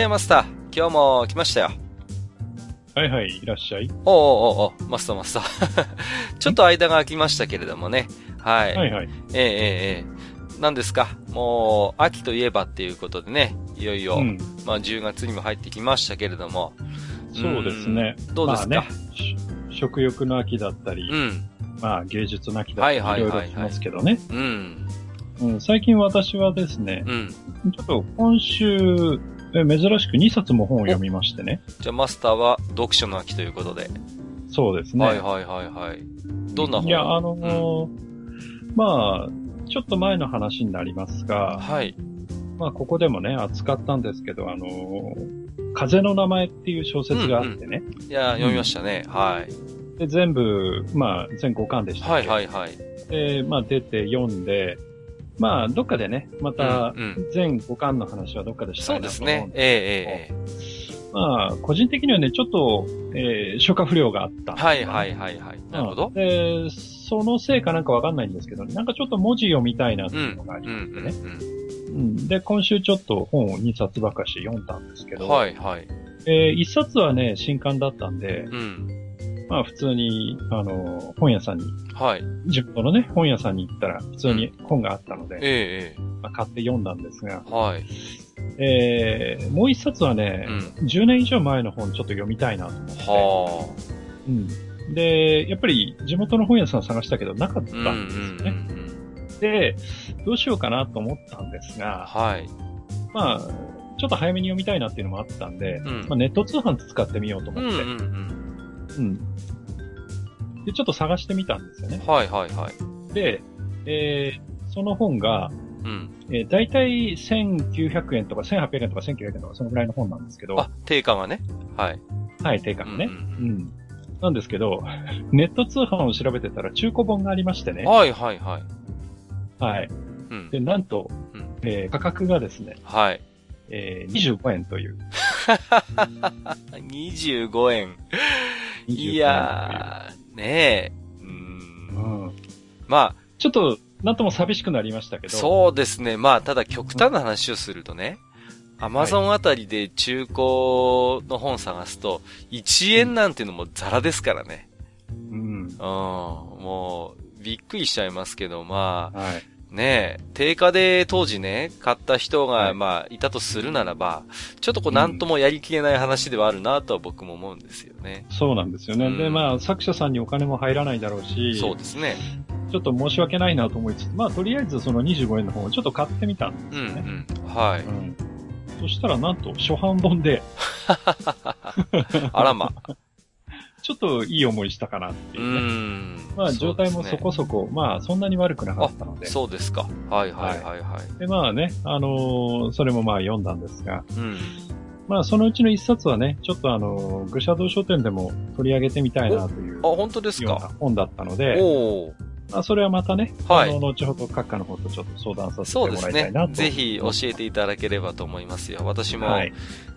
ややマスター、今日も来ましたよ。はいはい、いらっしゃい。おおおおマスターマスター。ちょっと間が空きましたけれどもね。はい。はいはい。ええええ何ですか？もう、秋といえばっていうことでね、いよいよ、うん、まあ10月にも入ってきましたけれども。そうですね。どうですか、まあね、食欲の秋だったり、うん、まあ芸術の秋だったり、いろいろしますけどね。うん。うん、最近私はですね、うん、ちょっと今週、え珍しく2冊も本を読みましてね。じゃあマスターは読書の秋ということで。そうですね。はいはいはいはい。どんな本？いや、あのーうん、まあ、ちょっと前の話になりますが、はい。まあ、ここでもね、扱ったんですけど、あのー、風の名前っていう小説があってね。うんうん、いや、読みましたね、うん、はい。で、全部、まあ、全5巻でしたはいはいはい。で、まあ、出て読んで、まあ、どっかでね、また、全5巻の話はどっかでしたいなと思うんですね。ええええまあ、個人的にはね、ちょっと、えー、消化不良があった。はいはいはいはい。なるほど。で、そのせいかなんかわかんないんですけど、なんかちょっと文字を見たいなっていうのがありましてね。うん、で、今週ちょっと本を2冊ばかし読んだんですけど、はいはい。えー、1冊はね、新刊だったんで、うん、まあ普通に、あの、本屋さんに、はい。地元のね、本屋さんに行ったら普通に本があったので、ええまあ、買って読んだんですが、はい。えー、もう一冊はね、うん、10年以上前の本ちょっと読みたいなと思って、はあ。うん。で、やっぱり地元の本屋さん探したけどなかったんですよね。うんうんうん、で、どうしようかなと思ったんですが、はい。まあ、ちょっと早めに読みたいなっていうのもあったんで、うん、まあ、ネット通販使ってみようと思って、うんうんうんうん。で、ちょっと探してみたんですよね。はいはいはい。で、えー、その本が、うん。えー、大体1900円とか1800円とか1900円とかそのぐらいの本なんですけど。あ、定価がね。はい。はい、定価がね。うん、うん、なんですけど、ネット通販を調べてたら中古本がありましてね。はいはいはい。はい。うん、で、なんと、うん、えー、価格がですね。はい。えー、25円という。25円。いやー、ねえ。うん。うん。まあ。ちょっと、なんとも寂しくなりましたけど。そうですね。まあ、ただ極端な話をするとね、アマゾンあたりで中古の本探すと、1円なんていうのもザラですからね。うん。うん。もう、びっくりしちゃいますけど、まあ、はい、ねえ、定価で当時ね、買った人が、まあ、いたとするならば、ちょっとこう、なんともやりきれない話ではあるなとは僕も思うんですよね。そうなんですよね。うん、で、まあ、作者さんにお金も入らないだろうし、そうですね。ちょっと申し訳ないなと思いつつ、まあ、とりあえずその25円の方をちょっと買ってみたんですよね。うんうん、はい、うん。そしたらなんと、初版本で あらま。ちょっといい思いしたかなっていうね。うんまあ状態もそこそこ、ね、まあそんなに悪くなかったので。そうですか。はいはいはいはい。でまあね、あのー、それもまあ読んだんですが、うん、まあそのうちの一冊はね、ちょっとあのー、愚者道書店でも取り上げてみたいなという。あ、本当ですか？本だったので、おあそれはまたね、はい、あの、後ほど閣下の方とちょっと相談させてもらいたいなと。そうですね。ぜひ教えていただければと思いますよ。私も、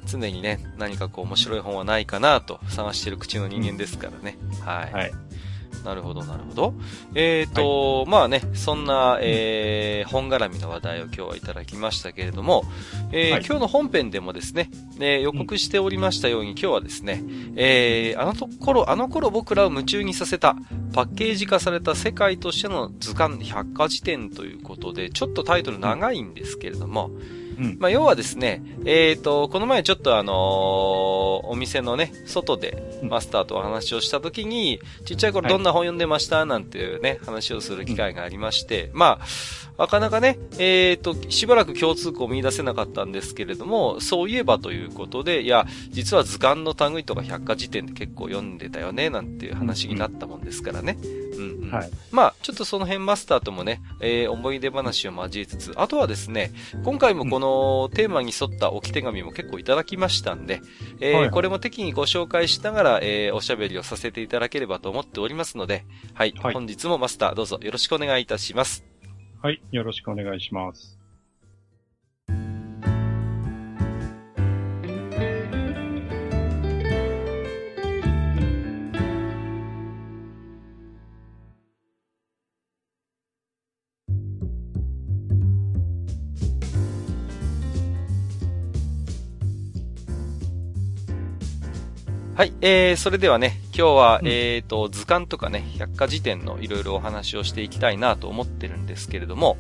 常にね、何かこう面白い本はないかなと探してる口の人間ですからね。はい。はい。なるほど、なるほど。えっ、ー、と、はい、まあね、そんな、えー、本絡みの話題を今日はいただきましたけれども、えー、はい、今日の本編でもですね、えー、予告しておりましたように、今日はですね、えー、あのところ、あの頃僕らを夢中にさせたパッケージ化された世界としての図鑑百科事典ということで、ちょっとタイトル長いんですけれども、うん、まあ、要はですね、えっ、ー、と、この前ちょっとあのー、お店のね、外でマスターとお話をした時に、ちっちゃい頃どんな本読んでましたなんていうね、話をする機会がありまして、まあ、なかなかね、えっ、ー、と、しばらく共通項を見出せなかったんですけれども、そういえばということで、いや、実は図鑑の類とか百科事典で結構読んでたよね、なんていう話になったもんですからね。うん、うん、はい。まあ、ちょっとその辺マスターともね、えー、思い出話を交えつつ、あとはですね、今回もこのテーマに沿った置き手紙も結構いただきましたんで、えーはいはい、これも適宜ご紹介しながら、えー、おしゃべりをさせていただければと思っておりますので、はい、はい、本日もマスターどうぞよろしくお願いいたします。はい、よろしくお願いします。はい、えー、それではね、今日は、うん、えっ、と、図鑑とかね、百科事典のいろいろお話をしていきたいなと思ってるんですけれども、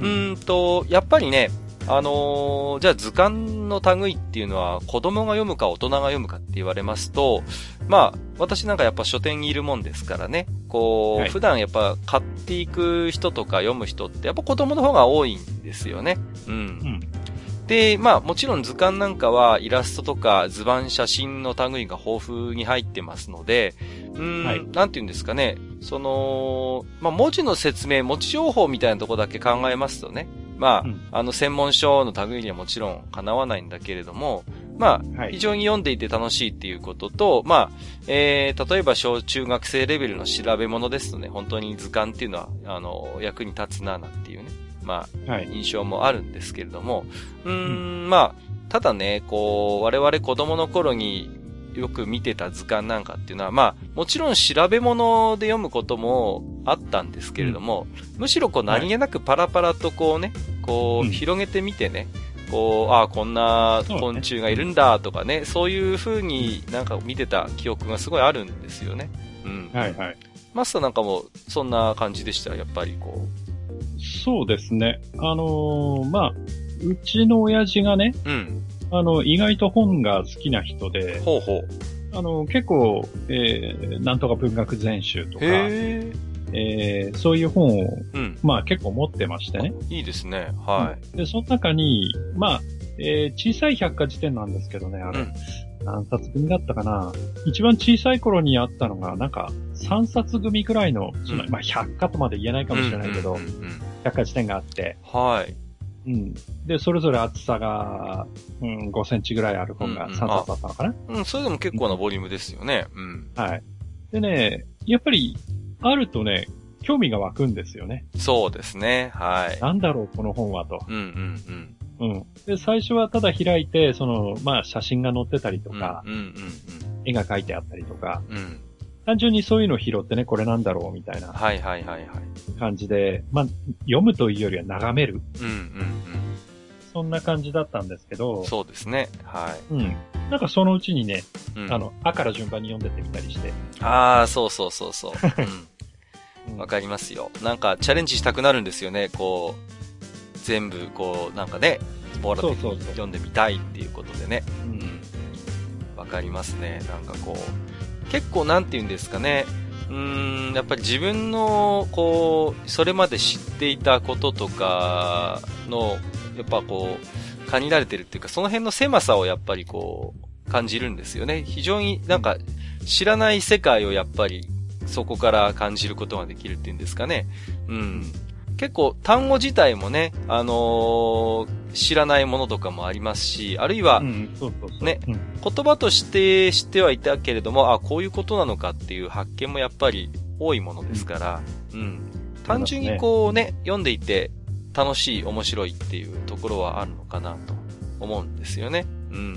うんと、やっぱりね、あのー、じゃあ図鑑の類っていうのは子供が読むか大人が読むかって言われますと、まあ、私なんかやっぱ書店にいるもんですからね、こう、はい、普段やっぱ買っていく人とか読む人ってやっぱ子供の方が多いんですよね。うん。うんで、まあもちろん図鑑なんかはイラストとか図版写真の類が豊富に入ってますので、うん、はい、なんて言うんですかね、その、まあ文字の説明、文字情報みたいなとこだけ考えますとね、まあ、うん、あの専門書の類にはもちろん叶わないんだけれども、まあ、非常に読んでいて楽しいっていうことと、まあ、えー、例えば小中学生レベルの調べ物ですとね、本当に図鑑っていうのは、あの、役に立つな、なんていうね。まあ、はい、印象もあるんですけれども、うーん、まあ、ただね、こう、我々子供の頃によく見てた図鑑なんかっていうのは、まあ、もちろん調べ物で読むこともあったんですけれども、うん、むしろこう何気なくパラパラとこうね、こう、広げてみてね、こう、ああ、こんな昆虫がいるんだとかね、そういう風になんか見てた記憶がすごいあるんですよね。うん。はいはい。マスターなんかもそんな感じでしたやっぱりこう。そうですね。あのー、まあ、うちの親父がね、うん。あの、意外と本が好きな人で、ほうほう。あの、結構、えー、なんとか文学全集とか、えー、そういう本を、うん、まあ結構持ってましてね。いいですね。はい。で、その中に、まあ、えー、小さい百科事典なんですけどね、あれ、うん、何冊組だったかな。一番小さい頃にあったのが、なんか、3冊組くらいの、その、うん、まあ、百科とまで言えないかもしれないけど、うんうんうんうん百科事典があって。はい。うん。で、それぞれ厚さが、うん、5センチぐらいある本が3冊あったのかな、うん、うん、それでも結構なボリュームですよね。うん。はい。でね、やっぱり、あるとね、興味が湧くんですよね。そうですね。はい。なんだろう、この本はと。うんうんうん。うん。で、最初はただ開いて、その、まあ、写真が載ってたりとか、うんうんうんうん、絵が描いてあったりとか、うん、単純にそういうのを拾ってね、これなんだろうみたいな。はいはいはいはい。感じで、まあ、読むというよりは眺める。うんうんうん。そんな感じだったんですけど。そうですね。はい。うん。なんかそのうちにね、うん、あの、あから順番に読んでってみたりして。ああ、そうそうそうそう。うん。わかりますよ。なんかチャレンジしたくなるんですよね、こう、全部こう、なんかね、ボーラ的に読んでみたいっていうことでね。うん。わかりますね。なんかこう、結構なんて言うんですかね、うーん、やっぱり自分の、こう、それまで知っていたこととかの、やっぱこう、限られてるっていうか、その辺の狭さをやっぱりこう、感じるんですよね。非常になんか、知らない世界をやっぱり、そこから感じることができるっていうんですかね。うん。結構単語自体もね、あのー、知らないものとかもありますし、あるいは、ね、言葉として知ってはいたけれども、あ、こういうことなのかっていう発見もやっぱり多いものですから、うん。うん、単純にこうね、読んでいて楽しい、面白いっていうところはあるのかなと思うんですよね。うん。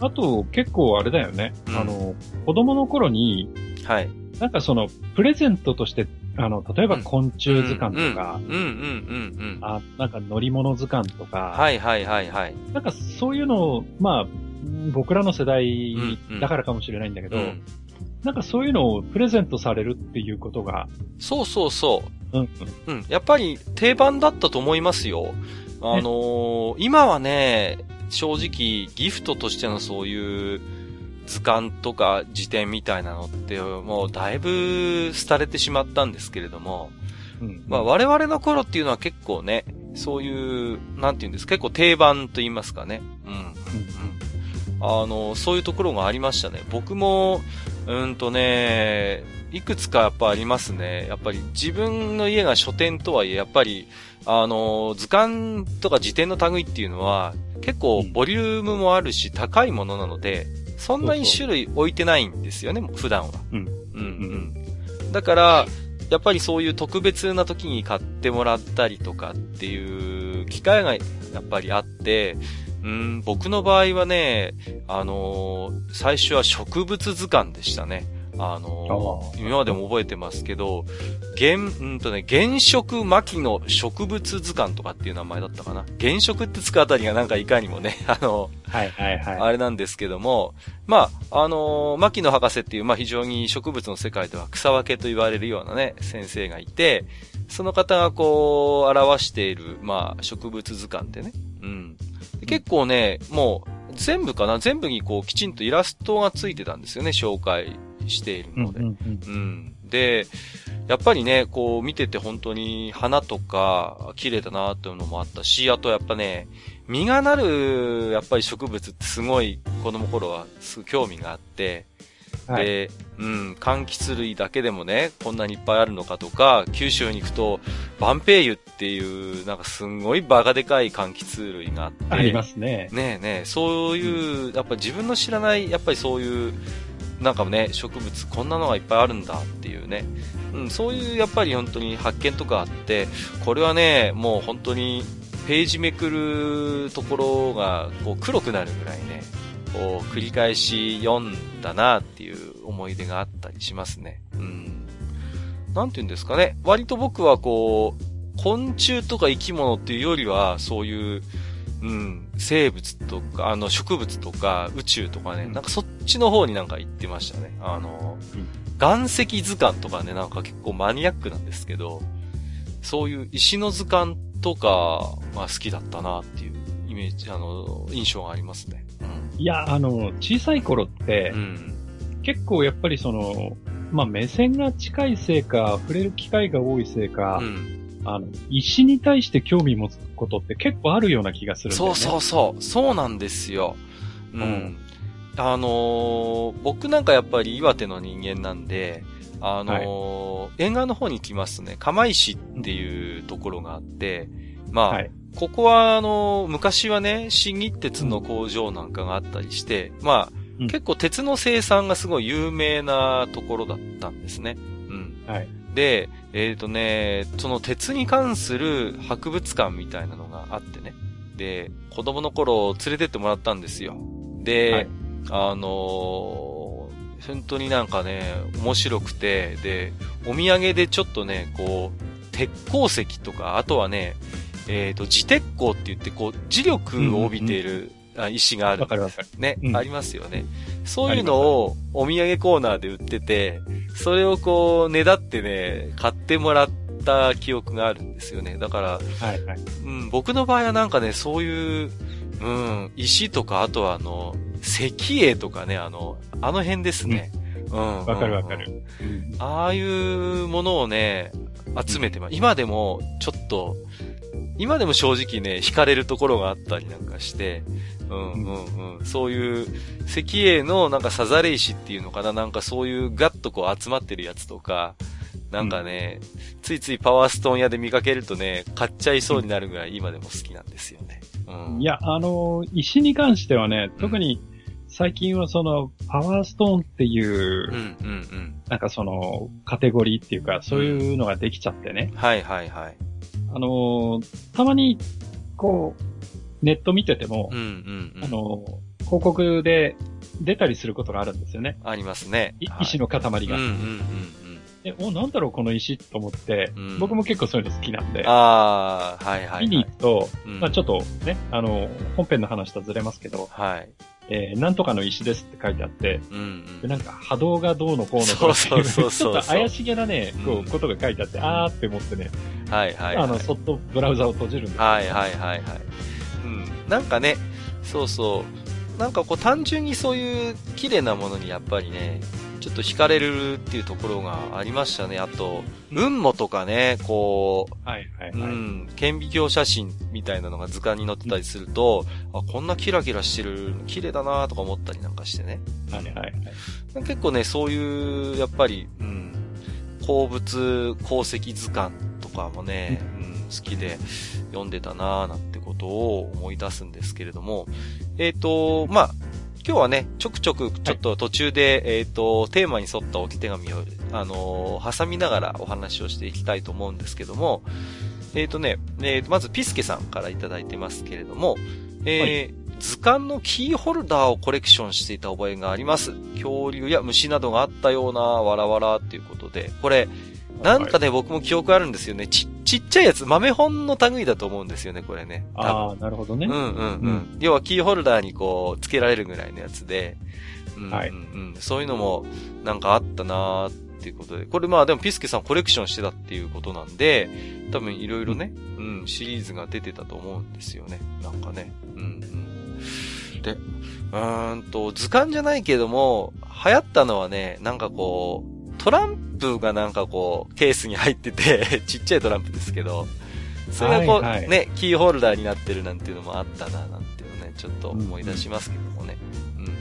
あと、結構あれだよね。うん、あの、子供の頃に、はい。なんかその、プレゼントとしてあの、例えば昆虫図鑑とか、うんうんうんうん。あ、なんか乗り物図鑑とか、はいはいはいはい。なんかそういうのを、まあ、僕らの世代だからかもしれないんだけど、うんうん、なんかそういうのをプレゼントされるっていうことが。そうそうそう。うん、うん。うん。やっぱり定番だったと思いますよ。あのー、今はね、正直ギフトとしてのそういう、図鑑とか辞典みたいなのって、もうだいぶ廃れてしまったんですけれども、うん、まあ我々の頃っていうのは結構ね、そういう、なんていうんですか、結構定番と言いますかね。うん。うん、あの、そういうところがありましたね。僕も、うんとね、いくつかやっぱありますね。やっぱり自分の家が書店とはいえ、やっぱり、あの、図鑑とか辞典の類っていうのは、結構ボリュームもあるし、高いものなので、そんなに種類置いてないんですよね、普段は。うん。うんうん。だから、やっぱりそういう特別な時に買ってもらったりとかっていう機会がやっぱりあって、うん、僕の場合はね、あのー、最初は植物図鑑でしたね。あのー、今までも覚えてますけど、原、うんとね、原色巻の植物図鑑とかっていう名前だったかな。原色ってつくあたりがなんかいかにもね、あの、はいはいはい。あれなんですけども、まあ、あのー、牧野博士っていう、まあ非常に植物の世界では草分けと言われるようなね、先生がいて、その方がこう、表している、まあ、植物図鑑でね。うん。結構ね、もう、全部かな？全部にこう、きちんとイラストがついてたんですよね、紹介しているので。うん、うん、で、やっぱりね、こう見てて本当に花とか綺麗だなっていうのもあったし、あとやっぱね、実がなる、やっぱり植物ってすごい子供頃はすごい興味があって、はい、で、うん、柑橘類だけでもね、こんなにいっぱいあるのかとか、九州に行くと、バンペイユっていう、なんかすんごいバカでかい柑橘類があって。ありますね。ねえねえ、そういう、やっぱ自分の知らない、やっぱりそういうなんかね、植物こんなのがいっぱいあるんだっていうね。うん、そういうやっぱり本当に発見とかあって、これはね、もう本当にページめくるところがこう黒くなるぐらいね、こう繰り返し読んだなっていう思い出があったりしますね。うん。なんて言うんですかね。割と僕はこう、昆虫とか生き物っていうよりは、そういう、うん、生物とか、あの、植物とか、宇宙とかね、なんかそっちの方になんか行ってましたね。あの、岩石図鑑とかね、なんか結構マニアックなんですけど、そういう石の図鑑とかが好きだったなっていうイメージ、あの、印象がありますね。うん、いや、あの、小さい頃って、うん、結構やっぱりその、まあ、目線が近いせいか、触れる機会が多いせいか、うんあの、石に対して興味持つことって結構あるような気がするんだよね。そうそうそう。そうなんですよ。うん。うん、あのー、僕なんかやっぱり岩手の人間なんで、あのーはい、沿岸の方に来ますね、釜石っていうところがあって、まあ、はい、ここはあのー、昔はね、新日鉄の工場なんかがあったりして、まあ、うん、結構鉄の生産がすごい有名なところだったんですね。うん。はい。で、えっ、ー、とね、その鉄に関する博物館みたいなのがあってね。で、子供の頃連れてってもらったんですよ。で、はい、あのー、本当になんかね、面白くて、で、お土産でちょっとね、こう、鉄鉱石とか、あとはね、えっ、ー、と、自鉄鋼って言って、こう、磁力を帯びている、あ石がある。わかるわかる。ね、うん、ありますよね。そういうのをお土産コーナーで売ってて、それをこう、ねだってね、買ってもらった記憶があるんですよね。だから、はいはい。うん、僕の場合はなんかね、そういう、うん、石とか、あとはあの、石英とかね、あの、あの辺ですね。うん。わ、かるわかる。ああいうものをね、集めてま、今でもちょっと、今でも正直ね、惹かれるところがあったりなんかして、うんうんうん。そういう、石英のなんかサザレ石っていうのかななんかそういうガッとこう集まってるやつとか、なんかね、うん、ついついパワーストーン屋で見かけるとね、買っちゃいそうになるぐらい今でも好きなんですよね。うん、いや、あの、石に関してはね、特に最近はその、パワーストーンっていう、うんうんうん、なんかその、カテゴリーっていうか、そういうのができちゃってね。うん、はいはいはい。あのたまに、こう、ネット見てても、うんうんうん、あの、広告で出たりすることがあるんですよね。ありますね。石の塊が。うんうんうんえ、お、なんだろうこの石と思って、うん、僕も結構そういうの好きなんで。ああ、はいはい、はい、見に行くと、うん、まあちょっとね、あの、本編の話とずれますけど、はい。えー、なんとかの石ですって書いてあって、うんうん、でなんか波動がどうのこうのとかそうそうちょっと怪しげなね、こう、ことが書いてあって、あーって思ってね、はいはい、はい、あの、そっとブラウザを閉じるんです。はいはいはいはい。うん。なんかね、そうそう。なんかこう単純にそういう綺麗なものにやっぱりね、ちょっと惹かれるっていうところがありましたね。あと、雲母とかね、こう、はいはいはい、うん、顕微鏡写真みたいなのが図鑑に載ってたりすると、うん、あ、こんなキラキラしてる、綺麗だなとか思ったりなんかしてね。はいはいはい。結構ね、そういう、やっぱり、うん、鉱物鉱石図鑑とかもね、うん、好きで読んでたななんてことを思い出すんですけれども、えっ、ー、と、まあ、今日はね、ちょくちょくちょっと途中で、はい、えっ、ー、と、テーマに沿った置き手紙を、あのー、挟みながらお話をしていきたいと思うんですけども、えっ、ー、とね、えー、まずピスケさんからいただいてますけれども、えー、はい図鑑のキーホルダーをコレクションしていた覚えがあります。恐竜や虫などがあったようなわらわらっていうことで、これ、なんかね、僕も記憶あるんですよね。ち、ちっちゃいやつ、豆本の類だと思うんですよね、これね。ああ、なるほどね。うんうんうん。うん、要はキーホルダーにこう、付けられるぐらいのやつで、うんうん、はい、うん。そういうのも、なんかあったなーっていうことで。これまあでもピスケさんコレクションしてたっていうことなんで、多分いろいろね、うん、シリーズが出てたと思うんですよね。なんかね。うんうん。で、うーんと、図鑑じゃないけども、流行ったのはね、なんかこう、トランプがなんかこう、ケースに入ってて ちっちゃいトランプですけど、それがこう、はいはい、ね、キーホルダーになってるなんていうのもあったな、なんていうのね、ちょっと思い出しますけどもね。うん、うん、うん。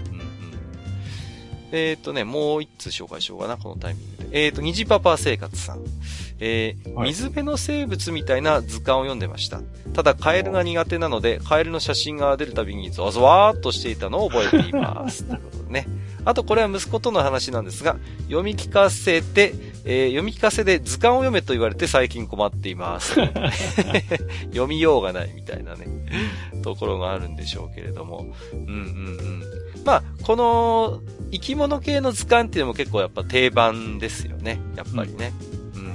えっ、ー、とね、もう一つ紹介しようかな、このタイミングで。えっ、ー、と、虹パパ生活さん。えー、はい、水辺の生物みたいな図鑑を読んでました。ただ、カエルが苦手なので、カエルの写真が出るたびにゾワゾワーっとしていたのを覚えています。ということでね。あとこれは息子との話なんですが、読み聞かせて、えー、読み聞かせで図鑑を読めと言われて最近困っています。読みようがないみたいなね、ところがあるんでしょうけれども。うんうんうん。まあ、この生き物系の図鑑っていうのも結構やっぱ定番ですよね。やっぱりね。うん。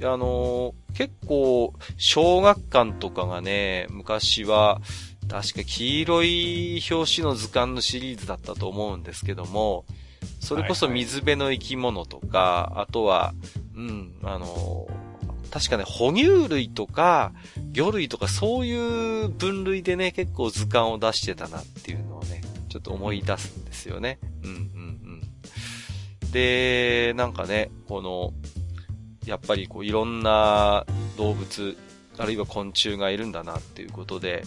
うん、あのー、結構、小学館とかがね、昔は、確か黄色い表紙の図鑑のシリーズだったと思うんですけども、それこそ水辺の生き物とか、はいはい、あとは、うん、あの、確かね、哺乳類とか、魚類とかそういう分類でね、結構図鑑を出してたなっていうのをね、ちょっと思い出すんですよね。うんうんうん。で、なんかね、この、やっぱりこういろんな動物、あるいは昆虫がいるんだなっていうことで、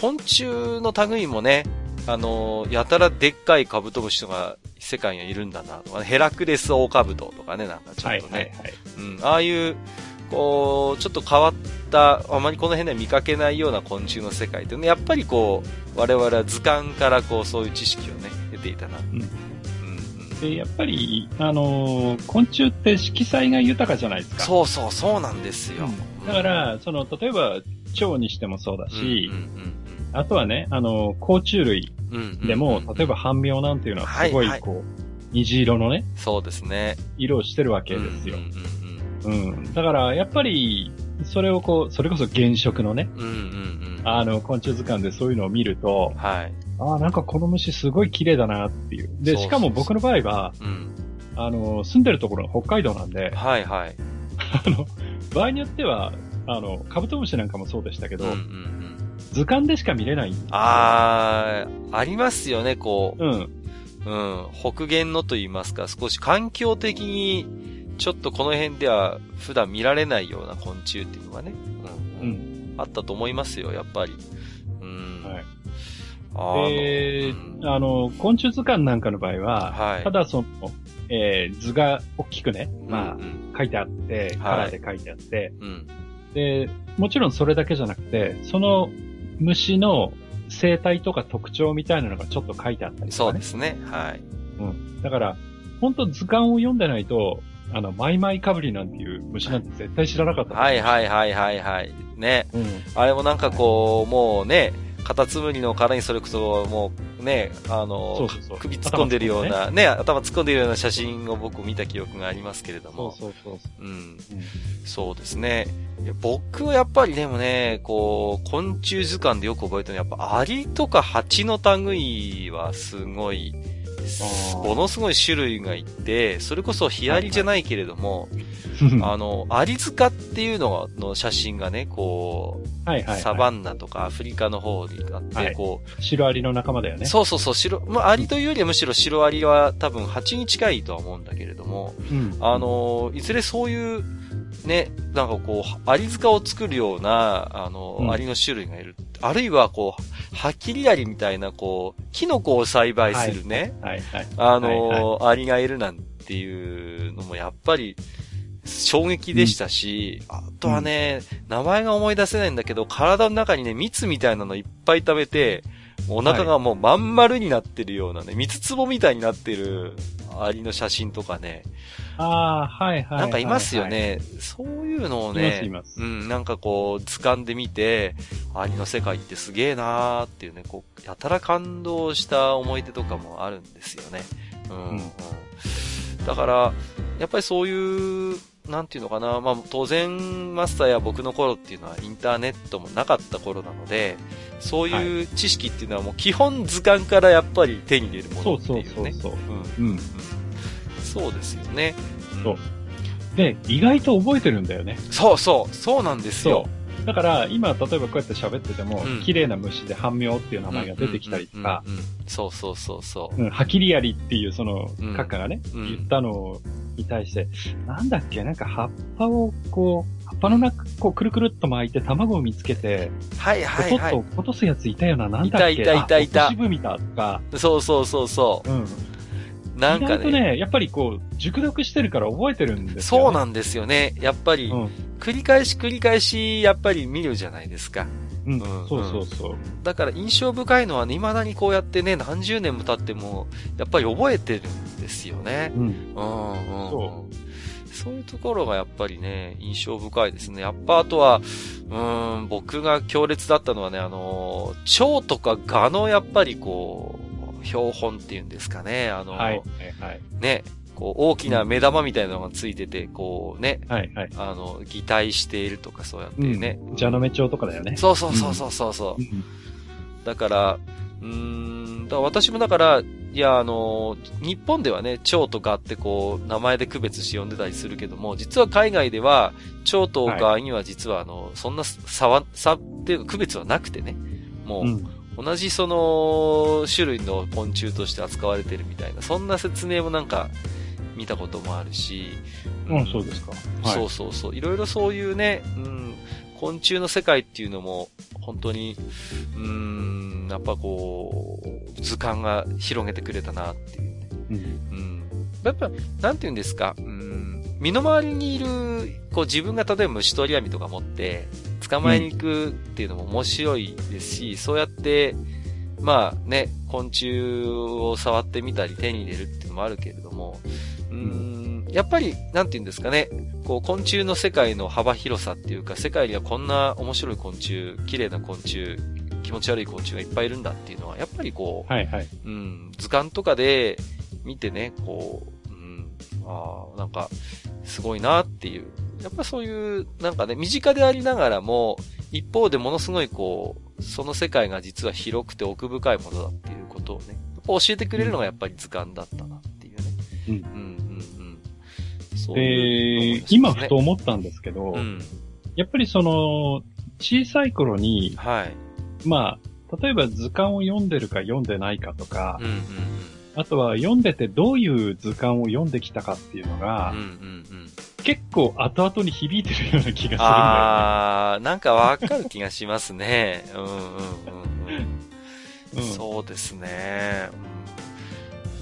昆虫の類もね、あのやたらでっかいカブトムシとか世界にはいるんだなとかね、ヘラクレスオオカブトとかね、なんかちょっとね、はいはいはい、うん、ああいう、こう、ちょっと変わった、あまりこの辺では見かけないような昆虫の世界ってね、やっぱりこう、我々は図鑑からこう、そういう知識をね、得ていたな。うん。で、やっぱり、あのー、昆虫って色彩が豊かじゃないですか。そうそう、そうなんですよ。うん、だから、その、例えば、蝶にしてもそうだし、うんうんうんあとはね、あの、甲虫類でも、例えば半妙なんていうのはすごいこう、はいはい、虹色のね、そうですね。色をしてるわけですよ。うん、だから、やっぱり、それをこう、それこそ原色のね、うんうんうん、あの、昆虫図鑑でそういうのを見ると、はい。ああ、なんかこの虫すごい綺麗だなっていう。で、しかも僕の場合は、うん、あの、住んでるところが北海道なんで、はいはい。あの、場合によっては、あの、カブトムシなんかもそうでしたけど、うんうんうん図鑑でしか見れない。ああ、ありますよね、こう。うん。うん。北限のと言いますか、少し環境的に、ちょっとこの辺では普段見られないような昆虫っていうのがね、うん。うん、あったと思いますよ、やっぱり。うん。はい。あで、うん、あの、昆虫図鑑なんかの場合は、はい、ただその、えー、図が大きくね、まあ、うんうん、書いてあって、カラーで書いてあって、はい、うん、で、もちろんそれだけじゃなくて、その虫の生態とか特徴みたいなのがちょっと書いてあったりとか、ね、そうですね。はい。うん。だから、本当図鑑を読んでないと、あの、マイマイカブリなんていう虫なんて絶対知らなかった。はいはいはいはいはい。ね。うん。あれもなんかこう、もうね、カタツムリの殻にそれこそもうね、あの、首突っ込んでるような、ね、頭突っ込んでるような写真を僕見た記憶がありますけれども。そうそうそう。うん。うん、そうですね。僕はやっぱりでもね、こう、昆虫図鑑でよく覚えてるのは、やっぱアリとかハチの類はすごいものすごい種類がいて、それこそヒアリじゃないけれども、はいはい、あの、アリ塚っていうのの写真がね、こう、はいはいはい、サバンナとかアフリカの方にあって、はい、こう。白アリの仲間だよね。そうそうそう、白、まあ、アリというよりはむしろ白アリは多分蜂に近いとは思うんだけれども、うん、あの、いずれそういう、ね、なんかこう、アリ塚を作るような、あの、うん、アリの種類がいる。あるいはこう、ハキリアリみたいな、こう、キノコを栽培するね、はい、はい、あの、アリがいるなんていうのもやっぱり、衝撃でしたし、うん、あとはね、名前が思い出せないんだけど、体の中にね、蜜みたいなのいっぱい食べて、お腹がもうまん丸になってるようなね、蜜壺みたいになってるアリの写真とかね。ああ、はいはい。なんかいますよね。そういうのをね、うん、なんかこう、図鑑で見て、アリの世界ってすげえなーっていうね、こう、やたら感動した思い出とかもあるんですよね。うん、うん、だから、やっぱりそういうなんていうのかな、まあ当然マスターや僕の頃っていうのはインターネットもなかった頃なので、そういう知識っていうのはもう基本図鑑からやっぱり手に入れるものっていうね。そうそうそううん。うん。そうですよね。そう。で、意外と覚えてるんだよね。そうそう、そうなんですよ。だから、今、例えばこうやって喋ってても、うん、綺麗な虫で半妙っていう名前が出てきたりとか、そうそうそうそう。うん、ハキリアリっていうその、閣下がね、うん、言ったのに対して、なんだっけ、なんか葉っぱをこう、葉っぱの中、こう、くるくるっと巻いて卵を見つけて、はいはいはい。落と落とすやついたよな、なんだっけ？いたいたいたいた。渋みたとか。そうそうそうそう。うん。なんかね。ね、やっぱりこう、熟読してるから覚えてるんですよ、ね、そうなんですよね。やっぱり、繰り返し繰り返し、やっぱり見るじゃないですか。うん、うん、そうそうそう。だから印象深いのはね、未だにこうやってね、何十年も経っても、やっぱり覚えてるんですよね。うん。うん、うん。そう。そういうところがやっぱりね、印象深いですね。やっぱあとは、うん、僕が強烈だったのはね、あの、蝶とか蛾のやっぱりこう、標本っていうんですかね、あの、はい、はい、ね、こう、大きな目玉みたいなのがついてて、こうね、はいはい。あの、擬態しているとかそうやってね。うん、ジャノメ町とかだよね。そうそうそうそうそうそう、うん、だから、うーん、だ私もだから、いや、あの、日本ではね、蝶と蛾ってこう、名前で区別して呼んでたりするけども、実は海外では、蝶と蛾には実はあの、そんな差は、差っていう区別はなくてね、もう、うん同じその種類の昆虫として扱われてるみたいな、そんな説明もなんか見たこともあるし、うん、そうですか。はい、そうそうそう。いろいろそういうね、うん、昆虫の世界っていうのも、本当に、うん、やっぱこう、図鑑が広げてくれたなっていうね。うん。うん、やっぱ、なんて言うんですか、うん、身の回りにいる、こう自分が例えば虫取り網とか持って、捕まえに行くっていうのも面白いですし、うん、そうやって、まあね、昆虫を触ってみたり手に入れるっていうのもあるけれども、うん、やっぱり、なんて言うんですかね、こう、昆虫の世界の幅広さっていうか、世界にはこんな面白い昆虫、綺麗な昆虫、気持ち悪い昆虫がいっぱいいるんだっていうのは、やっぱりこう、はいはい。うん、図鑑とかで見てね、こう、うん、ああ、なんか、すごいなっていう。やっぱそういう、なんかね、身近でありながらも、一方でものすごいこう、その世界が実は広くて奥深いものだっていうことをね、教えてくれるのがやっぱり図鑑だったなっていうね。うん。うん、うん、うん。で、ね、今ふと思ったんですけど、うん、やっぱりその、小さい頃に、はい。まあ、例えば図鑑を読んでるか読んでないかとか、うんうんうん、あとは読んでてどういう図鑑を読んできたかっていうのが、うんうんうん結構後々に響いてるような気がするんだよね。ああ、なんかわかる気がしますね。うんうんうんうん。そうですね。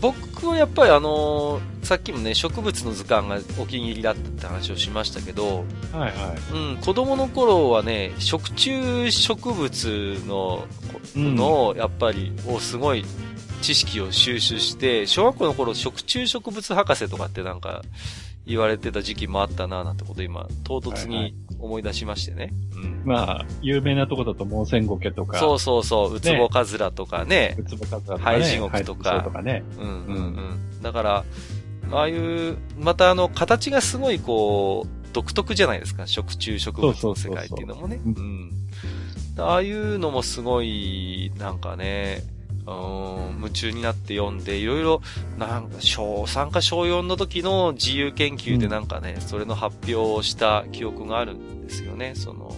僕はやっぱりあのー、さっきもね、植物の図鑑がお気に入りだったって話をしましたけど、はいはい。うん、子供の頃はね、食虫植物の、の、やっぱり、をすごい知識を収集して、小学校の頃食虫植物博士とかってなんか、言われてた時期もあったななんてこと今、唐突に思い出しましてね。はいはい、うん、まあ、有名なとこだとモーセンゴケとか。そうそうそう、ウツボカズラとかね。ウツボカズラとか、ね。ハイジゴクとか。とかね。うんうんうん。だから、ああいう、またあの、形がすごいこう、独特じゃないですか。食虫植物の世界っていうのもね。うん。ああいうのもすごい、なんかね、うん、夢中になって読んで、いろいろ、なんか、小3か小4の時の自由研究でなんかね、うん、それの発表をした記憶があるんですよね、その、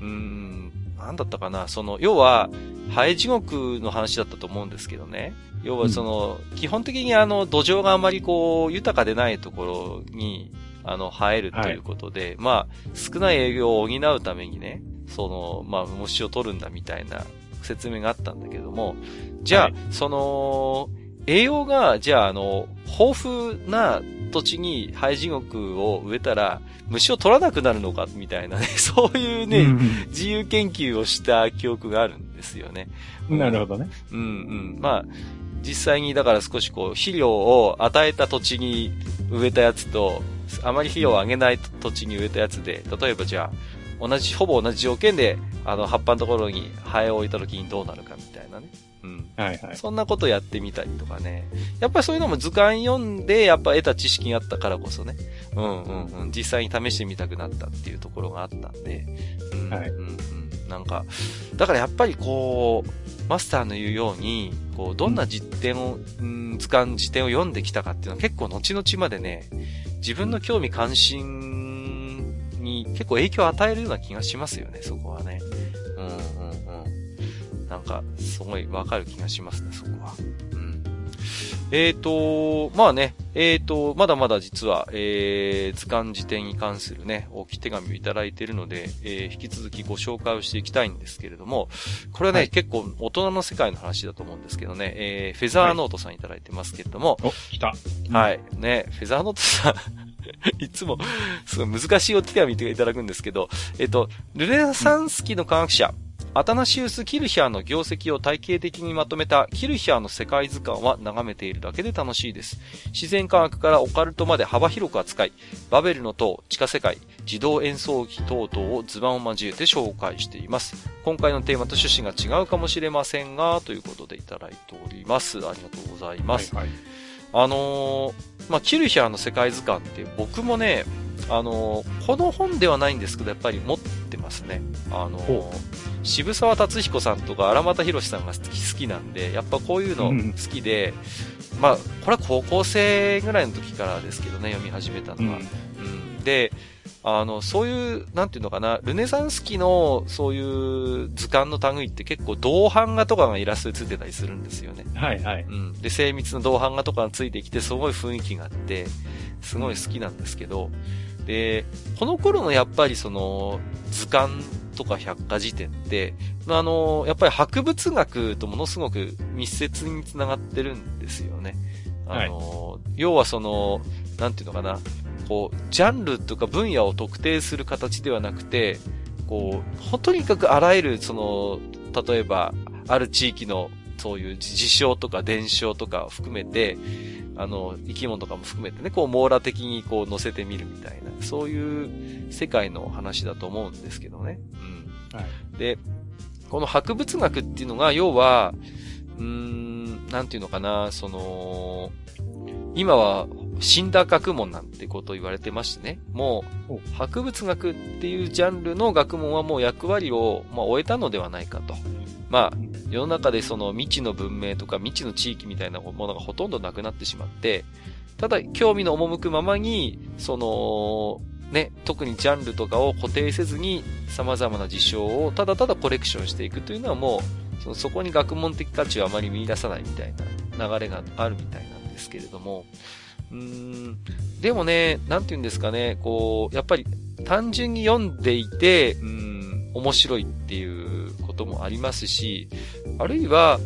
うん、うんなんだったかな、その、要は、ハエ地獄の話だったと思うんですけどね。要はその、うん、基本的にあの、土壌があまりこう、豊かでないところに、あの、生えるということで、はい、まあ、少ない営業を補うためにね、その、まあ、虫を取るんだみたいな説明があったんだけども、じゃあ、はい、その、栄養が、じゃあ、あの、豊富な土地にハエ地獄を植えたら、虫を取らなくなるのか、みたいなね、そういうね、うん、自由研究をした記憶があるんですよね。なるほどね。うんうん。まあ、実際にだから少しこう、肥料を与えた土地に植えたやつと、あまり肥料をあげない土地に植えたやつで、例えばじゃあ、同じ、ほぼ同じ条件で、あの、葉っぱのところにハエを置いた時にどうなるかみたいなね。うん。はいはい。そんなことやってみたりとかね。やっぱりそういうのも図鑑読んで、やっぱ得た知識があったからこそね。うんうんうん。実際に試してみたくなったっていうところがあったんで。うん、はい。うんうん。なんか、だからやっぱりこう、マスターの言うように、こう、どんな実典を、うん、図鑑、辞典を読んできたかっていうのは結構後々までね、自分の興味関心に結構影響を与えるような気がしますよね、そこはね。うんうんうん。なんか、すごいわかる気がしますね、そこは。うん。えっ、ー、と、まあね、えっ、ー、と、まだまだ実は、えー、図鑑辞典に関するね、大きい手紙をいただいているので、えー、引き続きご紹介をしていきたいんですけれども、これはね、はい、結構大人の世界の話だと思うんですけどね、えー、フェザーノートさんいただいてますけれども、はい、お、来た。はい、ね、フェザーノートさん いつも、すごい難しいお手紙いただくんですけど、えっと、ルネサンス期の科学者、アタナシウス・キルヒャーの業績を体系的にまとめたキルヒャーの世界図鑑は眺めているだけで楽しいです。自然科学からオカルトまで幅広く扱い、バベルの塔、地下世界、自動演奏機等々を図版を交えて紹介しています。今回のテーマと趣旨が違うかもしれませんが、ということでいただいております。ありがとうございます。はいはい、あのー、まあ、キルヒャーの世界図鑑って僕もね、あのー、この本ではないんですけど、やっぱり持ってますね。あのー渋沢達彦さんとか荒俣博さんが好き好きなんで、やっぱこういうの好きで、うん、まあ、これは高校生ぐらいの時からですけどね、読み始めたのは。うん、うん、で、あの、そういう、なんていうのかな、ルネサンス期の、そういう図鑑の類って結構、銅版画とかがイラストでついてたりするんですよね。はいはい。うん。で、精密な銅版画とかがついてきて、すごい雰囲気があって、すごい好きなんですけど、で、この頃のやっぱりその、図鑑とか百科事典って、あの、やっぱり博物学とものすごく密接につながってるんですよね。あの、はい、要はその、なんていうのかな、こう、ジャンルとか分野を特定する形ではなくて、こう、ほとにかくあらゆる、その、例えば、ある地域のそういう事象とか伝承とかを含めて、あの、生き物とかも含めてね、こう網羅的にこう載せてみるみたいな、そういう世界の話だと思うんですけどね。うん。はい、で、この博物学っていうのが、要は、うーん、なんていうのかな、その、今は死んだ学問なんてことを言われてましてね。もう、博物学っていうジャンルの学問はもう役割を、まあ、終えたのではないかと。まあ、世の中でその未知の文明とか未知の地域みたいなものがほとんどなくなってしまって、ただ興味の赴くままに、その、ね、特にジャンルとかを固定せずに様々な事象をただただコレクションしていくというのはもう、そのそこに学問的価値をあまり見出さないみたいな流れがあるみたいなんですけれども、うん、でもね、なんて言うんですかね、こう、やっぱり単純に読んでいて、うん、面白いっていうこともありますし、あるいは、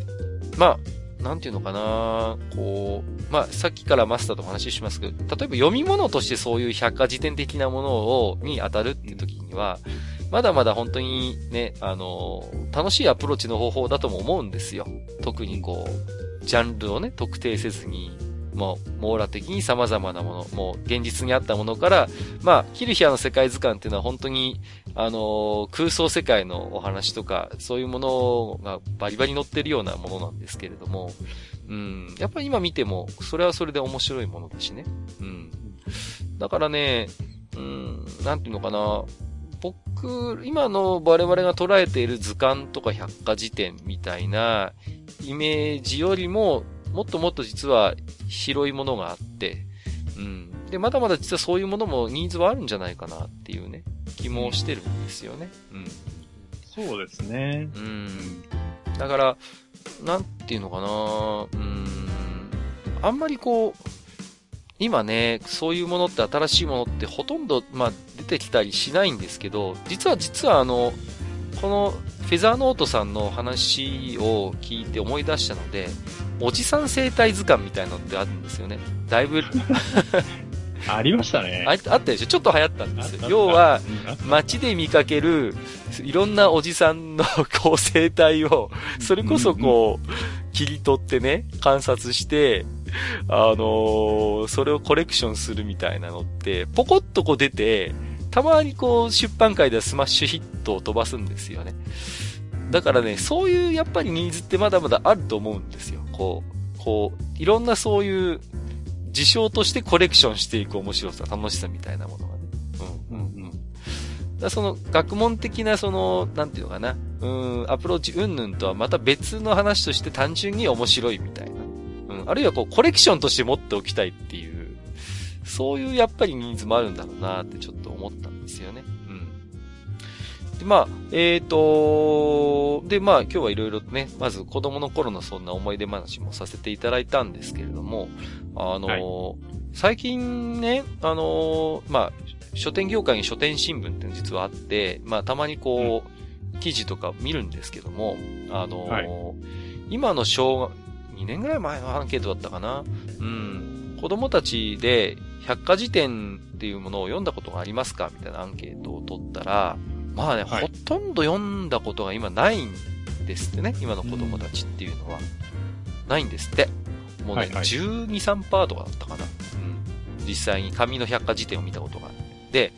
まあ、なんていうのかな、こう、まあ、さっきからマスターとお話ししますけど、例えば読み物としてそういう百科事典的なものを、に当たるっていう時には、まだまだ本当にね、あの、楽しいアプローチの方法だとも思うんですよ。特にこう、ジャンルをね、特定せずに、もう網羅的に様々なもの、もう現実にあったものから、まあ、キルヒアの世界図鑑っていうのは本当に、あのー、空想世界のお話とか、そういうものがバリバリ載ってるようなものなんですけれども、うん、やっぱり今見ても、それはそれで面白いものだしね。うん。だからね、うん、なんていうのかな、僕、今の我々が捉えている図鑑とか百科事典みたいなイメージよりも、もっともっと実は広いものがあって、うん。で、まだまだ実はそういうものもニーズはあるんじゃないかなっていうね、気もしてるんですよね。うん。そうですね。うん。だから、なんていうのかなうん。あんまりこう、今ね、そういうものって新しいものってほとんど、まあ、出てきたりしないんですけど、実は実はあの、このフェザーノートさんの話を聞いて思い出したので、おじさん生態図鑑みたいなのってあるんですよね。だいぶ ありましたね。ああったでしょ？ちょっと流行ったんですよ。要は、街で見かける、いろんなおじさんのこう生態を、それこそこう、切り取ってね、観察して、あのー、それをコレクションするみたいなのって、ポコッとこう出て、たまにこう、出版界ではスマッシュヒットを飛ばすんですよね。だからね、そういうやっぱりニーズってまだまだあると思うんですよ。こう、こう、いろんなそういう事象としてコレクションしていく面白さ、楽しさみたいなものがね。うん、うん、うん。だその学問的なその、なんていうのかな、うん、アプローチうんぬんとはまた別の話として単純に面白いみたいな。うん、あるいはこうコレクションとして持っておきたいっていう、そういうやっぱりニーズもあるんだろうなってちょっと思ったんですよね。で、まあ、えっ、ー、と、で、まあ、今日はいろいろね、まず子供の頃のそんな思い出話もさせていただいたんですけれども、あの、はい、最近ね、あの、まあ、書店業界に書店新聞っていうの実はあって、まあ、たまにこう、うん、記事とか見るんですけども、あの、はい、今の小学、2年ぐらい前のアンケートだったかな。うん。子供たちで百科事典っていうものを読んだことがありますか？みたいなアンケートを取ったら、まあね、はい、ほとんど読んだことが今ないんですってね、今の子供たちっていうのは。ないんですって。もうね、はいはい、12、3%とかだったかな。うん。実際に紙の百科事典を見たことがあって。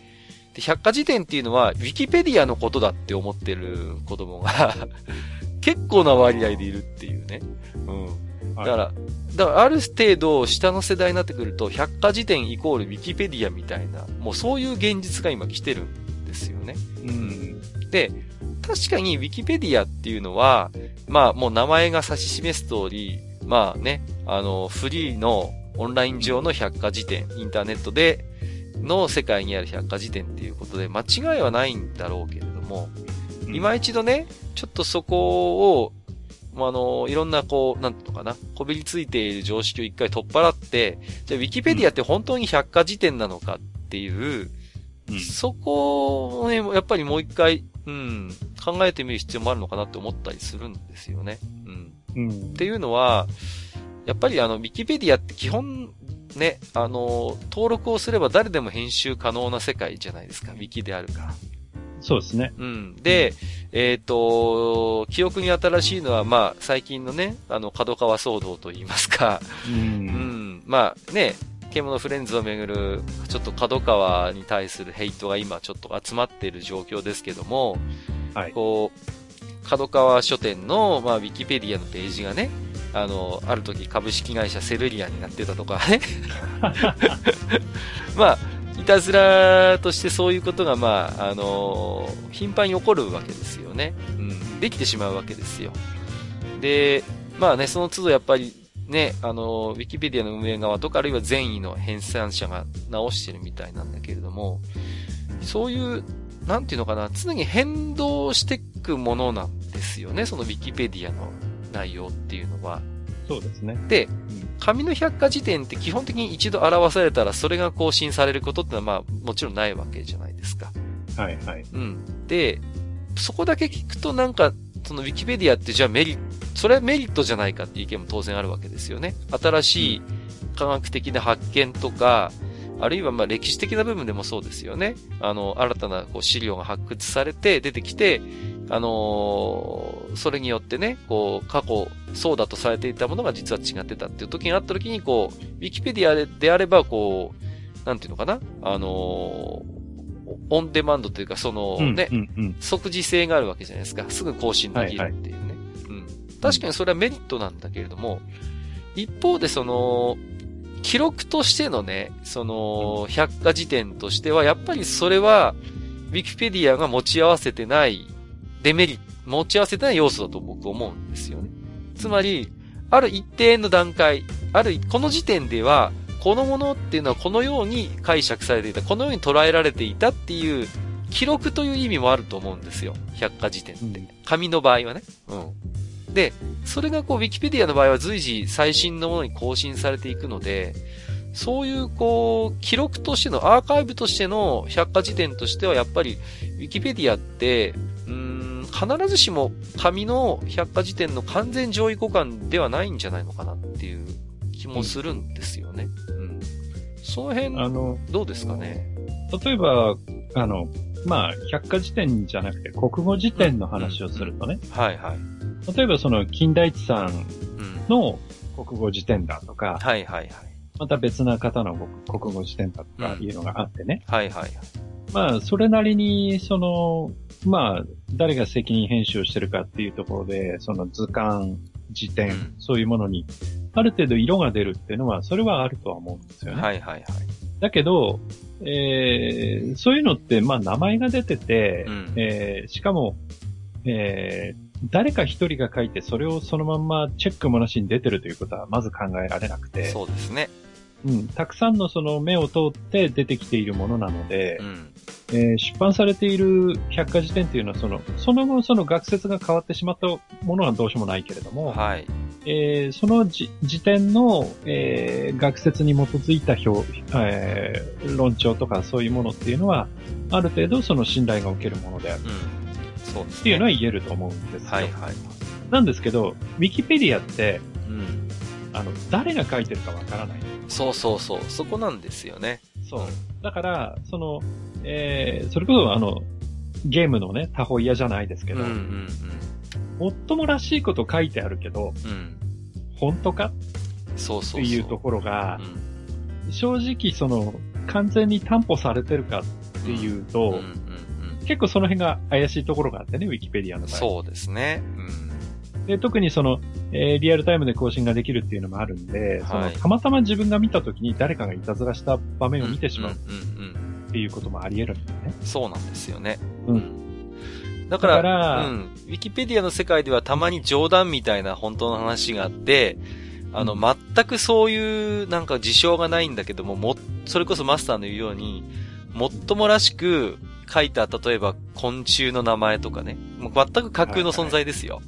で、百科事典っていうのは、ウィキペディアのことだって思ってる子供が 結構な割合でいるっていうね。うん。だから、だからある程度下の世代になってくると、百科事典イコールウィキペディアみたいな、もうそういう現実が今来てるんですよね。うん。で、確かに Wikipedia っていうのは、まあもう名前が指し示す通り、まあね、あの、フリーのオンライン上の百科事典、インターネットでの世界にある百科事典っていうことで、間違いはないんだろうけれども、今一度ね、ちょっとそこを、あの、いろんなこう、なんていうのかな、こびりついている常識を一回取っ払って、じゃあ Wikipedia って本当に百科事典なのかっていう、そこをね、やっぱりもう一回、うん、考えてみる必要もあるのかなって思ったりするんですよね。うん。うん、っていうのは、やっぱりあの、ウィキペディアって基本、ね、あの、登録をすれば誰でも編集可能な世界じゃないですか、ウィキであるから。そうですね。うん。で、えっ、ー、と、記憶に新しいのは、まあ、最近のね、あの、角川騒動といいますか、うん、うん。まあ、ね、獣フレンズをめぐる、ちょっと角川に対するヘイトが今ちょっと集まっている状況ですけども、はい。こう、角川書店の、まあ、ウィキペディアのページがね、あの、ある時株式会社セルリアになってたとかね。まあ、いたずらとしてそういうことが、まあ、あの頻繁に起こるわけですよね。うん。できてしまうわけですよ。で、まあね、その都度やっぱりね、あの、ウィキペディアの運営側とか、あるいは善意の編纂者が直してるみたいなんだけれども、そういう、なんていうのかな、常に変動していくものなんですよね、そのウィキペディアの内容っていうのは。そうですね。で、紙の百科事典って基本的に一度表されたら、それが更新されることってのは、まあ、もちろんないわけじゃないですか。はいはい。うん。で、そこだけ聞くとなんか、そのウィキペディアってじゃあメリット、それはメリットじゃないかっていう意見も当然あるわけですよね。新しい科学的な発見とか、あるいはまあ歴史的な部分でもそうですよね。あの、新たなこう資料が発掘されて出てきて、あのー、それによってね、こう、過去、そうだとされていたものが実は違ってたっていう時があった時に、こう、ウィキペディアでであれば、こう、なんていうのかな？あのー、オンデマンドというか、そのね、うんうんうん、即時性があるわけじゃないですか。すぐ更新できるっていうね。はいはい確かにそれはメリットなんだけれども、一方でその、記録としてのね、その、百科事典としては、やっぱりそれは、ウィキペディアが持ち合わせてないデメリット、持ち合わせてない要素だと僕思うんですよね。つまり、ある一定の段階、ある、この時点では、このものっていうのはこのように解釈されていた、このように捉えられていたっていう記録という意味もあると思うんですよ。百科事典って。紙の場合はね。うん。で、それがこう、ウィキペディアの場合は随時最新のものに更新されていくので、そういうこう、記録としての、アーカイブとしての百科事典としてはやっぱり、ウィキペディアって、うん、必ずしも紙の百科事典の完全上位互換ではないんじゃないのかなっていう気もするんですよね。うん。その辺、あの、どうですかね？例えば、あの、まあ、百科事典じゃなくて国語辞典の話をするとね。うんうん、はいはい。例えばその、金田一さんの国語辞典だとか、はいはいはい。また別な方の国語辞典だとかいうのがあってね。うん、はいはいはい。まあ、それなりに、その、まあ、誰が責任編集をしてるかっていうところで、その図鑑、辞典、うん、そういうものに、ある程度色が出るっていうのは、それはあるとは思うんですよね。はいはいはい。だけど、えー、そういうのって、まあ名前が出てて、うん、えー、しかも、えー、誰か一人が書いて、それをそのまんまチェックもなしに出てるということはまず考えられなくて。そうですね。うん、たくさんのその目を通って出てきているものなので、うん、えー、出版されている百科事典っていうのはその、その後その学説が変わってしまったものはどうしようもないけれども、はい。えー、その時点の、えー、学説に基づいた表、えー、論調とかそういうものっていうのは、ある程度その信頼がおけるものである。うん、そうです、ね、っていうのは言えると思うんですよ。はいはい。なんですけど、ウィキペディアって、うん、あの、誰が書いてるかわからない。そうそうそう。そこなんですよね。そう。だから、その、えー、それこそあの、ゲームのね、他方嫌じゃないですけど、うんうんうんもっともらしいこと書いてあるけど、うん、本当か？そうそうっていうところが、うん、正直その、完全に担保されてるかっていうと、うんうんうんうん、結構その辺が怪しいところがあってね、ウィキペディアの場合。そうですね。うん、で特にその、えー、リアルタイムで更新ができるっていうのもあるんで、はい、そのたまたま自分が見た時に誰かがいたずらした場面を見てしまうっていうこともあり得るんだよね。そうなんですよね。うん。だから、からうん。ウィキペディアの世界ではたまに冗談みたいな本当の話があって、あの、全くそういうなんか事象がないんだけども、も、それこそマスターの言うように、もっともらしく書いた、例えば昆虫の名前とかね、もう全く架空の存在ですよ。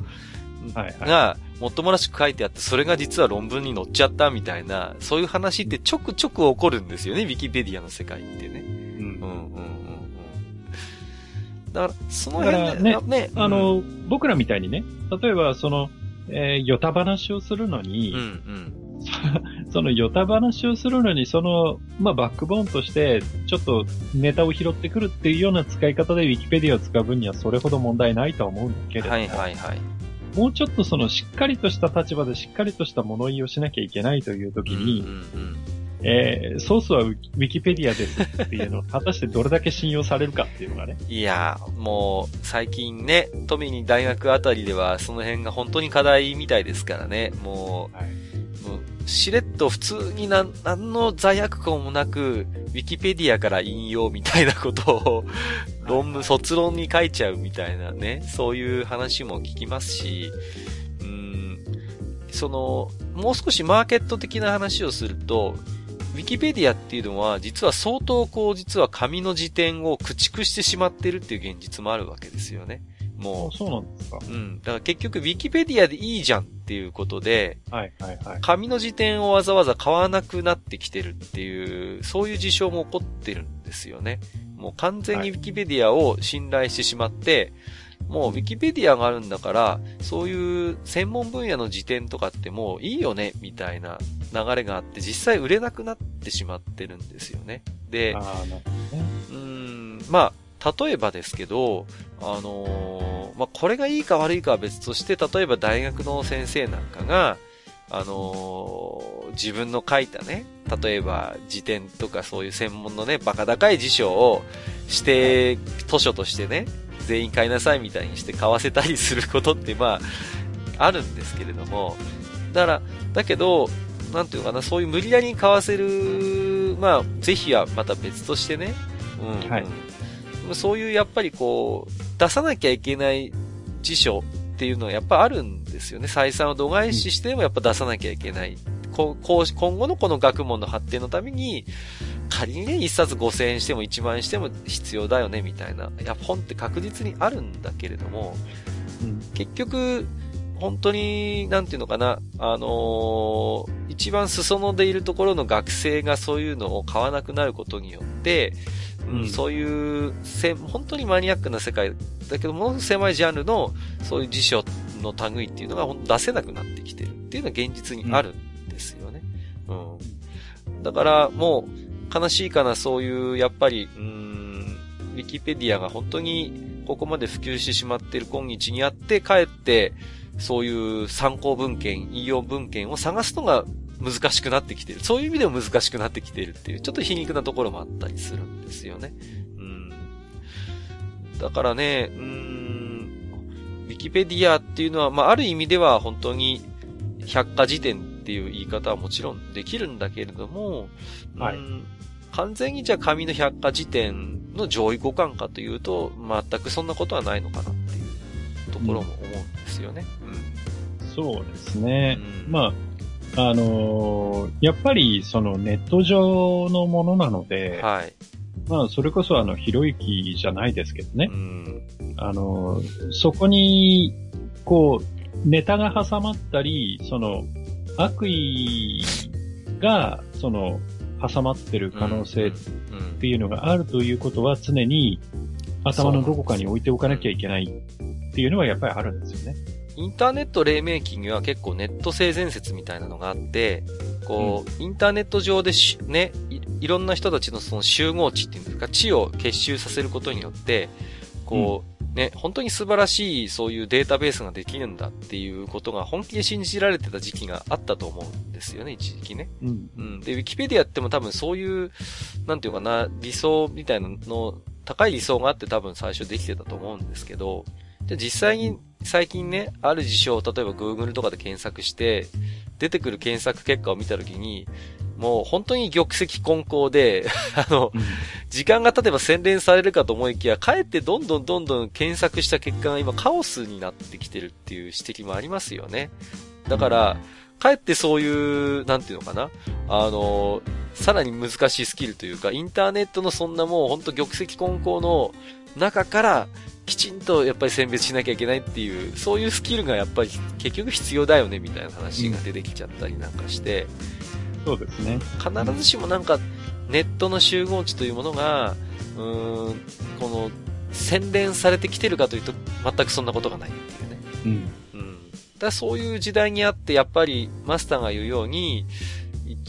はい、はい、が、もっともらしく書いてあって、それが実は論文に載っちゃったみたいな、そういう話ってちょくちょく起こるんですよね、ウィキペディアの世界ってね。うん。うんうんだから、その辺ね、ね、あの、うん、僕らみたいにね、例えばその、えー、ヨタ話をするのに、うんうん、そのヨタ話をするのに、その、まあ、バックボーンとして、ちょっとネタを拾ってくるっていうような使い方でウィキペディアを使う分にはそれほど問題ないとは思うんだけれども。はいはいはい。もうちょっとそのしっかりとした立場でしっかりとした物言いをしなきゃいけないという時に、うんうんうんえー、ソースはウィキペディアですっていうのを、果たしてどれだけ信用されるかっていうのがね。いやもう、最近ね、富に大学あたりでは、その辺が本当に課題みたいですからね、もう、はい、もうしれっと普通に何の罪悪感もなく、ウィキペディアから引用みたいなことを、論文、卒論に書いちゃうみたいなね、そういう話も聞きますし、うん、その、もう少しマーケット的な話をすると、ウィキペディアっていうのは、実は相当こう、実は紙の辞典を駆逐してしまってるっていう現実もあるわけですよね。もう。そうなんですか。うん。だから結局、ウィキペディアでいいじゃんっていうことで、はいはいはい。紙の辞典をわざわざ買わなくなってきてるっていう、そういう事象も起こってるんですよね。もう完全にウィキペディアを信頼してしまって、もうウィキペディアがあるんだから、そういう専門分野の辞典とかってもういいよね、みたいな流れがあって、実際売れなくなってしまってるんですよね。で、うん、まあ、例えばですけど、あのー、まあ、これがいいか悪いかは別として、例えば大学の先生なんかが、あのー、自分の書いたね、例えば辞典とかそういう専門のね、バカ高い辞書を指定図書としてね、全員買いなさいみたいにして買わせたりすることってまあ、あるんですけれども、だから、だけど、なんていうかな、そういう無理やりに買わせる、まあ、是非はまた別としてね、うん、はい、そういうやっぱりこう、出さなきゃいけない辞書っていうのはやっぱあるんですですよね。採算を度外視してもやっぱ出さなきゃいけない。こう、こう、今後のこの学問の発展のために、仮にね、一冊5000円しても1万円しても必要だよね、みたいな。いや、本って確実にあるんだけれども、うん、結局、本当に、なんていうのかな、あのー、一番裾野でいるところの学生がそういうのを買わなくなることによって、うん、そういう、せ、本当にマニアックな世界だけど、もの狭いジャンルの、そういう辞書の類っていうのが出せなくなってきてるっていうのは現実にあるんですよね。うん。だから、もう、悲しいかな、そういう、やっぱり、うん、ウィキペディアが本当に、ここまで普及してしまっている今日にあって、かえって、そういう参考文献、引用文献を探すのが難しくなってきてる。そういう意味でも難しくなってきてるっていう、ちょっと皮肉なところもあったりするんですよね。うん。だからね、うん、ウィキペディアっていうのは、まあ、ある意味では本当に百科事典っていう言い方はもちろんできるんだけれども、はい。完全にじゃあ紙の百科事典の上位互換かというと、全くそんなことはないのかなっていうところも思うんですよね。うん、そうですね。うん、まあ、あのー、やっぱりそのネット上のものなので、はい。まあ、それこそあの、ひろゆきじゃないですけどね。うん、あのー、そこに、こう、ネタが挟まったり、その、悪意が、その、挟まってる可能性っていうのがあるということは常に頭のどこかに置いておかなきゃいけないっていうのはやっぱりあるんですよね。インターネット黎明期には結構ネット性善説みたいなのがあって、こう、うん、インターネット上でねい、いろんな人たちのその集合値っていうんですか、地を結集させることによって、こう、うん、ね、本当に素晴らしいそういうデータベースができるんだっていうことが本気で信じられてた時期があったと思うんですよね、一時期ね。うん。うん。で、ウィキペディアっても多分そういう、なんていうかな、理想みたいなの、高い理想があって多分最初できてたと思うんですけど、じゃ実際に最近ね、ある事象を例えば Google とかで検索して、出てくる検索結果を見たときに、もう本当に玉石混交で、あの、時間が経てば洗練されるかと思いきや、かえってどんどんどんどん検索した結果が今カオスになってきてるっていう指摘もありますよね。だから、かえってそういう、なんていうのかな。あの、さらに難しいスキルというか、インターネットのそんなもうほんと玉石混交の中からきちんとやっぱり選別しなきゃいけないっていう、そういうスキルがやっぱり結局必要だよねみたいな話が出てきちゃったりなんかして、そうですね。必ずしもなんかネットの集合値というものが、うーん、この洗練されてきてるかというと全くそんなことがないっていうね。うん。うん。だそういう時代にあってやっぱりマスターが言うように、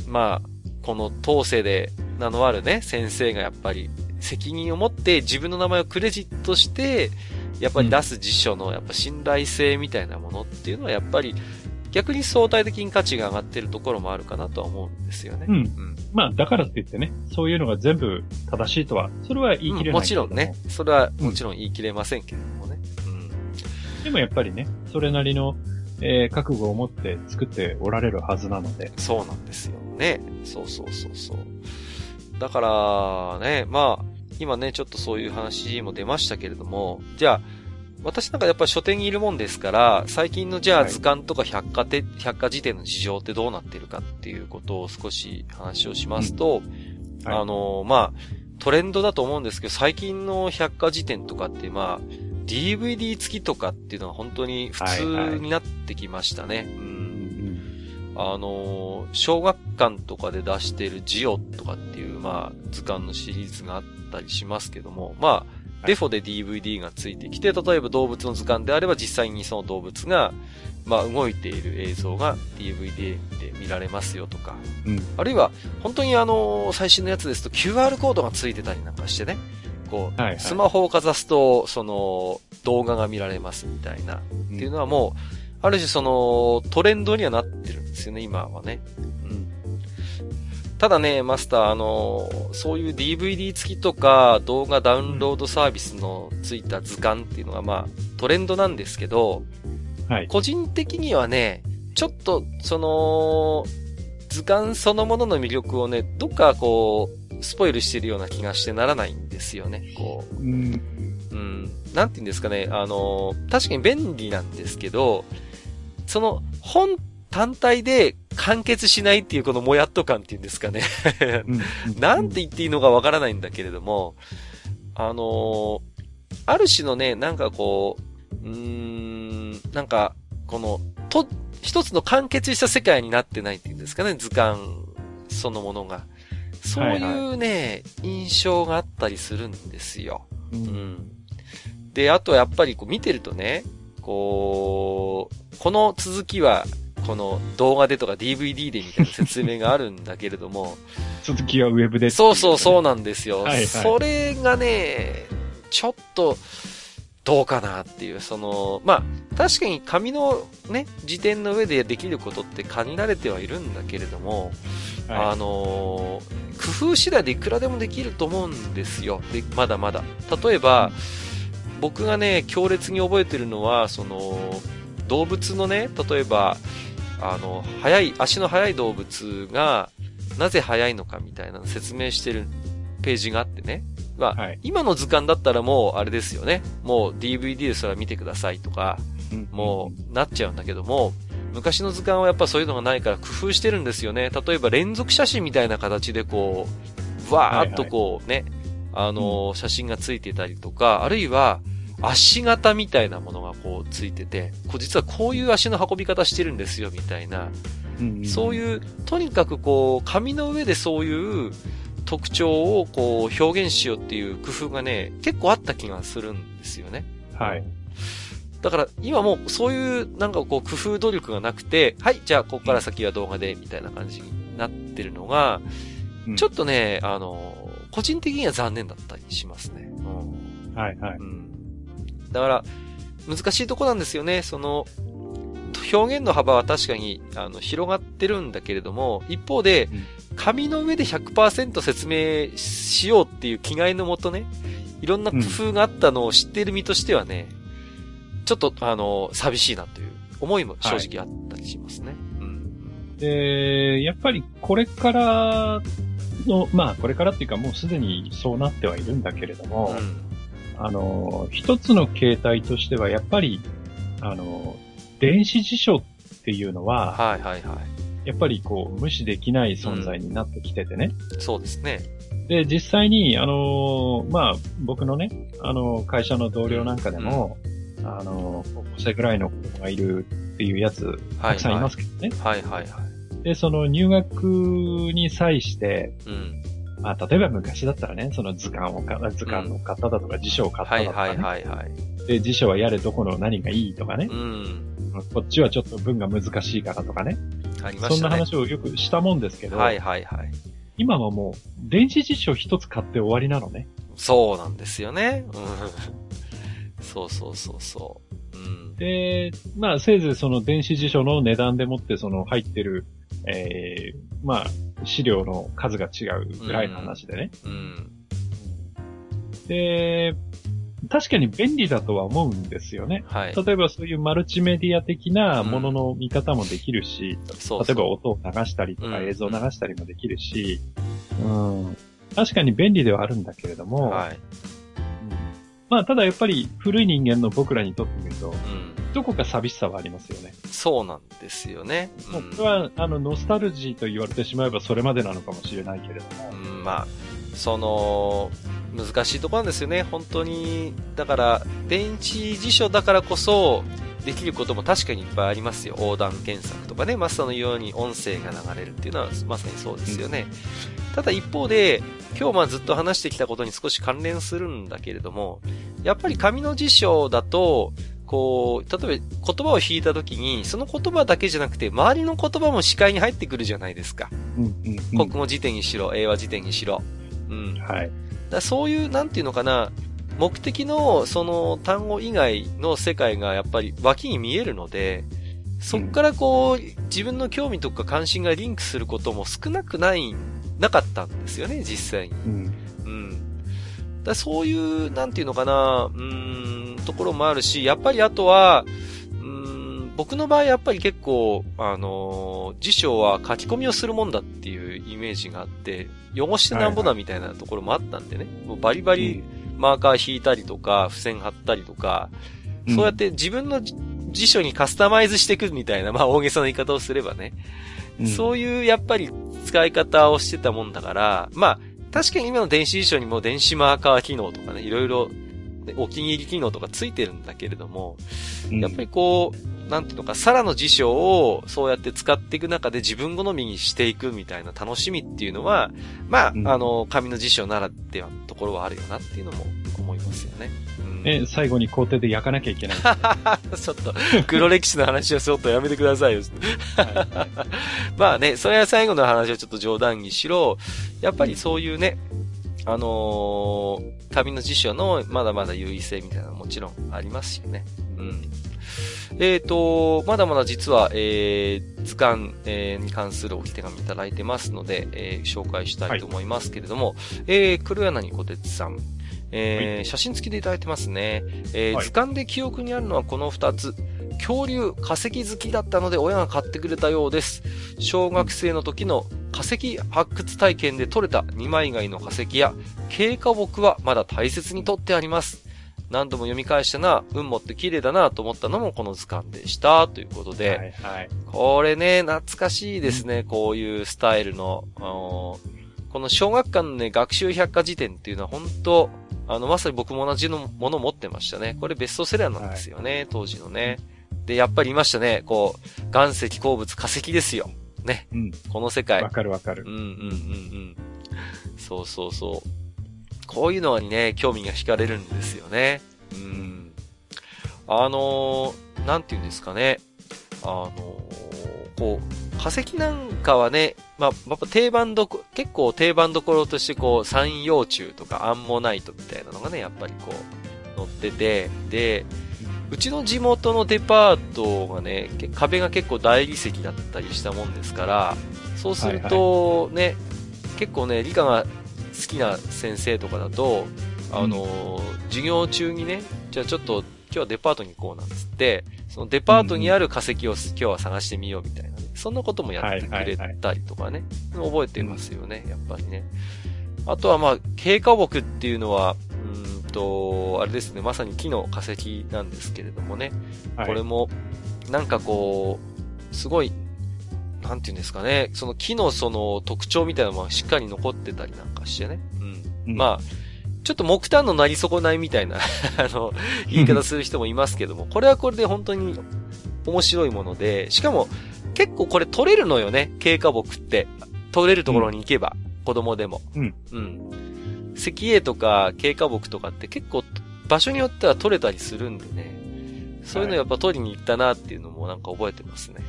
まあ、この当世で名のあるね、先生がやっぱり責任を持って自分の名前をクレジットして、やっぱり出す辞書のやっぱ信頼性みたいなものっていうのはやっぱり逆に相対的に価値が上がってるところもあるかなとは思うんですよね。うん。うん、まあ、だからって言ってね、そういうのが全部正しいとは、それは言い切れない、うん、もちろんね。それはもちろん言い切れませんけれどもね。うん。でもやっぱりね、それなりの、えー、覚悟を持って作っておられるはずなので。そうなんですよね。そうそうそうそう。だから、ね、まあ、今ね、ちょっとそういう話も出ましたけれども、じゃあ、私なんかやっぱり書店にいるもんですから、最近のじゃあ図鑑とか百科て、百科事典の事情ってどうなってるかっていうことを少し話をしますと、うん。はい、あの、まあ、トレンドだと思うんですけど、最近の百科事典とかってまあ、DVD 付きとかっていうのは本当に普通になってきましたね。はい。はい、うん。あの、小学館とかで出してるジオとかっていう、まあ、図鑑のシリーズがあったりしますけども、まあ、デフォで DVD がついてきて、例えば動物の図鑑であれば実際にその動物が、まあ動いている映像が DVD で見られますよとか、うん、あるいは本当にあの、最新のやつですと QR コードがついてたりなんかしてね、こう、はいはい、スマホをかざすと、その、動画が見られますみたいな、っていうのはもう、ある種その、トレンドにはなってるんですよね、今はね。ただね、マスター、あの、そういう DVD 付きとか動画ダウンロードサービスのついた図鑑っていうのがまあトレンドなんですけど、はい。個人的にはね、ちょっと、その、図鑑そのものの魅力をね、どっかこう、スポイルしてるような気がしてならないんですよね、こう。うん。うん。なんて言うんですかね、あの、確かに便利なんですけど、その本単体で完結しないっていうこのもやっと感っていうんですかね なんて言っていいのかわからないんだけれども、あのー、ある種のね、なんかこう、うーん、なんか、この、と、一つの完結した世界になってないっていうんですかね、図鑑そのものが。そういうね、はいはい、印象があったりするんですよ。うん、うん。で、あとやっぱりこう見てるとね、こう、この続きは、この動画でとか DVD でみたいな説明があるんだけれども。続きはウェブで、ね、そうそうそうなんですよ。はいはい、それがね、ちょっと、どうかなっていう、その、まあ、確かに紙のね、時点の上でできることって限られてはいるんだけれども、はい、あの、工夫次第でいくらでもできると思うんですよ。で、まだまだ。例えば、僕がね、強烈に覚えてるのは、その、動物のね、例えば、あの、速い、足の速い動物が、なぜ速いのかみたいなの説明してるページがあってね。まあ、はい、今の図鑑だったらもう、あれですよね。もう DVD でそれは見てくださいとか、もう、なっちゃうんだけども、昔の図鑑はやっぱそういうのがないから工夫してるんですよね。例えば連続写真みたいな形でこう、わーっとこうね、はいはい、あの写真がついてたりとか、あるいは、足型みたいなものがこうついてて、こう実はこういう足の運び方してるんですよ、みたいな。そういう、とにかくこう、紙の上でそういう、特徴をこう表現しようっていう工夫がね、結構あった気がするんですよね。はい。だから今もうそういうなんかこう工夫努力がなくて、はい、じゃあここから先は動画でみたいな感じになってるのが、うん、ちょっとね、あの、個人的には残念だったりしますね。うん、はいはい。うん。だから、難しいとこなんですよね。その、表現の幅は確かにあの広がってるんだけれども、一方で、紙の上で100%説明しようっていう気概のもとね、いろんな工夫があったのを知っている身としてはね、ちょっと、あの、寂しいなという思いも正直あったりしますね。はい、うん。で、やっぱりこれからの、まあこれからっていうかもうすでにそうなってはいるんだけれども、うん、あの、一つの形態としてはやっぱり、あの、電子辞書っていうのは、はいはいはい。やっぱりこう、無視できない存在になってきててね。うん、そうですね。で、実際に、あのー、まあ、僕のね、あの、会社の同僚なんかでも、うん、あの、高校生ぐらいの子供がいるっていうやつ、たくさんいますけどね。はいはい、はい、はい。で、その入学に際して、うん、まあ、例えば昔だったらね、その図鑑をか、図鑑の買っただとか、辞書を買っただとか、ね、はいはいはいはい。で、辞書はやれどこの何がいいとかね。うん。こっちはちょっと文が難しいからとかね。ありましたね。そんな話をよくしたもんですけど。はいはいはい。今はもう、電子辞書一つ買って終わりなのね。そうなんですよね。うん。そうそうそうそう。うん、で、まあ、せいぜいその電子辞書の値段でもってその入ってる、ええー、まあ、資料の数が違うぐらいの話でね。うん。うん、で、確かに便利だとは思うんですよね。はい。例えばそういうマルチメディア的なものの見方もできるし、うん、そう例えば音を流したりとか映像を流したりもできるし、うん、うん、確かに便利ではあるんだけれども、はい。うん、まあ、ただやっぱり古い人間の僕らにとってみると、うん、どこか寂しさはありますよね。そうなんですよね。うん、これは、あの、ノスタルジーと言われてしまえばそれまでなのかもしれないけれども。うん、まあ、その、難しいところなんですよね。本当に。だから、電池辞書だからこそ、できることも確かにいっぱいありますよ。横断検索とかね、マスターのように音声が流れるっていうのはまさにそうですよね。ただ一方で、今日まあずっと話してきたことに少し関連するんだけれども、やっぱり紙の辞書だと、こう、例えば言葉を引いた時に、その言葉だけじゃなくて、周りの言葉も視界に入ってくるじゃないですか。うんうんうん、国語辞典にしろ、英和辞典にしろ。うん。はい。だそういう、なんていうのかな、目的のその単語以外の世界がやっぱり脇に見えるので、そっからこう、自分の興味とか関心がリンクすることも少なくない、なかったんですよね、実際に。うん。うん。だそういう、なんていうのかな、うん、ところもあるし、やっぱりあとは、僕の場合やっぱり結構、あのー、辞書は書き込みをするもんだっていうイメージがあって、汚してなんぼだみたいなところもあったんでね、はいはい、もうバリバリマーカー引いたりとか、付箋貼ったりとか、そうやって自分の辞辞書にカスタマイズしていくみたいな、まあ大げさな言い方をすればね。うん、そういうやっぱり使い方をしてたもんだから、まあ、確かに今の電子辞書にも電子マーカー機能とかね、いろいろ、お気に入り機能とかついてるんだけれども、うん、やっぱりこう、なんていうのか、さらの辞書をそうやって使っていく中で自分好みにしていくみたいな楽しみっていうのは、まあ、うん、あの、紙の辞書ならではのところはあるよなっていうのも思いますよね。え、最後に工程で焼かなきゃいけない。ちょっと、黒歴史の話はちょっとやめてくださいよ。まあね、それは最後の話はちょっと冗談にしろ、やっぱりそういうね、あのー、旅の辞書のまだまだ優位性みたいなのももちろんありますよね。うん。えっ、ー、と、まだまだ実は、えー、図鑑、えー、に関する置き手紙いただいてますので、えー、紹介したいと思いますけれども、はい、えー、黒柳小鉄さん、えー、写真付きでいただいてますね。えー、はい、図鑑で記憶にあるのはこの二つ。恐竜、化石好きだったので親が買ってくれたようです。小学生の時の化石発掘体験で取れた二枚貝の化石や経過木はまだ大切に取ってあります。何度も読み返したな、運もって綺麗だなと思ったのもこの図鑑でした。ということで、はいはい、これね、懐かしいですね、こういうスタイルの。この小学館のね、学習百科事典っていうのは本当あの、まさに僕も同じのもの持ってましたね。これベストセラーなんですよね、はい、当時のね。で、やっぱりいましたね、こう、岩石、鉱物、化石ですよ。ね。うん。この世界。わかるわかる。うんうんうんうん。そうそうそう。こういうのにね、興味が惹かれるんですよね。うん。あのー、なんて言うんですかね。あのー、こう、化石なんかはね、まあ、やっぱ定番どこ、結構定番どころとしてこう、三葉虫とかアンモナイトみたいなのがね、やっぱりこう、載ってて、で、うちの地元のデパートがね、壁が結構大理石だったりしたもんですから、そうするとね、はいはい、結構ね、理科がきな先生とかだと、あの、うん、授業中にね、じゃあちょっと今日はデパートに行こうなんつって、そのデパートにある化石を今日は探してみようみたいな、ね、そんなこともやってくれたりとかね、覚えてますよね、やっぱりね。あとはまあ、経過木っていうのは、うんと、あれですね、まさに木の化石なんですけれどもね、はい、これも、なんかこう、すごい、なんていうんですかね、その木のその特徴みたいなのもしっかり残ってたりなんかしてね。うん。うん、まあ、ちょっと木炭のなり損ないみたいな あの、言い方する人もいますけども、これはこれで本当に面白いもので、しかも結構これ取れるのよね、経過木って。取れるところに行けば、うん、子供でも。うん。うん。石英とか経過木とかって結構場所によっては取れたりするんでね。そういうのやっぱ取りに行ったなっていうのもなんか覚えてますね。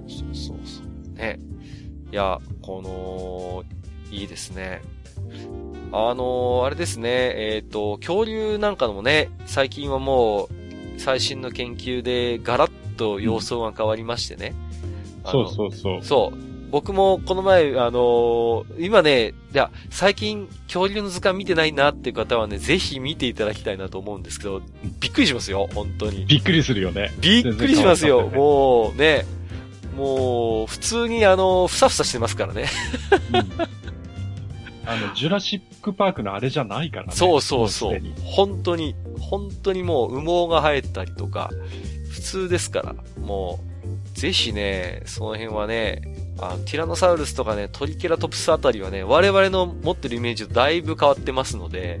うん。そうそうそうそう。ね。いや、この、いいですね。あのー、あれですね、えっ、ー、と、恐竜なんかのもね、最近はもう、最新の研究でガラッと様相が変わりましてね。うん、そうそうそう。そう。僕もこの前、あのー、今ね、いや、最近恐竜の図鑑見てないなっていう方はね、ぜひ見ていただきたいなと思うんですけど、びっくりしますよ、本当に。びっくりするよね。びっくりしますよ、もうね、もう、普通にあの、ふさふさしてますからね。うんあの、ジュラシックパークのあれじゃないからね。そうそうそう。本当に、本当にもう羽毛が生えたりとか、普通ですから、もう、ぜひね、その辺はね、あティラノサウルスとかね、トリケラトプスあたりはね、我々の持ってるイメージとだいぶ変わってますので、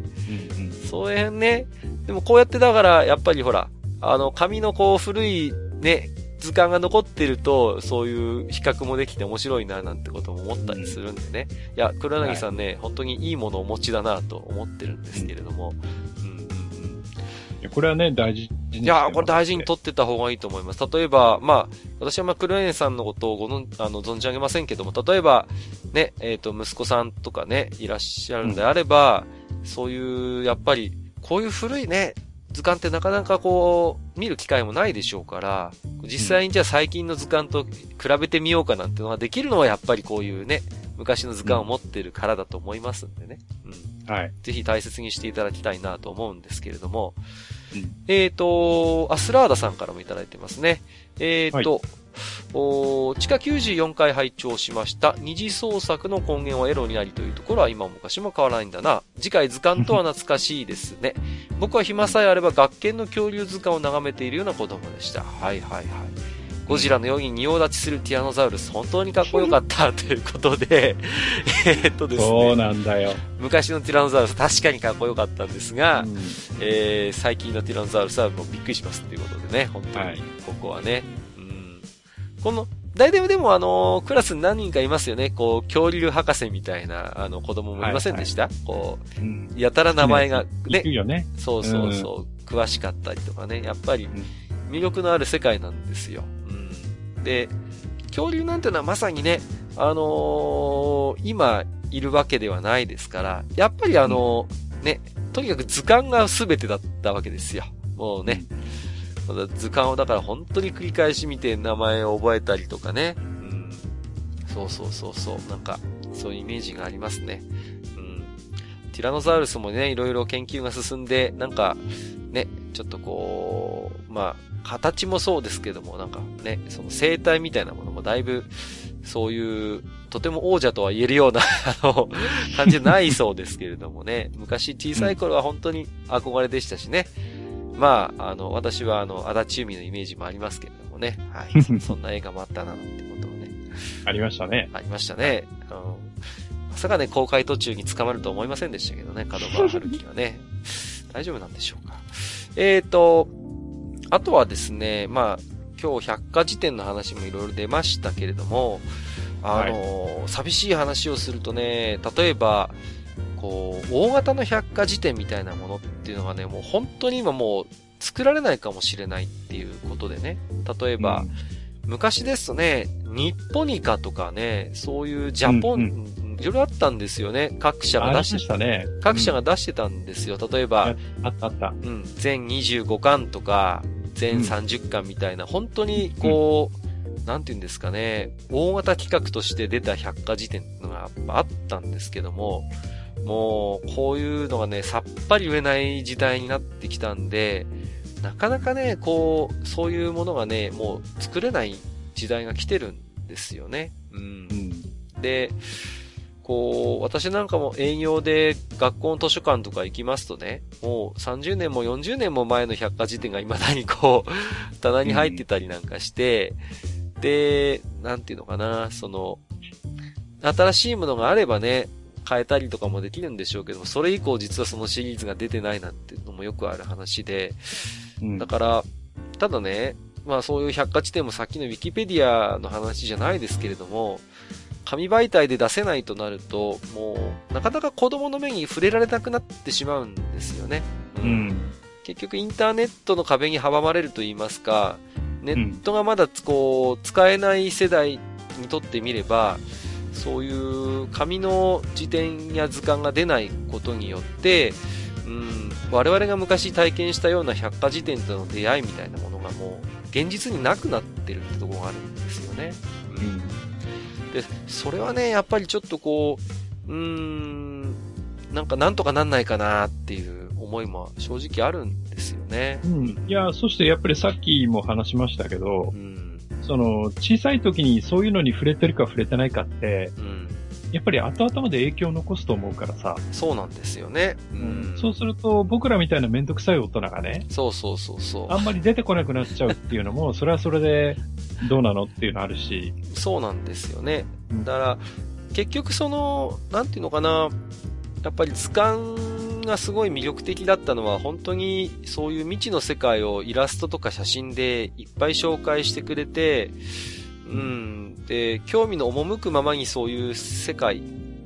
うんうん、そういう辺ね、でもこうやってだから、やっぱりほら、あの、紙のこう古いね、図鑑が残ってると、そういう比較もできて面白いな、なんてことも思ったりするんでね。いや、黒柳さんね、はい、本当にいいものをお持ちだなと思ってるんですけれども。うんうんうん。いや、これはね、大事に、いや、これ大事に取ってた方がいいと思います。例えば、まあ、私はまあ、黒柳さんのことをごのあの存じ上げませんけども、例えば、ね、えっ、ー、と、息子さんとかね、いらっしゃるんであれば、うん、そういう、やっぱり、こういう古いね、図鑑ってなかなかこう、見る機会もないでしょうから、実際にじゃあ最近の図鑑と比べてみようかなんてのができるのはやっぱりこういうね、昔の図鑑を持ってるからだと思いますんでね。うん。はい。ぜひ大切にしていただきたいなと思うんですけれども、うん、えっ、ー、と、アスラーダさんからもいただいてますね。えっ、ー、と、はいお地下94回拝聴しました二次創作の根源はエロになりというところは今も昔も変わらないんだな。次回図鑑とは懐かしいですね。僕は暇さえあれば学研の恐竜図鑑を眺めているような子供でした。はいはいはい。ゴジラのように仁王立ちするティラノザウルス、本当にかっこよかったということで、えっとですね。そうなんだよ。昔のティラノザウルス確かにかっこよかったんですが、うん、えー、最近のティラノザウルスはもうびっくりしますっていうことでね、本当に、ここはね。はい、うん、この、大体でもあの、クラスに何人かいますよね。こう、恐竜博士みたいな、あの、子供もいませんでした、はいはい、こう、うん、やたら名前がね。ねねそうそうそう、うん、詳しかったりとかね。やっぱり、魅力のある世界なんですよ。で、恐竜なんてのはまさにね、あのー、今いるわけではないですから、やっぱりあのー、ね、とにかく図鑑が全てだったわけですよ。もうね。図鑑をだから本当に繰り返し見て名前を覚えたりとかね。うん。そうそうそうそう。なんか、そういうイメージがありますね。うん。ティラノザウルスもね、いろいろ研究が進んで、なんか、ね、ちょっとこう、まあ、形もそうですけども、なんかね、その生態みたいなものもだいぶ、そういう、とても王者とは言えるような あの、感じないそうですけれどもね、昔小さい頃は本当に憧れでしたしね。まあ、あの、私はあの、足立海のイメージもありますけれどもね。はい。そんな映画もあったな、なんてことをね。ありましたね。ありましたね。あのまさかね、公開途中に捕まると思いませんでしたけどね、角川春樹はね。大丈夫なんでしょうか。えっ、ー、と、あとはですね、まあ、今日百科事典の話もいろいろ出ましたけれども、あの、はい、寂しい話をするとね、例えば、こう、大型の百科事典みたいなものっていうのがね、もう本当に今もう作られないかもしれないっていうことでね、例えば、うん、昔ですとね、日ポニカとかね、そういうジャポン、うんうんいろいろあったんですよね。各社が出してた。ね。各社が出してたんですよ。例えば、あったあった。うん。全25巻とか、全30巻みたいな、本当にこう、うん、なんて言うんですかね、大型企画として出た百科事典のがあったんですけども、もう、こういうのがね、さっぱり言えない時代になってきたんで、なかなかね、こう、そういうものがね、もう作れない時代が来てるんですよね。うん。うん、で、こう、私なんかも営業で学校の図書館とか行きますとね、もう30年も40年も前の百科事典が未だにこう、棚に入ってたりなんかして、うん、で、なんていうのかな、その、新しいものがあればね、変えたりとかもできるんでしょうけども、それ以降実はそのシリーズが出てないなんていうのもよくある話で、うん、だから、ただね、まあそういう百科事典もさっきのウィキペディアの話じゃないですけれども、紙媒体で出せないとなると、もう、なかなか子供の目に触れられなくなってしまうんですよね。うん。結局インターネットの壁に阻まれると言いますか、ネットがまだこう、使えない世代にとってみれば、そういう紙の辞典や図鑑が出ないことによって、うん、我々が昔体験したような百科事典との出会いみたいなものがもう現実になくなってるってところがあるんですよね。うんで、それはね、やっぱりちょっとこう、うーん、なんかなんとかなんないかなっていう思いも正直あるんですよね。うん。いや、そしてやっぱりさっきも話しましたけど、うん、その、小さい時にそういうのに触れてるか触れてないかって、うん、やっぱり後々まで影響を残すと思うからさ。そうなんですよね。うん。そうすると、僕らみたいなめんどくさい大人がね。そうそうそうそう。あんまり出てこなくなっちゃうっていうのも、それはそれで、どうなのっていうのあるし。そうなんですよね。だから、結局その、なんていうのかな、やっぱり図鑑がすごい魅力的だったのは、本当にそういう未知の世界をイラストとか写真でいっぱい紹介してくれて、うん、で、興味の赴くままにそういう世界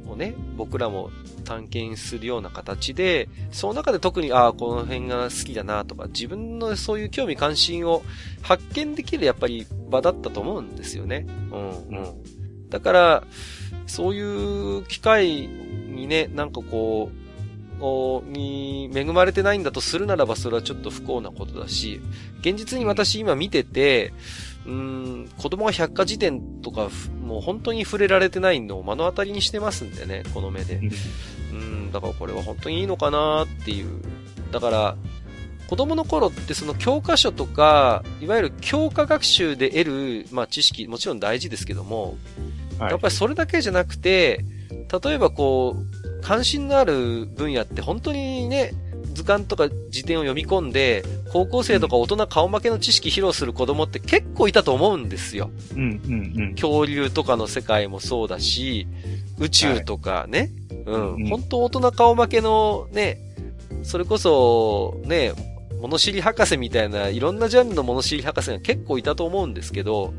をね、僕らも探検するような形で、その中で特に、ああ、この辺が好きだなとか、自分のそういう興味関心を発見できるやっぱり場だったと思うんですよね。うん、うん。だから、そういう機会にね、なんかこう、に恵まれてないんだとするならばそれはちょっと不幸なことだし、現実に私今見てて、うん、子供が百科事典とか、もう本当に触れられてないのを目の当たりにしてますんでね、この目で。うん、だからこれは本当にいいのかなっていう。だから、子供の頃ってその教科書とか、いわゆる教科学習で得る、まあ知識、もちろん大事ですけども、はい、やっぱりそれだけじゃなくて、例えばこう、関心のある分野って本当にね、図鑑とか辞典を読み込んで、高校生とか大人顔負けの知識披露する子供って結構いたと思うんですよ。うんうんうん。恐竜とかの世界もそうだし、宇宙とかね、はい、うん、うん。本当大人顔負けのね、それこそ、ね、物知り博士みたいないろんなジャンルの物知り博士が結構いたと思うんですけど、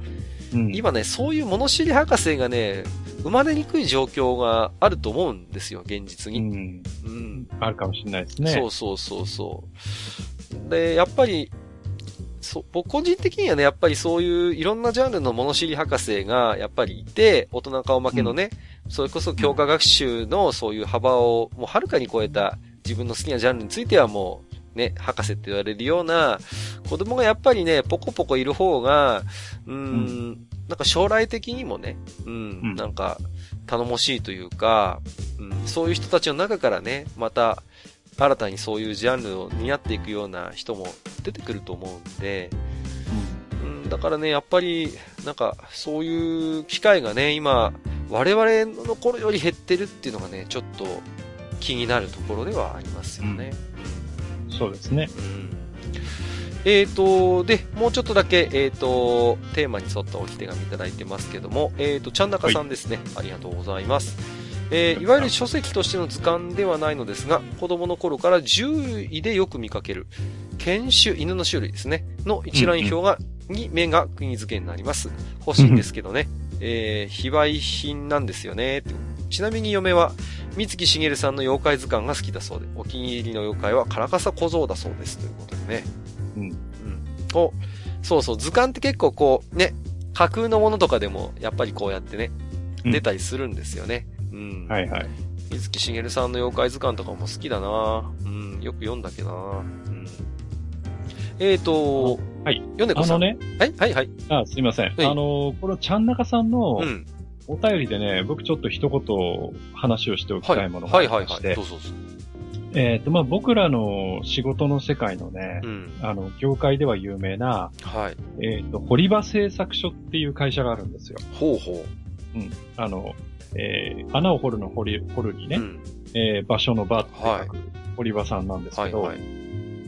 うん、今ね、そういう物知り博士がね、生まれにくい状況があると思うんですよ、現実に。うん。うん、あるかもしれないですね。そうそうそうそう。で、やっぱり、そ、僕個人的にはね、やっぱりそういういろんなジャンルの物知り博士がやっぱりいて、大人顔負けのね、うん、それこそ教科学習のそういう幅をもうはるかに超えた自分の好きなジャンルについてはもうね、博士って言われるような子供がやっぱりね、ポコポコいる方が、うん、うんなんか将来的にもね、うん、うん、なんか頼もしいというか、うん、そういう人たちの中からね、また新たにそういうジャンルを担っていくような人も出てくると思うんで、うん、だからね、やっぱり、なんか、そういう機会がね、今、我々の頃より減ってるっていうのがね、ちょっと気になるところではありますよね。うん、そうですね。うんえっ、ー、と、で、もうちょっとだけ、えっ、ー、と、テーマに沿った置き手紙いただいてますけども、えっ、ー、と、ちゃんなかさんですね、はい、ありがとうございます。えー、いわゆる書籍としての図鑑ではないのですが、子供の頃から獣医でよく見かける、犬種、犬の種類ですね、の一覧表が、うんうん、に目が釘付けになります。欲しいんですけどね、えー、非売品なんですよね。ちなみに嫁は、三月しげるさんの妖怪図鑑が好きだそうで、お気に入りの妖怪はカラカサ小僧だそうです。ということでね。うん。うん。お、そうそう、図鑑って結構こう、ね、架空のものとかでも、やっぱりこうやってね、出たりするんですよね。うん。はいはい。水木しげるさんの妖怪図鑑とかも好きだなうん、よく読んだけどなうん。えっ、ー、と、はい。読んでこさん。あのね。はいはいはい。あ、すいません。はい、あの、このちゃんなかさんの、うん。お便りでね、僕ちょっと一言話をしておきたいものがありまして。はい、はい、はいはいどうぞどうぞ。えっ、ー、と、まあ、僕らの仕事の世界のね、うん、あの、業界では有名な、はい。えっ、ー、と、堀場製作所っていう会社があるんですよ。ほうほう。うん。あの、えー、穴を掘るの掘り、掘るにね、うん、えー、場所の場って書く、堀場さんなんですけど、はいはいはい、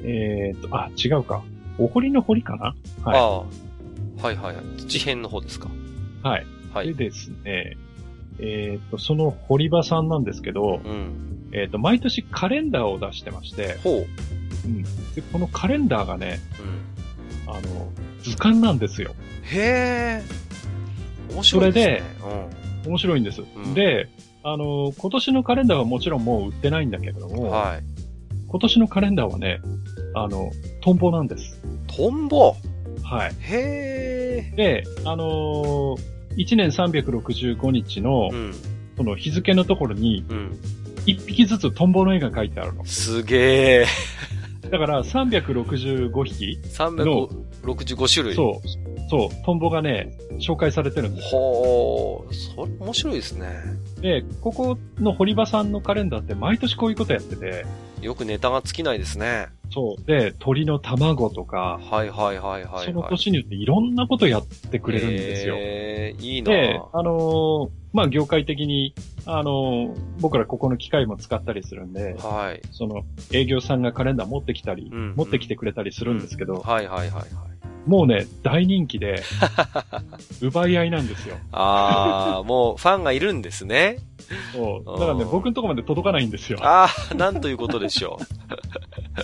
えっ、と、あ、違うか。お堀の堀かな？はい。ああ。はいはいはい。土辺の方ですか。はい。はい。でですね、えっ、と、その堀場さんなんですけど、うん、えっ、と、毎年カレンダーを出してまして、ほう。うん。で、このカレンダーがね、うん、あの、図鑑なんですよ。へえ。面白いですね。それで、うん、面白いんです。うん、で、あの、今年のカレンダーはもちろんもう売ってないんだけれども、はい。今年のカレンダーはね、あの、トンボなんです。トンボはい。へえ。で、あのー、1年365日の、うん、その日付のところに、1匹ずつトンボの絵が描いてあるの。すげえ。だから365匹の。365種類そう。そう。トンボがね、紹介されてるんですほー。それ面白いですね。で、ここの堀場さんのカレンダーって毎年こういうことやってて。よくネタが尽きないですね。そう。で、鳥の卵とか。はいはいはいはい、はい、その年によっていろんなことやってくれるんですよ。えー、いいなで、あのー、まあ、業界的に、あのー、僕らここの機械も使ったりするんで、はい。その、営業さんがカレンダー持ってきたり、うん、持ってきてくれたりするんですけど、うん、はいはいはいはい。もうね、大人気で、奪い合いなんですよ。ああ、もうファンがいるんですね。そう。だからね、僕のとこまで届かないんですよ。ああ、なんということでしょう。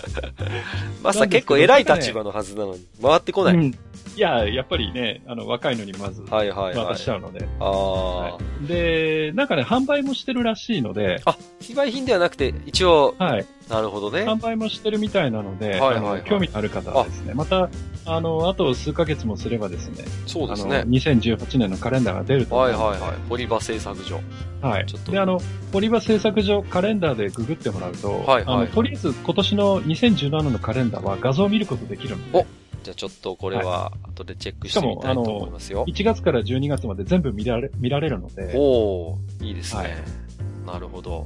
まさ結構偉い立場のはずなのに、回ってこない。うんいや、やっぱりね、あの、若いのにまず、渡しちゃうので。ああ、はい、で、なんかね、販売もしてるらしいので。あ、非売品ではなくて、一応。はい。なるほどね。販売もしてるみたいなので、はいはい、はい、興味のある方はですね、また、あの、あと数ヶ月もすればですね、そうですね。2018年のカレンダーが出ると思います。はいはいはい。堀場製作所。はい。ちょっと。で、あの、堀場製作所カレンダーでググってもらうと、はいはい、あの、とりあえず今年の2017のカレンダーは画像を見ることできるので。おじゃあちょっとこれは後でチェックしてみたいと思いますよ。1月から12月まで全部見られ見られるので。おいいですね、はい、なるほど。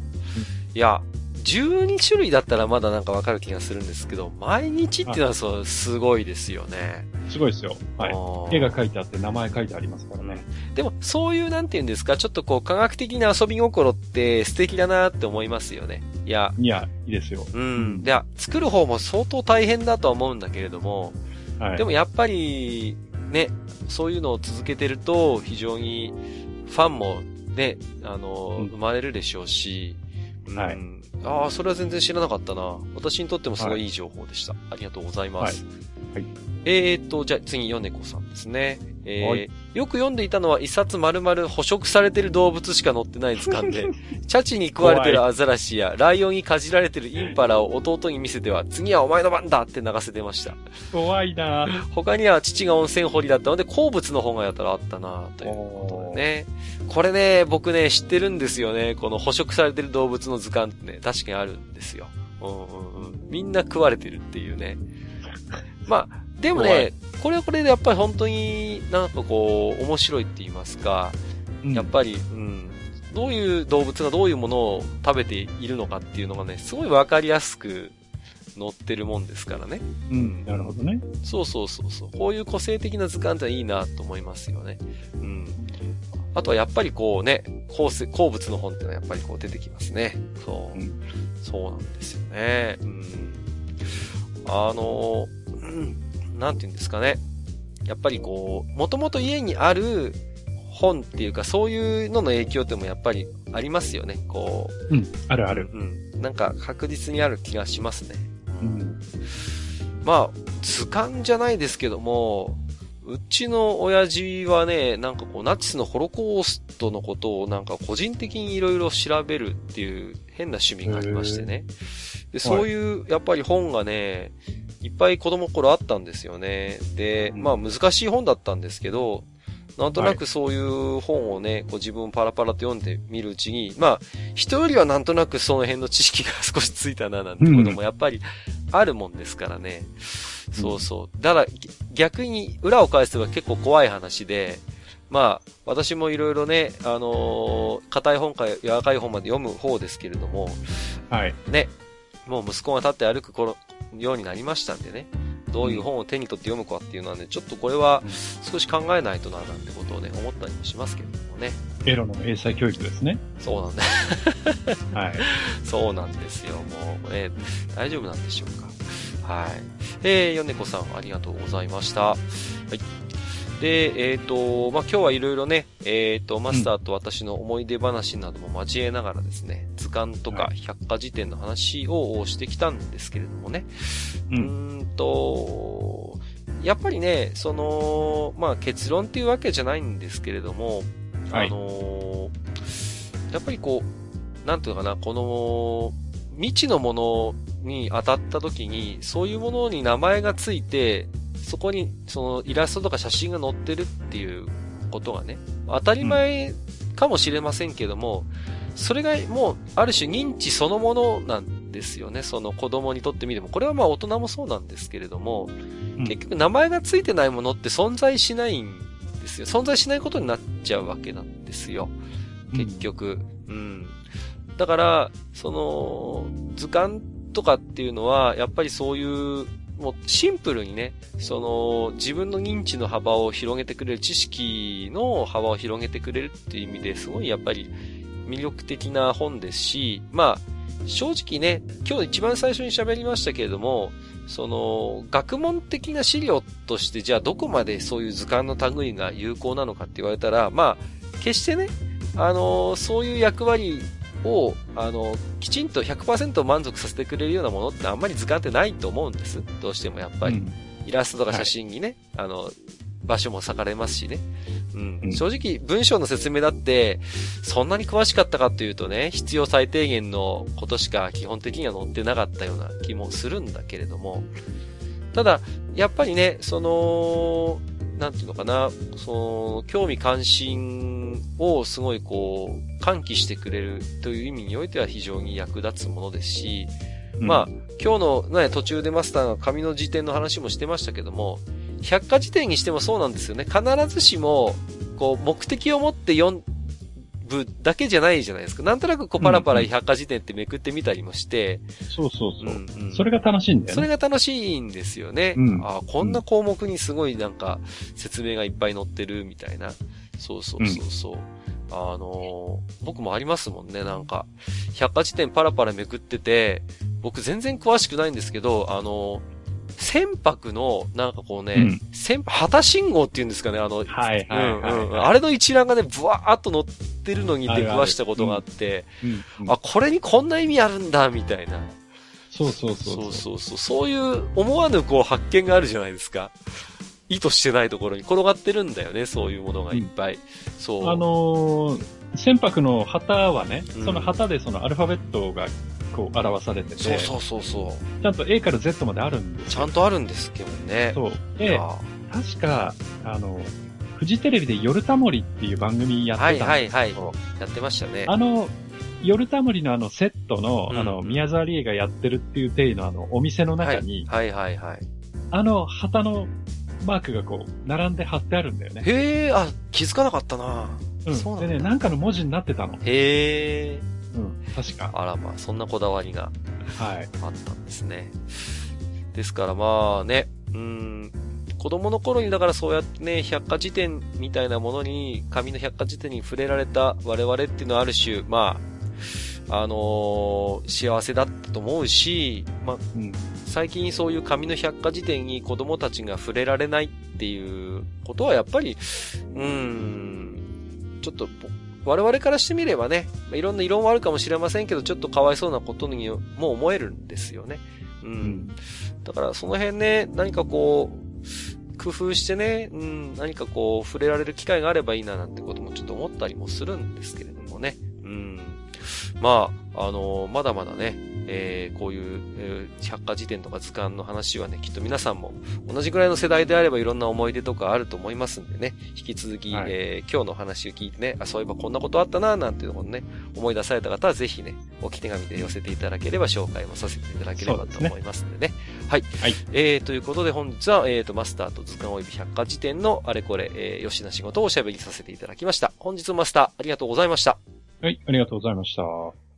いや、12種類だったらまだなんかわかる気がするんですけど、毎日っていうのはそう、すごいですよね。すごいですよ。はい。絵が書いてあって名前書いてありますからね。でも、そういうなんて言うんですか、ちょっとこう科学的な遊び心って素敵だなって思いますよね。いや。いや、いいですよ。うん。いや、作る方も相当大変だとは思うんだけれども、はい、でもやっぱり、ね、そういうのを続けてると、非常にファンもね、あの、うん、生まれるでしょうし、はい。ああ、それは全然知らなかったな。私にとってもすごいいい情報でした。はい、ありがとうございます。はい。はい、えー、っと、じゃあ次、ヨネコさんですね。えー、はい、よく読んでいたのは一冊丸々捕食されてる動物しか載ってない図鑑で、チャチに食われてるアザラシや、ライオンにかじられてるインパラを弟に見せては、次はお前の番だって流せてました。怖いな他には父が温泉掘りだったので、好物の本がやったらあったなということでね。これね、僕ね、知ってるんですよね。この捕食されてる動物の図鑑ってね、確かにあるんですよ。うんうんうん。みんな食われてるっていうね。まあ、でもね、これはこれでやっぱり本当になんかこう、面白いって言いますか、やっぱり、うん、どういう動物がどういうものを食べているのかっていうのがね、すごいわかりやすく載ってるもんですからね。うん、なるほどね。そうそうそうそう。こういう個性的な図鑑っていいなと思いますよね。うん。あとはやっぱりこうね、鉱鉱物の本ってのはやっぱりこう出てきますね。そう。うん、そうなんですよね。うん。あの、うんなんて言うんですかね。やっぱりこう、もともと家にある本っていうか、そういうのの影響ってもやっぱりありますよね、こう。うん、あるある。うん。なんか確実にある気がしますね。うん。まあ、図鑑じゃないですけども、うちの親父はね、なんかこう、ナチスのホロコーストのことをなんか個人的にいろいろ調べるっていう変な趣味がありましてね。で、そういう、やっぱり本がね、いっぱい子供頃あったんですよね。で、まあ難しい本だったんですけど、なんとなくそういう本をね、こう自分パラパラと読んでみるうちに、まあ、人よりはなんとなくその辺の知識が 少しついたななんてこともやっぱりあるもんですからね。うん、そうそう。だから逆に裏を返せば結構怖い話で、まあ、私もいろいろね、あのー、硬い本か柔らかい本まで読む方ですけれども、はい。ね、もう息子が立って歩く頃、ようになりましたんでね、どういう本を手に取って読むかっていうのはね、ちょっとこれは少し考えないとな、なんてことをね、思ったりもしますけれどもね。エロの英才教育ですね。そうなんだ。はい。そうなんですよ。もう、ね、大丈夫なんでしょうか。はい。えー、ヨネコさんありがとうございました。はい。で、えっ、ー、と、まあ、今日はいろいろね、えっ、ー、と、マスターと私の思い出話なども交えながらですね、図鑑とか百科事典の話をしてきたんですけれどもね、うん、うんと、やっぱりね、その、まあ、結論っていうわけじゃないんですけれども、はい、あのやっぱりこう、なんていうのかな、この、未知のものに当たった時に、そういうものに名前がついて、そこに、そのイラストとか写真が載ってるっていうことがね、当たり前かもしれませんけども、うん、それがもう、ある種認知そのものなんですよね。その子供にとってみても。これはまあ大人もそうなんですけれども、うん、結局名前がついてないものって存在しないんですよ。存在しないことになっちゃうわけなんですよ。結局。うん、うん。だから、その、図鑑とかっていうのは、やっぱりそういうもうシンプルにね、その自分の認知の幅を広げてくれる、知識の幅を広げてくれるっていう意味ですごいやっぱり魅力的な本ですし、まあ、正直ね、今日一番最初に喋りましたけれども、その、学問的な資料としてじゃあどこまでそういう図鑑の類が有効なのかって言われたら、まあ、決してね、あのそういう役割を、あの、きちんと100%満足させてくれるようなものってあんまり図鑑ってないと思うんです。どうしてもやっぱり。うん、イラストとか写真にね、はい、あの、場所も割かれますしね。うん。うん、正直、文章の説明だって、そんなに詳しかったかというとね、必要最低限のことしか基本的には載ってなかったような気もするんだけれども、ただ、やっぱりね、その、なんていうのかな、その、興味関心をすごいこう、喚起してくれるという意味においては非常に役立つものですし、うん、まあ、今日のね、途中でマスターが紙の辞典の話もしてましたけども、百科事典にしてもそうなんですよね。必ずしも、こう、目的を持って読ん、部だけじゃないじゃないですか。なんとなくこうパラパラ百科事典ってめくってみたりもして。そうそうそう。うんうん、それが楽しいんだよね。それが楽しいんですよね。うん、あこんな項目にすごいなんか説明がいっぱい載ってるみたいな。そうそうそうそう。うんあのー、僕もありますもんね、なんか。百科事典パラパラめくってて、僕全然詳しくないんですけど、あのー船舶の、なんかこうね、うん、船、旗信号っていうんですかね、あの、はいはいはい、うんうん、あれの一覧がね、ブワーっと載ってるのに出くわしたことがあって、ああ、これにこんな意味あるんだ、みたいな。そうそうそうそう。そうそう。そう。いう思わぬこう発見があるじゃないですか。意図してないところに。転がってるんだよね、そういうものがいっぱい。うん、そう。あのー、船舶の旗はね、その旗でそのアルファベットがこう表されてて、そうそうそうそう。ちゃんと A から Z まであるんですちゃんとあるんですけどね。そう。で、確か、あの、フジテレビで夜タモリっていう番組やってたんですはいはいはい。やってましたね。あの、夜タモリのあのセットの、うん、あの、宮沢りえがやってるっていう体のあの、お店の中に、はい、はい、はいはいあの、旗のマークがこう、並んで貼ってあるんだよね。へえ、あ、気づかなかったなうん。でね、なんかの文字になってたの。へえ。うん、確か。あらまあ、そんなこだわりが、はい。あったんですね。ですからまあね、うん、子供の頃にだからそうやってね、百科事典みたいなものに、紙の百科事典に触れられた我々っていうのはある種、まあ、あのー、幸せだったと思うし、まあ、うん、最近そういう紙の百科事典に子供たちが触れられないっていうことはやっぱり、うん、ちょっと我々からしてみればね、いろんな異論はあるかもしれませんけど、ちょっとかわいそうなことにも思えるんですよね。うん。うん、だからその辺ね、何かこう、工夫してね、うん、何かこう、触れられる機会があればいいななんてこともちょっと思ったりもするんですけれどもね。うん。まあ、あのー、まだまだね、えー、こういう、えー、百科事典とか図鑑の話はね、きっと皆さんも同じぐらいの世代であればいろんな思い出とかあると思いますんでね、引き続き、はい、えー、今日の話を聞いてね、あ、そういえばこんなことあったな、なんていうのをね、思い出された方はぜひね、置き手紙で寄せていただければ紹介もさせていただければと思いますんでね。でねはい。はい。えー、ということで本日は、えー、と、マスターと図鑑及び百科事典のあれこれ、えー、吉な仕事をおしゃべりさせていただきました。本日マスター、ありがとうございました。はい、ありがとうございました。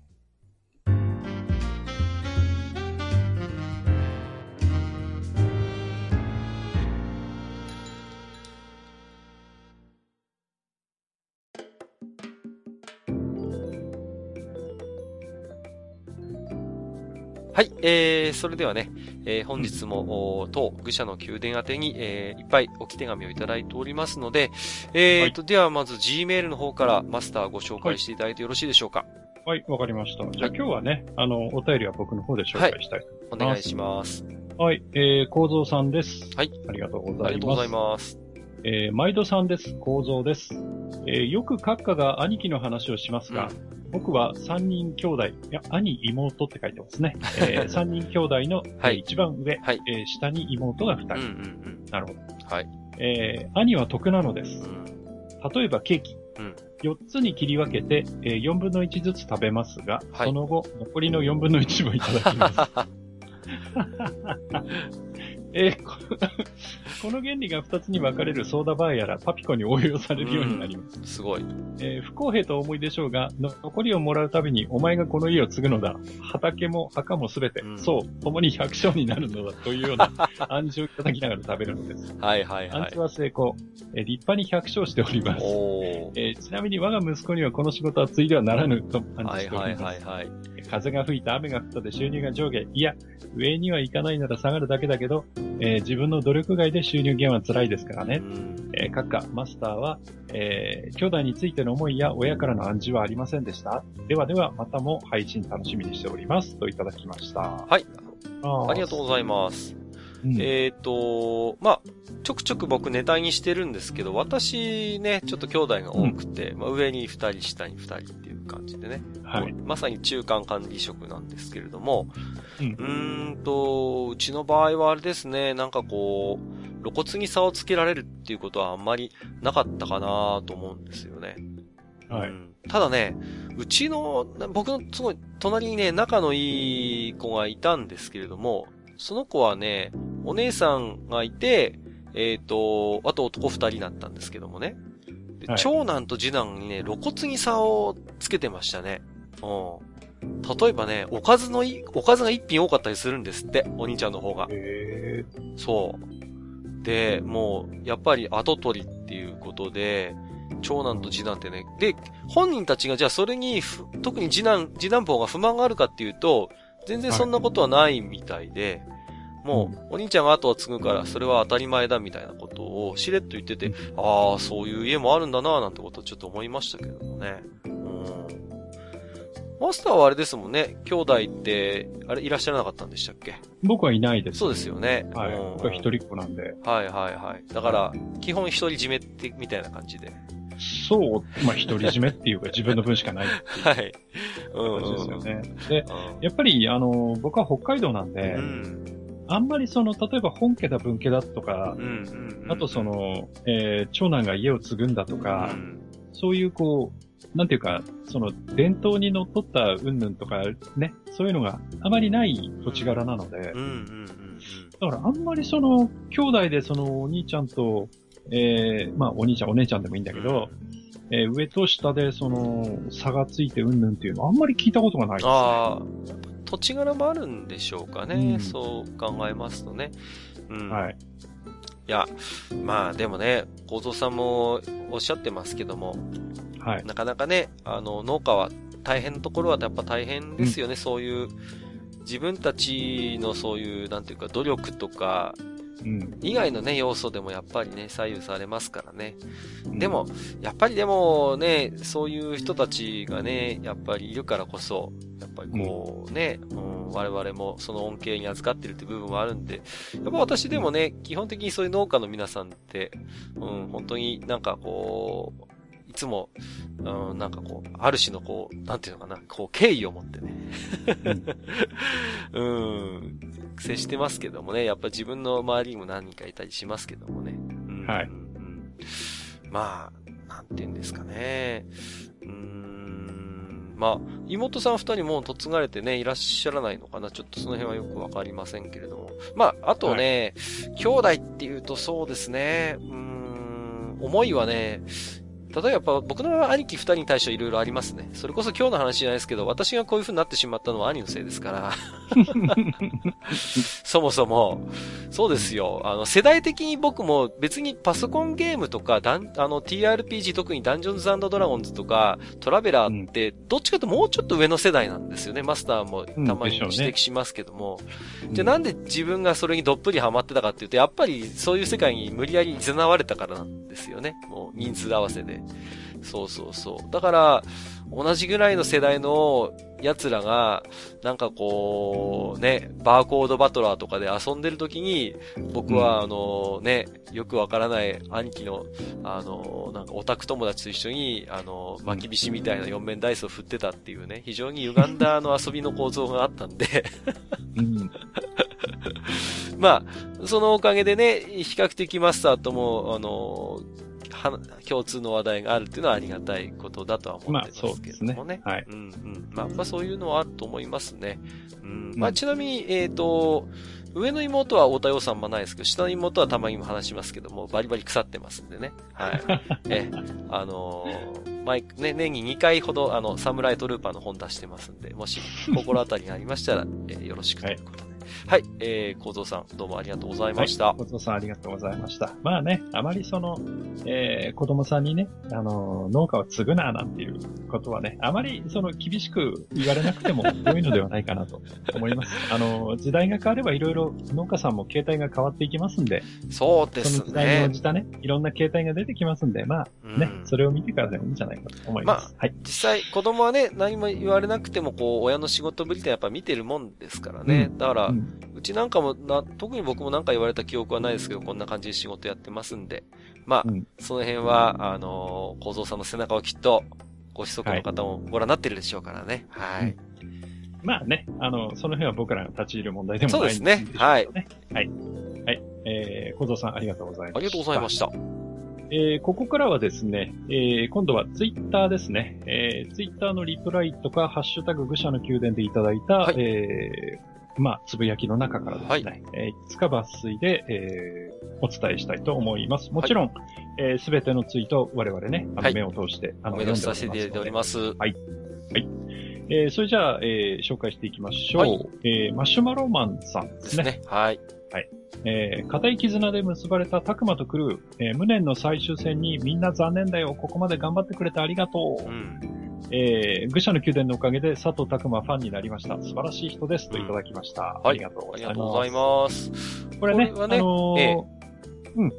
はい、えー、それではね、えー、本日も、当、愚者の宮殿宛てに、えー、いっぱい置き手紙をいただいておりますので、えーと、はい、ではまず Gmail の方からマスターご紹介していただいてよろしいでしょうか。はい、わ、かりました。じゃあ、今日はね、あの、お便りは僕の方で紹介したいと思います。はい、お願いします。はい、えー、構造さんです。はい。ありがとうございます。ありがとうございます。えー、毎度さんです。構造です。えー、よく閣下が兄貴の話をしますが、うん僕は三人兄弟、いや、兄、妹って書いてますね。えー、三人兄弟の、はい、一番上、はい、えー、下に妹が二人、うんうんうん。なるほど。はい。えー、兄は得なのです。うん、例えばケーキ。うん、4つに切り分けて、えー、4分の1ずつ食べますが、はい、その後、残りの4分の1もいただきます。えー、この 原理が2つに分かれるソーダバーやらパピコに応用されるようになります。うん、すごい。えー、不公平と思いでしょうが、残りをもらうたびにお前がこの家を継ぐのだ。畑も墓もすべて、うん、そう、共に百姓になるのだというような 暗示をいただきながら食べるのです。はいはいはい。暗示は成功。えー、立派に百姓しております。えー、ちなみに我が息子にはこの仕事は継いではならぬと暗示しております。はいはいはい、はい。風が吹いた雨が降ったで収入が上下。いや、上には行かないなら下がるだけだけど、えー、自分の努力外で収入減は辛いですからね。えー、閣下、マスターは、えー、兄弟についての思いや親からの暗示はありませんでしたではでは、またも配信楽しみにしております。といただきました。はい。あありがとうございます。うん、えっ、ー、と、まあ、ちょくちょく僕ネタにしてるんですけど、私ね、ちょっと兄弟が多くて、うん、まあ、上に二人、下に二人っていう感じでね、はい、まさに中間管理職なんですけれども、うん、うーんと、うちの場合はあれですね、なんかこう、露骨に差をつけられるっていうことはあんまりなかったかなと思うんですよね。はい、うん。ただね、うちの、僕のすごい隣にね、仲のいい子がいたんですけれども、その子はね、お姉さんがいて、えっ、ー、と、あと男二人だったんですけどもね。はい、長男と次男にね、露骨に差をつけてましたね。うん。例えばね、おかずのい、おかずが一品多かったりするんですって、お兄ちゃんの方が。へそう。で、もう、やっぱり後取りっていうことで、長男と次男ってね、で、本人たちがじゃあそれに、特に次男、次男坊が不満があるかっていうと、全然そんなことはないみたいで、はい、もう、お兄ちゃんが後を継ぐから、それは当たり前だみたいなことをしれっと言ってて、ああ、そういう家もあるんだななんてことをちょっと思いましたけどもね。マスターはあれですもんね。兄弟って、あれいらっしゃらなかったんでしたっけ？僕はいないです、そうですよね。はい。僕は一人っ子なんで。はいはいはい。だから、基本一人占めって、みたいな感じで。そう、まあ、独り占めっていうか 自分の分しかないってはい。感じですよね。で、やっぱり、あの、僕は北海道なんで、うん、あんまりその、例えば本家だ分家だとか、あとその、えー、長男が家を継ぐんだとか、うん、そういうこう、なんていうか、その伝統にのっとった云々とかね、そういうのがあまりない土地柄なので、だからあんまりその兄弟でそのお兄ちゃんと、えー、まあお兄ちゃんお姉ちゃんでもいいんだけど、うん、えー、上と下でその差がついて云々っていうのはあんまり聞いたことがないですね。土地柄もあるんでしょうかね、うん、そう考えますとね。うん、はい。いや、まあでもね、構造さんもおっしゃってますけども、はい。なかなかね、あの、農家は大変なところはやっぱ大変ですよね、うん、そういう、自分たちのそういう、なんていうか、努力とか、うん、以外のね、要素でもやっぱりね、左右されますからね。でも、やっぱりでもね、そういう人たちがね、やっぱりいるからこそ、やっぱりこうね、うん、我々もその恩恵に預かってるって部分はあるんで、やっぱ私でもね、基本的にそういう農家の皆さんって、うん、本当になんかこう、いつも、うん、なんかこう、ある種のこう、なんていうのかな、こう、敬意を持ってね。うん、接してますけどもね、やっぱ自分の周りにも何人かいたりしますけどもね。うん、はい、うん。まあ、なんていうんですかね。うん、まあ、妹さん二人も嫁がれてね、いらっしゃらないのかな。ちょっとその辺はよくわかりませんけれども。まあ、あとね、はい、兄弟っていうとそうですね、うん、思いはね、例えば僕の兄貴二人に対してはいろいろありますね。それこそ今日の話じゃないですけど、私がこういう風になってしまったのは兄のせいですから。そもそも、そうですよ。あの、世代的に僕も別にパソコンゲームとか、ダンあの、TRPG 特にダンジョンズドラゴンズとか、トラベラーって、どっちかともうちょっと上の世代なんですよね。マスターもたまに指摘しますけども。うんね、じゃあなんで自分がそれにどっぷりハマってたかっていうと、やっぱりそういう世界に無理やり誘われたからなんですよね。もう人数合わせで。そうそうそう。だから、同じぐらいの世代の奴らが、なんかこう、ね、バーコードバトラーとかで遊んでる時に、僕はあのね、よくわからない兄貴の、あの、なんかオタク友達と一緒に、あの、巻きびしみたいな4面ダイスを振ってたっていうね、非常に歪んだあの遊びの構造があったんで。まあ、そのおかげでね、比較的マスターとも、あの、共通の話題があるっていうのはありがたいことだとは思ってますけどもね。まあ、ねはい。うんうん。まあ、まあそういうのはあると思いますね。うん。まあちなみに、えっ、ー、と、上の妹は太田洋さんもないですけど、下の妹はたまにも話しますけども、バリバリ腐ってますんでね。はい。え、あのー、マイク、ね、年に2回ほど、あの、サムライトルーパーの本出してますんで、もし心当たりがありましたら、えー、よろしくということで。はい、えー、構造さん、どうもありがとうございました。構、造、さんありがとうございました。まあね、あまりその、えー、子供さんにね、あの、農家を継ぐな、なんていうことはね、あまりその厳しく言われなくても 良いのではないかなと思います。あの、時代が変わればいろいろ農家さんも形態が変わっていきますんで、そうですね。その時代の時代ね、いろんな形態が出てきますんで、まあね、うん、それを見てからでもいいんじゃないかと思います。まあ、はい。実際、子供はね、何も言われなくても、こう、親の仕事ぶりってやっぱ見てるもんですからね。うん、だから、うんうちなんかもな、特に僕もなんか言われた記憶はないですけど、こんな感じで仕事やってますんで、まあ、うん、その辺は、あのー、構造さんの背中をきっと、ご子息の方もご覧になってるでしょうからね。はい。はい、まあね、あの、その辺は僕らが立ち入る問題でもないんですね。そうですね。はい。はい。はい。えー、構造さんありがとうございました。ありがとうございました。えー、ここからはですね、えー、今度はツイッターですね。えー、ツイッターのリプライとか、ハッシュタグ愚者の宮殿でいただいた、はい、えー、まあ、つぶやきの中からですね、はい、えー、いくつか抜粋で、えー、お伝えしたいと思います。もちろん、えす、べ、てのツイート、我々ね、あの、目を通して、あの、目通させていただいております。はい。はい。えー、それじゃあ、えー、紹介していきましょう。はい、えー、マシュマロマンさんですね。ですね。はい。はい。えー、固い絆で結ばれたタクマとクルー、えー、無念の最終戦にみんな残念だよ、ここまで頑張ってくれてありがとう。うん、えー、愚者の宮殿のおかげで佐藤拓馬ファンになりました。素晴らしい人ですといただきました。うん、ありがとうございます。ありがとうございます。これね、れねあのーええ、うん。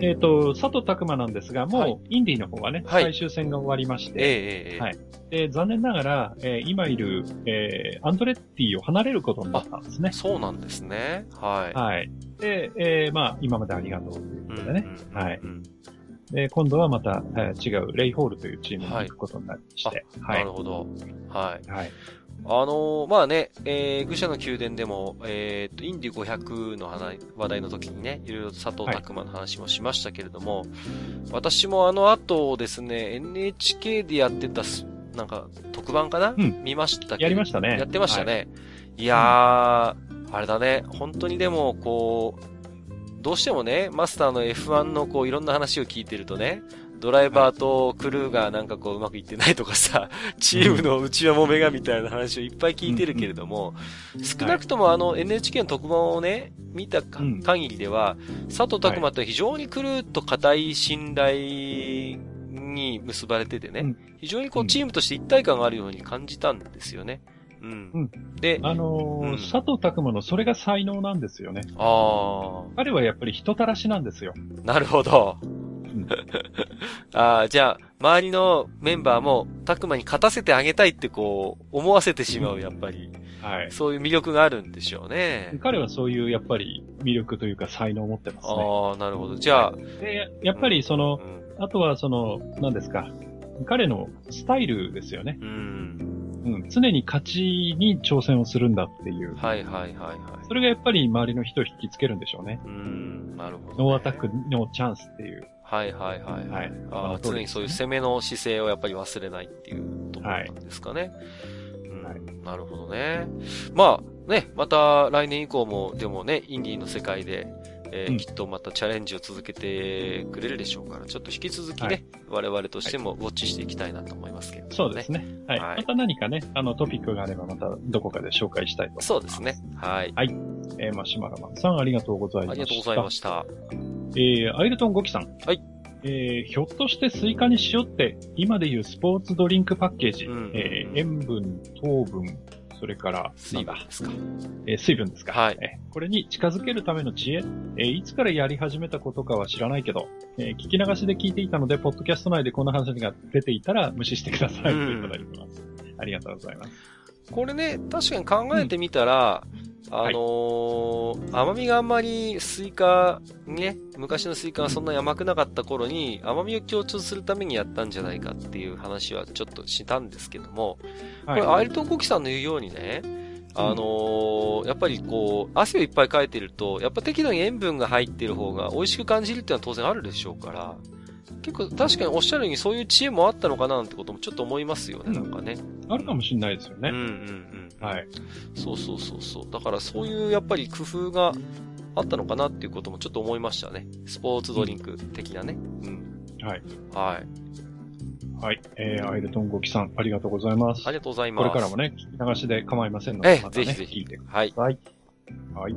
えっ、ー、と、佐藤拓馬なんですが、もう、インディの方はね、はい、最終戦が終わりまして、えー、はい。で、残念ながら、えー、今いる、えー、アンドレッティを離れることになったんですね。そうなんですね。はい。はい。で、えー、まあ、今までありがとうということでね。うんうん、はい。で、今度はまた、えー、違う、レイホールというチームに行くことになりまして。はい。なるほど。はい。はい。あのー、まあね、えー、愚者の宮殿でも、えー、と、インディ500の話題の時にね、いろいろ佐藤拓馬の話もしましたけれども、はい、私もあの後ですね、NHK でやってた、なんか、特番かな、うん、見ましたけど。やりましたね。やってましたね。はい、いやー、あれだね、本当にでも、こう、どうしてもね、マスターの F1 のこういろんな話を聞いてるとね、ドライバーとクルーがなんかこううまくいってないとかさ、チームの内輪もめがみたいな話をいっぱい聞いてるけれども、少なくともあの NHK の特番をね、見た限りでは、佐藤拓馬と非常にクルーと固い信頼に結ばれててね、非常にこうチームとして一体感があるように感じたんですよね。うん。で、あのーうん、佐藤拓馬のそれが才能なんですよね。ああ。彼はやっぱり人たらしなんですよ。なるほど。ああ、じゃあ、周りのメンバーも、たくまに勝たせてあげたいってこう、思わせてしまう、やっぱり。はい。そういう魅力があるんでしょうね。彼はそういう、やっぱり、魅力というか才能を持ってますね。ああ、なるほど。じゃあ、で、やっぱりその、うん、あとはその、何ですか。彼のスタイルですよね。うん。うん、常に勝ちに挑戦をするんだっていう。はいはいはいはい。それがやっぱり周りの人を引きつけるんでしょうね。うん、なるほど、ね、ノーアタックのチャンスっていう。はいはいはい。はい、あ常にそういう攻めの姿勢をやっぱり忘れないっていうところなんですかね。はい、うん、なるほどね。まあね、また来年以降もでもね、インディーの世界で、えー、うん、きっとまたチャレンジを続けてくれるでしょうから、ちょっと引き続きね、はい、我々としてもウォッチしていきたいなと思いますけど、ね、そうですね。はい。はい、また何かね、あのトピックがあればまたどこかで紹介したいと思います。そうですね。はい。はい。えー、まあ、島田マンさんありがとうございました。ありがとうございました。えー、アイルトンゴキさん。はい。えー、ひょっとしてスイカに塩って、今でいうスポーツドリンクパッケージ、うん、えー、塩分、糖分、それから、水分ですか。えー、水分ですか。はい。えー、これに近づけるための知恵、えー、いつからやり始めたことかは知らないけど、えー、聞き流しで聞いていたので、ポッドキャスト内でこの話が出ていたら無視してください、といただいてます。ありがとうございます。これね、確かに考えてみたら、うんあのー、甘みがあんまりスイカ、ね、昔のスイカがそんなに甘くなかった頃に、甘みを強調するためにやったんじゃないかっていう話はちょっとしたんですけども、これ、アイルトン・コキさんの言うようにね、あのー、やっぱりこう、汗をいっぱいかいてると、やっぱ適度に塩分が入ってる方が美味しく感じるっていうのは当然あるでしょうから、結構確かにおっしゃるようにそういう知恵もあったのかななんてこともちょっと思いますよね、なんかね。あるかもしれないですよね。うんうんうん。はい。そうそうそうそう。だからそういうやっぱり工夫があったのかなっていうこともちょっと思いましたね。スポーツドリンク的なね。うん。はい。はい。はい。えー、アイルトンゴキさん、ありがとうございます。ありがとうございます。これからもね、流しで構いませんので、えまたね、ぜひぜひ聞いてください。はい。はい。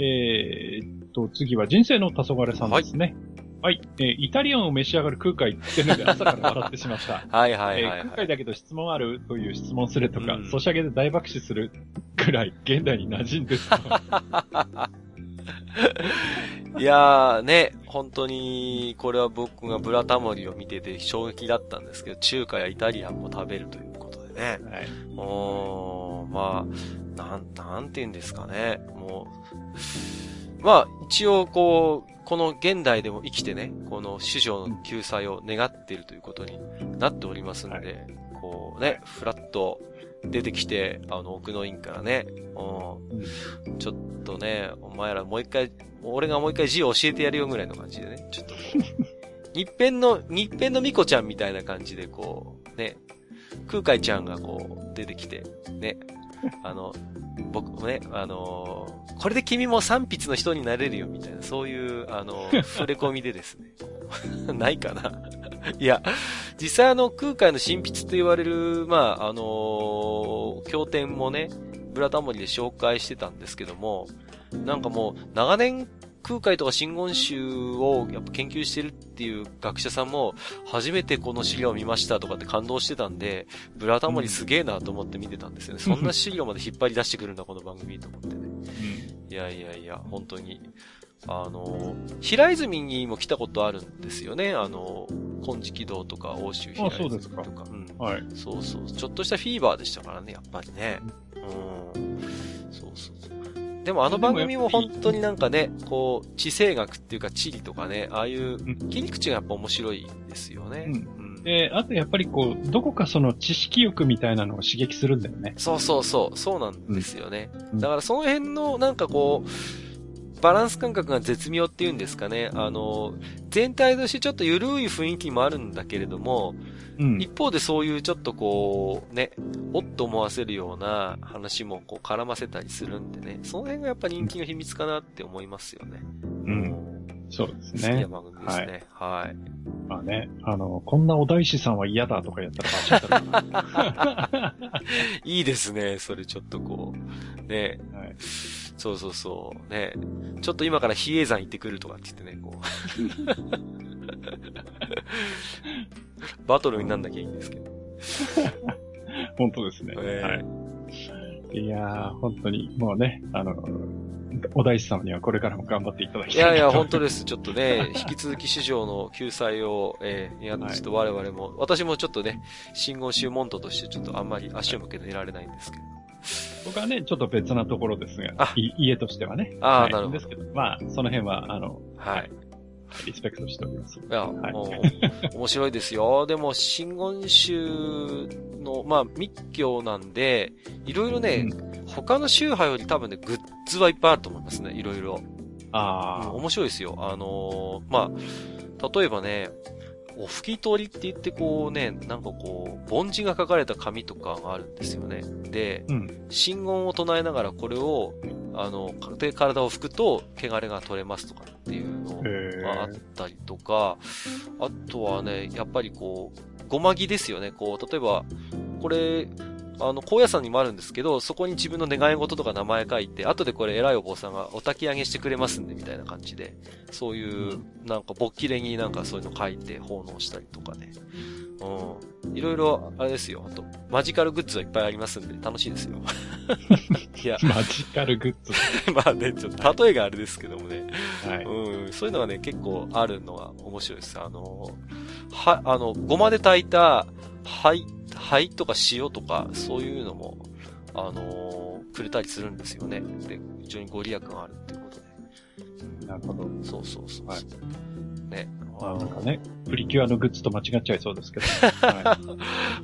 えー、っと、次は人生の黄昏さんですね。はいはい、えー、イタリアンを召し上がる空海ってので 朝から笑ってしまった。はいはいはい、はい、えー、空海だけど質問あるという質問するとか、うん、ソシャゲで大爆笑するくらい現代に馴染んでた。いやーね、本当に、これは僕がブラタモリを見てて衝撃だったんですけど、中華やイタリアンも食べるということでね。はい。おー、まあ、なん、なんて言うんですかね。もう、まあ、一応こう、この現代でも生きてね、この師匠の救済を願っているということになっておりますんで、はい、こうね、フラッと出てきて、あの、奥の院からね、うん、ちょっとね、お前らもう一回、俺がもう一回字を教えてやるよぐらいの感じでね、ちょっと、日編の、日編のミコちゃんみたいな感じでこう、ね、空海ちゃんがこう、出てきて、ね、あの、僕もね、あのー、これで君も三筆の人になれるよ、みたいな、そういう、あのー、触れ込みでですね。ないかないや、実際あの、空海の神筆と言われる、まあ、あのー、経典もね、ブラタモリで紹介してたんですけども、なんかもう、長年空海とか真言宗をやっぱ研究してるっていう学者さんも、初めてこの資料を見ましたとかって感動してたんで、ブラタモリすげえなと思って見てたんですよね。そんな資料まで引っ張り出してくるんだ、この番組と思ってね。いやいやいや、本当に。あの、平泉にも来たことあるんですよね。あの、金色堂とか、欧州平泉とか。そうか。うん。はい。そうそう。ちょっとしたフィーバーでしたからね、やっぱりね。うん。そうそう。でもあの番組も本当になんかね、こう、地政学っていうか地理とかね、ああいう切り口がやっぱ面白いですよね。うん。で、あとやっぱりこう、どこかその知識欲みたいなのを刺激するんだよね。そうそうそう、そうなんですよね。うん、だからその辺のなんかこう、バランス感覚が絶妙っていうんですかね。あの、全体としてちょっと緩い雰囲気もあるんだけれども、うん、一方でそういうちょっとこう、ね、おっと思わせるような話もこう絡ませたりするんでね、その辺がやっぱ人気の秘密かなって思いますよね。うん。そうですね。好きな番組ですね。はい。はい、まあね、あの、こんなお大師さんは嫌だとかやったらバチったら。いいですね、それちょっとこう、ね。はい。そうそうそう。ね。ちょっと今から比叡山行ってくるとかって言ってね、こう。バトルになんなきゃいいんですけど。本当ですね。えー、はい。いやー、本当に、もうね、あの、お大師様にはこれからも頑張っていただきたい。いやいや、本当です。ちょっとね、引き続き市場の救済を、えー、やっと我々も、はい、私もちょっとね、信号集門徒としてちょっとあんまり足を向けていられないんですけど。僕はね、ちょっと別なところですが、家としてはね。ああ、はい、なるほど。ですけど、まあ、その辺は、あの、はい。リスペクトしております。いや、はい、面白いですよ。でも、真言宗の、まあ、密教なんで、いろいろね、うん、他の宗派より多分ね、グッズはいっぱいあると思いますね、いろいろ。ああ、うん、面白いですよ。あのー、まあ、例えばね、お吹き取りって言ってこうね、なんかこう、梵字が書かれた紙とかがあるんですよね。で、うん、真言を唱えながらこれを、あの、で体を拭くと、汚れが取れますとかっていうのがあったりとか、あとはね、やっぱりこう、ごまぎですよね。こう、例えば、これ、あの、高野山にもあるんですけど、そこに自分の願い事とか名前書いて、後でこれ偉いお坊さんがお焚き上げしてくれますんで、みたいな感じで、そういう、なんか、勃起れになんかそういうの書いて奉納したりとかね。うん。いろいろ、あれですよ。あと、マジカルグッズはいっぱいありますんで、楽しいですよ。いや。マジカルグッズ まあね、ちょっと、例えがあれですけどもね。はい。うん。そういうのがね、結構あるのは面白いです。あの、は、あの、ごまで炊いた、はい、灰とか塩とか、そういうのも、あのー、くれたりするんですよね。で、非常にご利益があるっていうことで。なるほど。そうそうそう。はい。ね。なんかね、プリキュアのグッズと間違っちゃいそうですけど。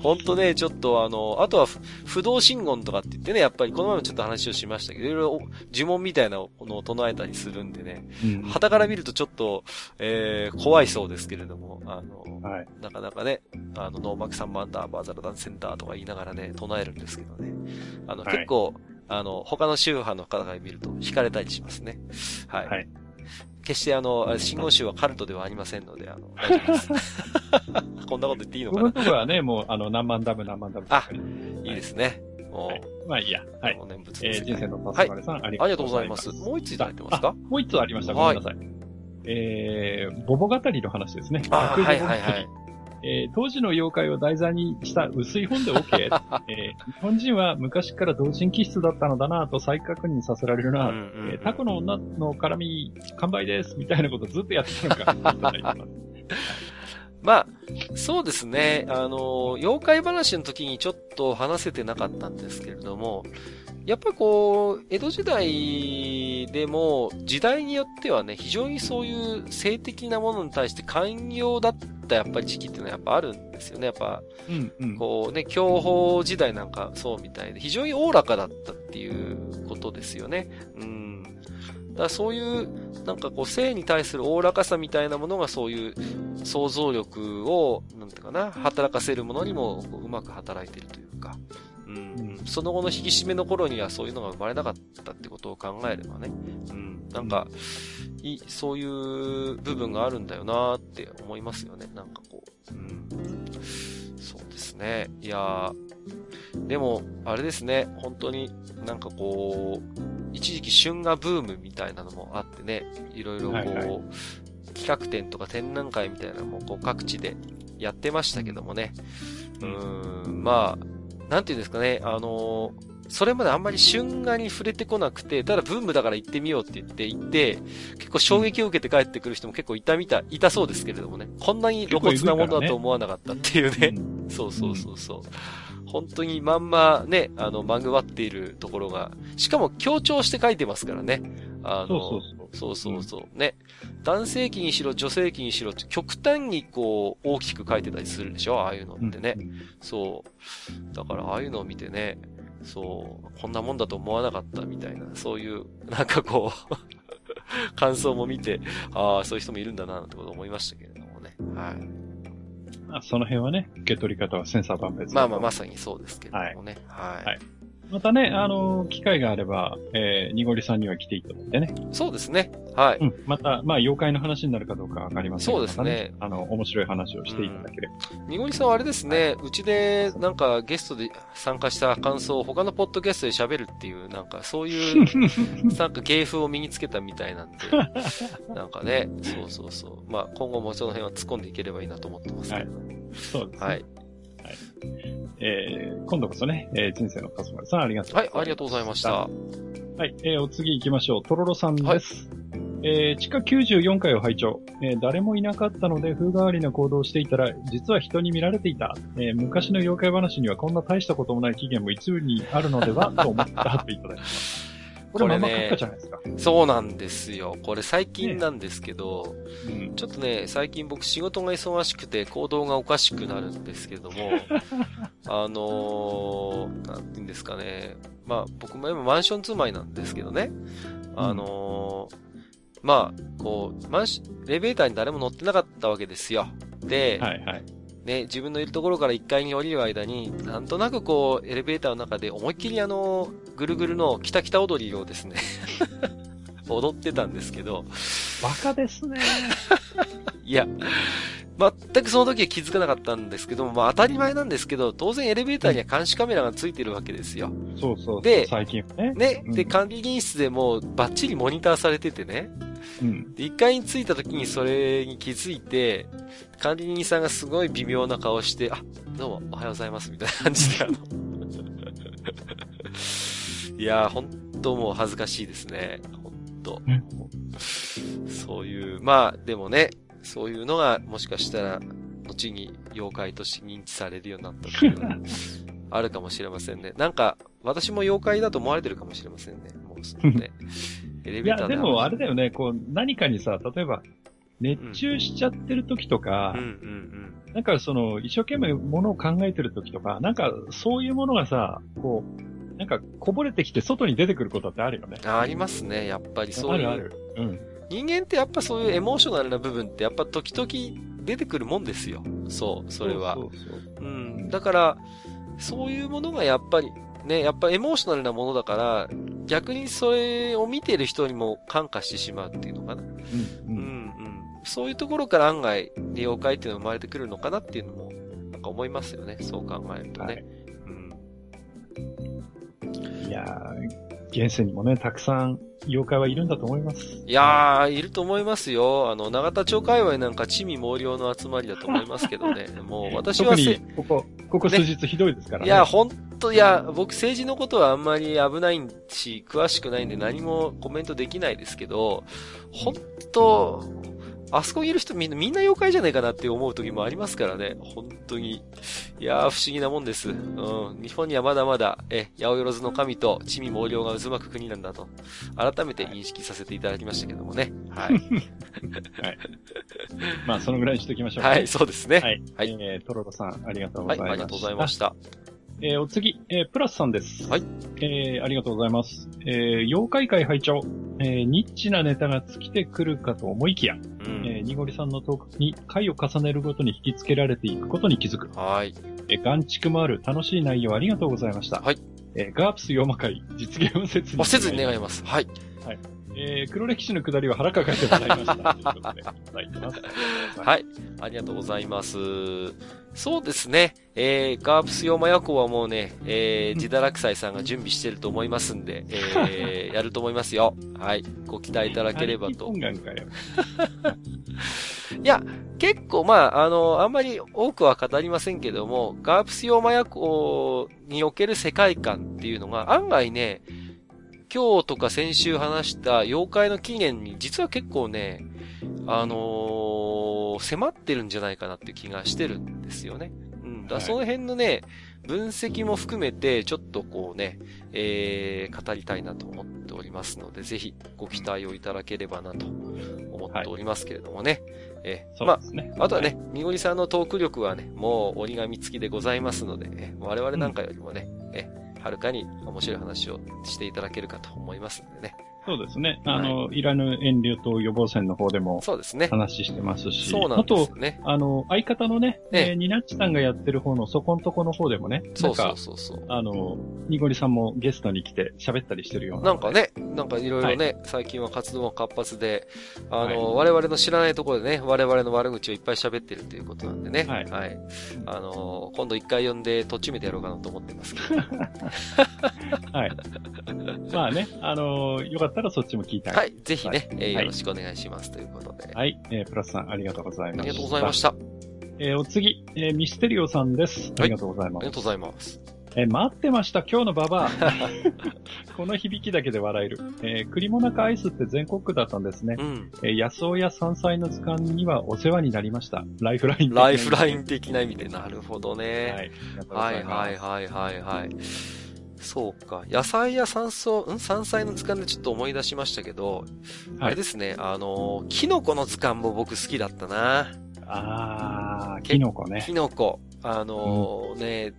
ほんとね、ちょっとあの、あとは不動信言とかって言ってね、やっぱりこの前もちょっと話をしましたけど、いろいろ呪文みたいなのを唱えたりするんでね、うん、旗から見るとちょっと、えー、怖いそうですけれども、あの、はい、なかなかね、あの、ノーマクサンマンダーバーザラダンセンターとか言いながらね、唱えるんですけどね、あの、はい、結構、あの、他の宗派の方が見ると惹かれたりしますね。はい。はい決してあの、信号集はカルトではありませんので、あの、大丈夫です。こんなこと言っていいのかな？このとこはね、もう、あの、何万ダム何万ダム。あ、いいですね。はい、まあいいや。はい。念仏えー、人生のパスマルさん、はい、ありがとうございます。もう一ついただいてますか？もう一つありました。ごめんなさい、えー、ボボ語りの話ですね。あ、はいはいはい。えー、当時の妖怪を題材にした薄い本で OK、えー、日本人は昔から同人気質だったのだなと再確認させられるな、うんうんうん、えー、タコの女の絡み完売ですみたいなことずっとやってたのかいただいてます。まあ、そうですね。あの、妖怪話の時にちょっと話せてなかったんですけれども、やっぱりこう、江戸時代でも、時代によってはね、非常にそういう性的なものに対して寛容だったやっぱり時期っていうのはやっぱあるんですよね。やっぱ、うんうん、こうね、享保時代なんかそうみたいで、非常におおらかだったっていうことですよね。うん。だからそういう、なんかこう、性に対するおおらかさみたいなものがそういう想像力を、なんていうかな、働かせるものにもうまく働いているというか。その後の引き締めの頃にはそういうのが生まれなかったってことを考えればね、うん、なんか、いそういう部分があるんだよなって思いますよね。なんかこう、うん。そうですね。いやでも、あれですね、本当になんかこう、一時期春画ブームみたいなのもあってね、いろいろこう、はいはい、企画展とか展覧会みたいなのもこう各地でやってましたけどもね。うん、まあ、なんていうんですかね、あのそれまであんまり春画に触れてこなくて、ただブームだから行ってみようって言って行って、結構衝撃を受けて帰ってくる人も結構いたみたい、いたそうですけれどもね。こんなに露骨なものだと思わなかったっていうね。ねそうそうそうそう。本当にまんまね、あの、まぐわっているところが、しかも強調して書いてますからね。あの、そうそうそう。そうそうそう。ね。男性器にしろ、女性器にしろ、極端にこう、大きく書いてたりするでしょ？ああいうのってね。うん、そう。だから、ああいうのを見てね、そう、こんなもんだと思わなかったみたいな、そういう、なんかこう 感想も見て、ああ、そういう人もいるんだな、ってこと思いましたけれどもね。はい。まあ、その辺はね、受け取り方はセンサー万別。まあまあ、まさにそうですけれどもね。はい。はいまたね、あの、機会があれば、えー、にごりさんには来ていただいてね。そうですね。はい。うん。また、まあ、妖怪の話になるかどうかわかりませんそうですね、ね、あの、面白い話をしていただければ。にごりさんはあれですね、うちで、なんか、ゲストで参加した感想を他のポッドキャストで喋るっていう、なんか、そういう、なんか芸風を身につけたみたいなんで、なんかね、そうそうそう。まあ、今後もその辺は突っ込んでいければいいなと思ってますけど。はい。そうですね。はい。はい。えー、今度こそね、えー、人生のパスマルさんありがとうございました。はい、ありがとうございました。はい、えー、お次行きましょう。とろろさんです。はいえー、地下94回を拝聴、えー、誰もいなかったので風変わりな行動をしていたら、実は人に見られていた。えー、昔の妖怪話にはこんな大したこともない起源も一部にあるのではと思ったといただきます。これまんま書くじゃないですか。そうなんですよ。これ最近なんですけど、ねうん、ちょっとね、最近僕仕事が忙しくて行動がおかしくなるんですけども、あのー、なんて言うんですかね。まあ僕も今マンション住まいなんですけどね。あのー、まあ、こう、マンシエレベーターに誰も乗ってなかったわけですよ。で、はいはい。ね、自分のいるところから1階に降りる間に、なんとなくこう、エレベーターの中で思いっきりあの、ぐるぐるのキタキタ踊りをですね。踊ってたんですけど。バカですね。いや、全くその時は気づかなかったんですけども、まあ当たり前なんですけど、当然エレベーターには監視カメラがついてるわけですよ。そうそうで、最近ね。ね、うん、で、管理人室でもバッチリモニターされててね。うん。で、1階に着いた時にそれに気づいて、管理人さんがすごい微妙な顔して、あ、どうも、おはようございます、みたいな感じで、あの いやー、ほんともう恥ずかしいですね。と。そういう、まあ、でもね、そういうのが、もしかしたら、後に妖怪として認知されるようになったっていうのは、あるかもしれませんね。なんか、私も妖怪だと思われてるかもしれませんね。もう、ね。エレベーターでいや、でもあれだよね、こう、何かにさ、例えば、熱中しちゃってる時とか、なんかその、一生懸命ものを考えてる時とか、なんかそういうものがさ、こう、なんかこぼれてきて外に出てくることってあるよね。あありますね、やっぱりそういう。あるある。うん。人間ってやっぱそういうエモーショナルな部分ってやっぱ時々出てくるもんですよ。そう、それは。そうそうそううん。だから、そういうものがやっぱり、ね、やっぱエモーショナルなものだから、逆にそれを見てる人にも感化してしまうっていうのかな。うん、うん、うん。そういうところから案外、妖怪っていうのが生まれてくるのかなっていうのも、なんか思いますよね。そう考えるとね。はい、うん。いやー、現世にもね、たくさん妖怪はいるんだと思います。いやー、いると思いますよ。あの、長田町界隈なんか、地味猛量の集まりだと思いますけどね。もう、私はせ、ここ、ここ数日ひどいですからね。ねいや、ほんと、いや、僕政治のことはあんまり危ないし、詳しくないんで何もコメントできないですけど、ほんと、あそこにいる人みんな、みんな妖怪じゃないかなって思う時もありますからね。本当に。いやー、不思議なもんです。うん。日本にはまだまだ、え、八百万の神と地味猛量が渦巻く国なんだと、改めて認識させていただきましたけどもね。はい。はい。まあ、そのぐらいにしておきましょう、ね、はい、そうですね。はい。はい、えー、トロロさん、ありがとうございました。はい、ありがとうございました。えー、お次、えー、プラスさんです。はい。えー、ありがとうございます。えー、妖怪界拝聴えー、ニッチなネタが尽きてくるかと思いきや、うん、えー、ニゴリさんのトークに回を重ねるごとに引き付けられていくことに気づく。はい。え、ガンチクもある楽しい内容ありがとうございました。はい。えガープス妖魔会実現を切に。せずに願います。はい。はい。えー、黒歴史のくだりは腹抱えてもらいました。ということで、います。はい。ありがとうございます。そうですね。えー、ガープス用魔夜行はもうね、えー、ジダラクサイさんが準備してると思いますんで、えー、やると思いますよ。はい。ご期待いただければと。いや、結構まあ、あの、あんまり多くは語りませんけども、ガープス用魔夜行における世界観っていうのが案外ね、今日とか先週話した妖怪の起源に実は結構ね、あのー、迫ってるんじゃないかなって気がしてるんですよね。うん。だその辺のね、分析も含めて、ちょっとこうね、えー、語りたいなと思っておりますので、ぜひご期待をいただければなと思っておりますけれどもね。はい、えー、まあ、あとはね、みごりさんのトーク力はね、もう折り紙付きでございますので、え我々なんかよりもね、うん、えはるかに面白い話をしていただけるかと思いますんでね。そうですね。あの、はい、いらぬ遠慮と予防線の方でも、そうですね。話してますし、そうなんですね。あと、あの、相方のね、ええニナッチさんがやってる方のそこんとこの方でもね、そうそうそうそう。あの、ニゴリさんもゲストに来て喋ったりしてるような。なんかね、なんかいろいろね、はい、最近は活動が活発で、あの、はい、我々の知らないところでね、我々の悪口をいっぱい喋ってるっていうことなんでね、はい。はい、あの、今度一回呼んで、とっちめてやろうかなと思ってますけど。はい。まあね、あの、よかったらそっちも聞いてはい。ぜひね、えー、よろしくお願いします。ということで。はい。えー、プラスさん、ありがとうございました。ありがとうございました。えー、お次、えー、ミステリオさんです。ありがとうございます。ありがとうございます。えー、待ってました、今日のババア。この響きだけで笑える。えー、栗もなかアイスって全国区だったんですね。うん。えー、野草や山菜の図鑑にはお世話になりました。ライフラインライフライン的な意味で、なるほどね。はい。はいはいはいはいはい。そうか。野菜や山菜、ん山菜の図鑑でちょっと思い出しましたけど、はい、あれですね、あの、キノコの図鑑も僕好きだったな。あー、キノコね。キノコ。あのー、ね、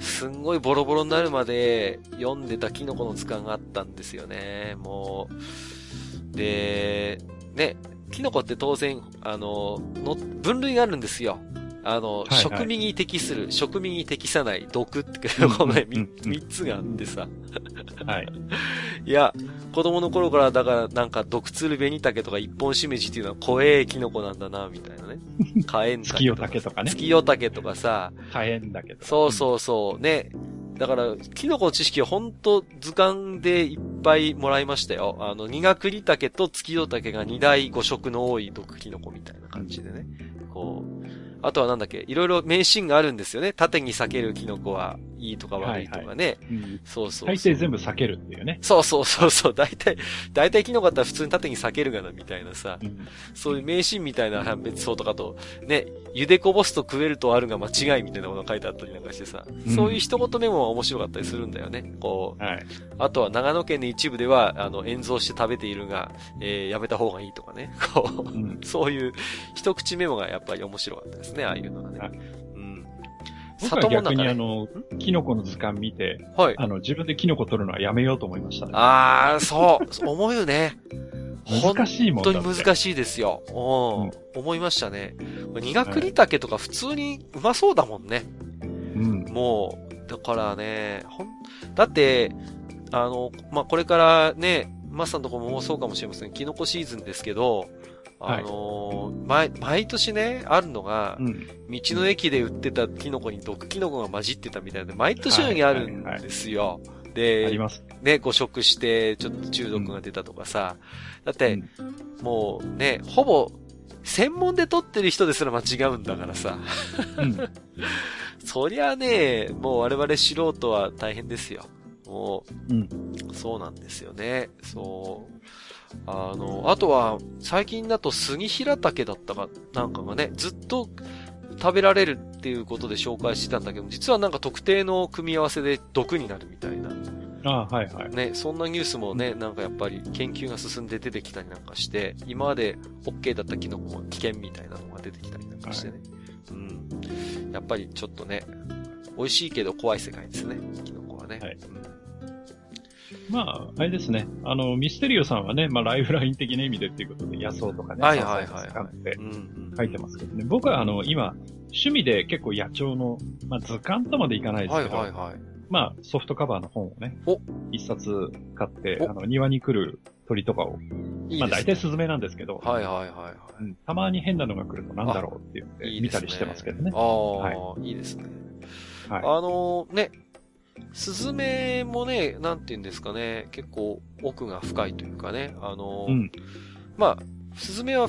すんごいボロボロになるまで読んでたキノコの図鑑があったんですよね。もう。で、ね、キノコって当然、あの、の分類があるんですよ。あの、はいはい、食味に適する、食味に適さない毒って、このね、三つがあってさ。はい。いや、子供の頃からだからなんか毒ツルベニタケとか一本しめじっていうのは怖えキノコなんだな、みたいなね。火炎月夜竹とかね。月夜竹とかさ。火炎だけど。そうそうそう。ね。だから、キノコの知識は本当図鑑でいっぱいもらいましたよ。あの、ニガクリタケと月夜竹が二大五色の多い毒キノコみたいな感じでね。こう、あとはなんだっけ、いろいろ名シーンがあるんですよね。縦に裂けるキノコはいいとか悪いとかね。はいはいうん、そうそう大抵全部避けるっていうね。そうそうそうそう。大体、大体キノコだったら普通に縦に避けるがな、みたいなさ。うん、そういう名シーンみたいな判別法とかと、ね、茹でこぼすと食えるとあるが間違いみたいなものが書いてあったりなんかしてさ。うん、そういう一言メモは面白かったりするんだよね。こう。はい、あとは長野県の一部では、あの、塩蔵して食べているが、えー、やめた方がいいとかね。こう、そういう一口メモがやっぱり面白かったですね、ああいうのがね。はい、うん。僕は逆にあの、キノコの図鑑見て、はい。あの、自分でキノコ取るのはやめようと思いました、ね。ああ、そう。思うよね。難しいもん本当に難しいですよ。うん。思いましたね。苦栗竹とか普通にうまそうだもんね。うん。もう、だからね、ほん、だって、あの、まあ、これからね、マスさんのとこもそうかもしれません。キノコシーズンですけど、あのーはい、毎、毎年ね、あるのが、うん、道の駅で売ってたキノコに毒キノコが混じってたみたいな毎年のようにあるんですよ。はいはいはい、で、あります。ね、誤食して、ちょっと中毒が出たとかさ。うん、だって、うん、もうね、ほぼ、専門で取ってる人ですら間違うんだからさ。うん、そりゃね、もう我々素人は大変ですよ。もう、うん、そうなんですよね。そう。あの、あとは、最近だと杉平竹だったかなんかがね、ずっと食べられるっていうことで紹介してたんだけど、実はなんか特定の組み合わせで毒になるみたいな。あはいはい。ね、そんなニュースもね、なんかやっぱり研究が進んで出てきたりなんかして、今まで OK だったキノコも危険みたいなのが出てきたりなんかしてね。はい、うん。やっぱりちょっとね、美味しいけど怖い世界ですね、キノコはね。はい。うんまあ、あれですね。あの、ミステリオさんはね、まあ、ライフライン的な意味でっていうことで、野草とかね、はいはいはい、はい。って書いてますけどね。僕はあの、今、趣味で結構野鳥の、まあ、図鑑とまでいかないですけど、はいはいはい。まあ、ソフトカバーの本をね、一冊買って、あの、庭に来る鳥とかを、いいまあ大体スズメなんですけど、はいはいはい、はいうん、たまに変なのが来るとなんだろうって言って見たりしてますけどね。ああ、はい、いいですね。はい、あのー、ね、スズメもね、なんて言うんですかね、結構奥が深いというかね、あのー、うん、まあ、スズメは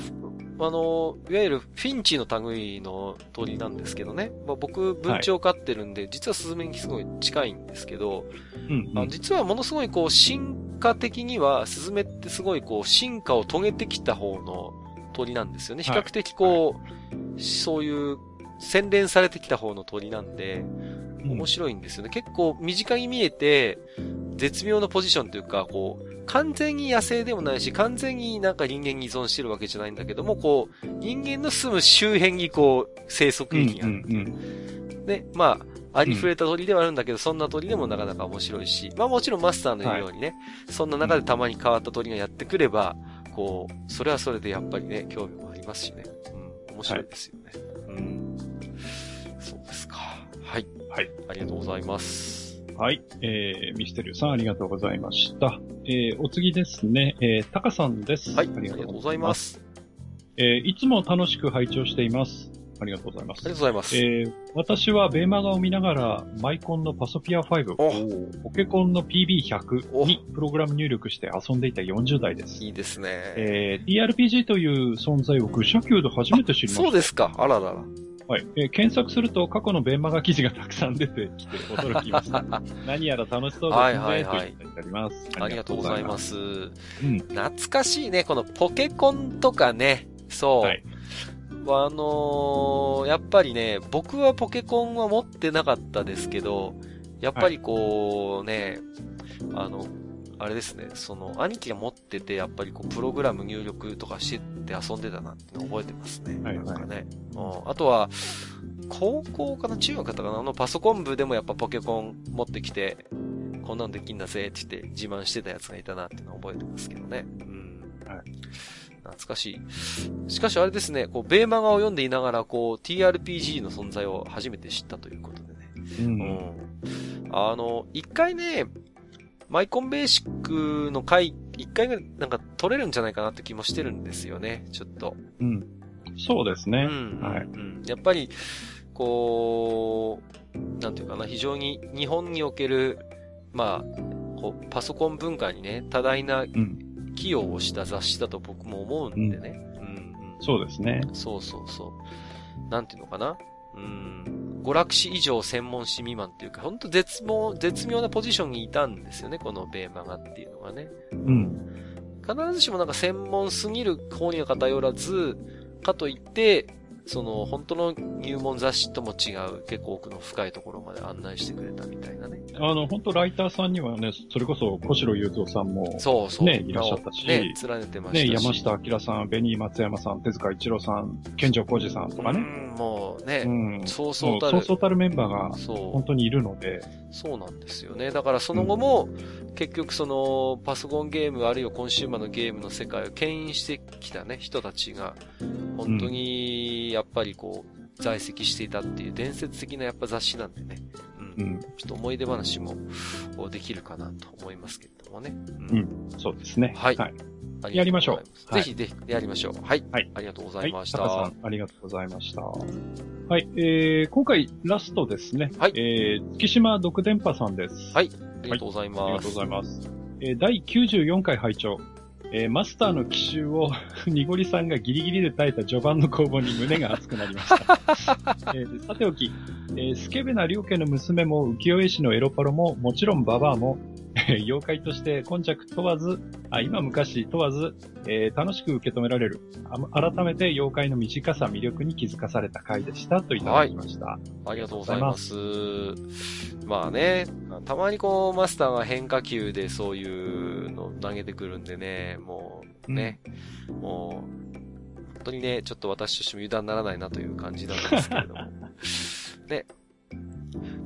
あの、いわゆるフィンチの類の鳥なんですけどね。まあ、僕、文鳥を飼ってるんで、はい、実はスズメにすごい近いんですけど、うんうん、あ実はものすごいこう、進化的には、スズメってすごいこう、進化を遂げてきた方の鳥なんですよね。比較的こう、はい、そういう、洗練されてきた方の鳥なんで、面白いんですよね。うん、結構身近に見えて、絶妙なポジションというか、こう、完全に野生でもないし、完全になんか人間に依存してるわけじゃないんだけども、こう、人間の住む周辺にこう、生息域があって、うんうんうん、で、まあ、ありふれた鳥ではあるんだけど、そんな鳥でもなかなか面白いし、まあもちろんマスターの言うようにね、はい、そんな中でたまに変わった鳥がやってくれば、こう、それはそれでやっぱりね、興味もありますしね。うん、面白いですよね。はい、うん。はい。はい。ありがとうございます。はい。えー、ミステリオさんありがとうございました。えー、お次ですね、えー、タカさんです。はい。ありがとうございます。えー、いつも楽しく拝聴しています。ありがとうございます。ありがとうございます。えー、私はベーマガを見ながら、マイコンのパソピア5、ポケコンの PB100 にプログラム入力して遊んでいた40代です。いいですね。えー、DRPG という存在を愚者級で初めて知りました。そうですか。あららら。はい。えー、検索すると過去のベンマガ記事がたくさん出てきて驚きました。何やら楽しそうですね。はいはいはい。といります。ありがとうございます。うん。懐かしいね。このポケコンとかね。そう。はい。あのー、やっぱりね、僕はポケコンは持ってなかったですけど、やっぱりこうね、はい、あの、あれですね、その、兄貴が持ってて、やっぱりこう、プログラム入力とかして遊んでたなっての覚えてますね。はい、はい、なんかね。うん。あとは、高校かな中学かったかな？あのパソコン部でもやっぱポケコン持ってきて、こんなんできんだぜって言って自慢してたやつがいたなっての覚えてますけどね。うん。はい。懐かしい。しかしあれですね、こう、ベーマガを読んでいながら、こう、TRPG の存在を初めて知ったということでね。うん。うん、あの、一回ね、マイコンベーシックの回、一回ぐらいなんか取れるんじゃないかなって気もしてるんですよね、ちょっと。うん。そうですね。うん。はい。うん。やっぱり、こう、なんていうかな、非常に日本における、まあ、こう、パソコン文化にね、多大な寄与をした雑誌だと僕も思うんでね。うん。うん、そうですね。そうそうそう。なんていうのかな。うん。娯楽史以上専門誌未満っていうか、ほんと絶望、絶妙なポジションにいたんですよね、このベーマガっていうのがね。うん。必ずしもなんか専門すぎる方には偏らず、かといって、その、本当の入門雑誌とも違う、結構奥の深いところまで案内してくれたみたいなね。あの、本当ライターさんにはね、それこそ小城雄三さんも、そうそう。ね、いらっしゃったし、ね、連ねてましたね、山下明さん、紅松山さん、手塚一郎さん、健城浩二さんとかね。うん、もうね、うん、そうそうたる。そうそうたるメンバーが、本当にいるので。そうなんですよね。だからその後も、結局その、パソコンゲームあるいはコンシューマーのゲームの世界を牽引してきたね、人たちが、本当に、やっぱりこう、在籍していたっていう伝説的なやっぱ雑誌なんでね。うん。ちょっと思い出話もできるかなと思いますけれどもね。うん。そうですね。はい。はいやりましょう。ぜひぜひやりましょう。はい。はい。ありがとうございました。はい、さん、ありがとうございました。はい。えー、今回ラストですね。はい。えー、月島独電波さんです。はい。ありがとうございます。ありがとうございます。えー、第94回拝聴えー、マスターの奇襲を、ニゴリさんがギリギリで耐えた序盤の攻防に胸が熱くなりました。えー、さておき、えー、スケベな両家の娘も浮世絵師のエロパロも、もちろんババアも、妖怪として今着問わず、あ今昔問わず、えー、楽しく受け止められる。改めて妖怪の短さ、魅力に気づかされた回でしたといただきました。はい、ありがとうございます。まあね、たまにこう、マスターが変化球でそういうの投げてくるんでね、もうね、うん、もう、本当にね、ちょっと私としても油断ならないなという感じなんですけれども。ね、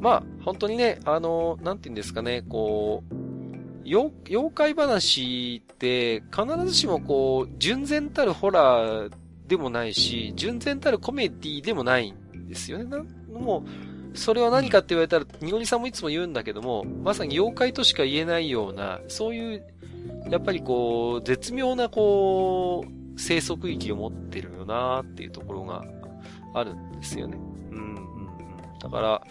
まあ、本当にね、あの、なんて言うんですかね、こう、妖怪話って、必ずしもこう、純然たるホラーでもないし、純然たるコメディでもないんですよね。なもう、それは何かって言われたら、にごりさんもいつも言うんだけども、まさに妖怪としか言えないような、そういう、やっぱりこう、絶妙なこう、生息域を持ってるよなっていうところがあるんですよね。うん、うん、うん。だから、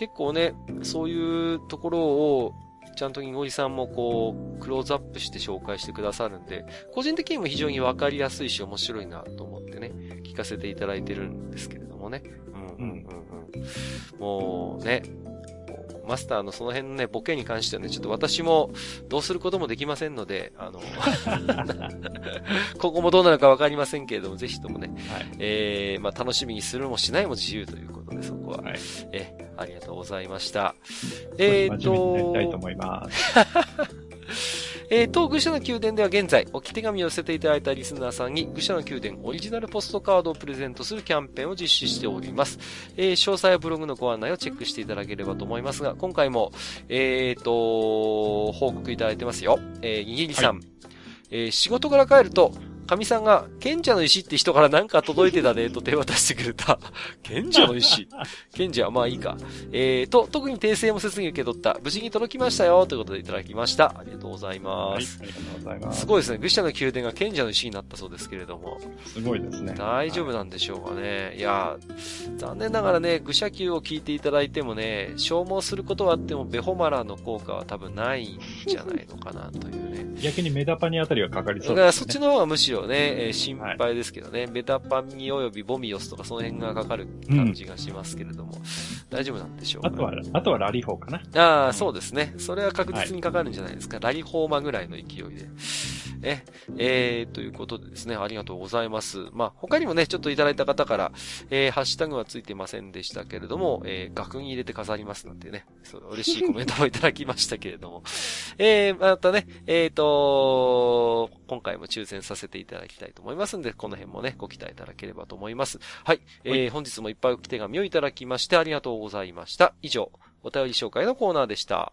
結構ね、そういうところを、ちゃんとにごじさんもこう、クローズアップして紹介してくださるんで、個人的にも非常にわかりやすいし面白いなと思ってね、聞かせていただいてるんですけれどもね。うんうんうんうん。もうね、マスターのその辺のね、ボケに関してはね、ちょっと私もどうすることもできませんので、あの、今後もどうなるかわかりませんけれども、ぜひともね、はい、えー、まあ楽しみにするもしないも自由ということで、そこは、はい、え、ありがとうございました。えっ、ー、と、たいと思います。えー、当愚者の宮殿では現在、置き手紙を寄せていただいたリスナーさんに、愚者の宮殿オリジナルポストカードをプレゼントするキャンペーンを実施しております。えー、詳細はブログのご案内をチェックしていただければと思いますが、今回も、えーと、報告いただいてますよ。えー、にぎりさん。はい、えー、仕事から帰ると、神さんが、賢者の石って人からなんか届いてたね、と手渡してくれた。賢者の石？賢者？はまあいいか。えー、と、特に訂正もせずに受け取った。無事に届きましたよ、ということでいただきました。ありがとうございます。はい、ありがとうございます。すごいですね。愚者の宮殿が賢者の石になったそうですけれども。すごいですね。大丈夫なんでしょうかね。はい、いや、残念ながらね、愚者級を聞いていただいてもね、消耗することはあっても、ベホマラの効果は多分ないんじゃないのかな、というね。逆にメダパニあたりはかかりそうですね。だからそっちの方がむしろね、えー、心配ですけどね、はい、ベタパニおよびボミオスとかその辺がかかる感じがしますけれども、うん、大丈夫なんでしょうか、ね、あとは、あとはラリホーかな。ああ、そうですね。それは確実にかかるんじゃないですか。ラリホーマぐらいの勢いで。え、えー、ということでですね、ありがとうございます。まあ、他にもね、ちょっといただいた方から、えー、ハッシュタグはついてませんでしたけれども、えー、額に入れて飾りますなんてね、そう嬉しいコメントもいただきましたけれども、えー、またね、えっ、ー、と、今回も抽選させていただきたいと思いますんで、この辺もね、ご期待いただければと思います。はい。えー、本日もいっぱいお手紙をいただきましてありがとうございました。以上、お便り紹介のコーナーでした。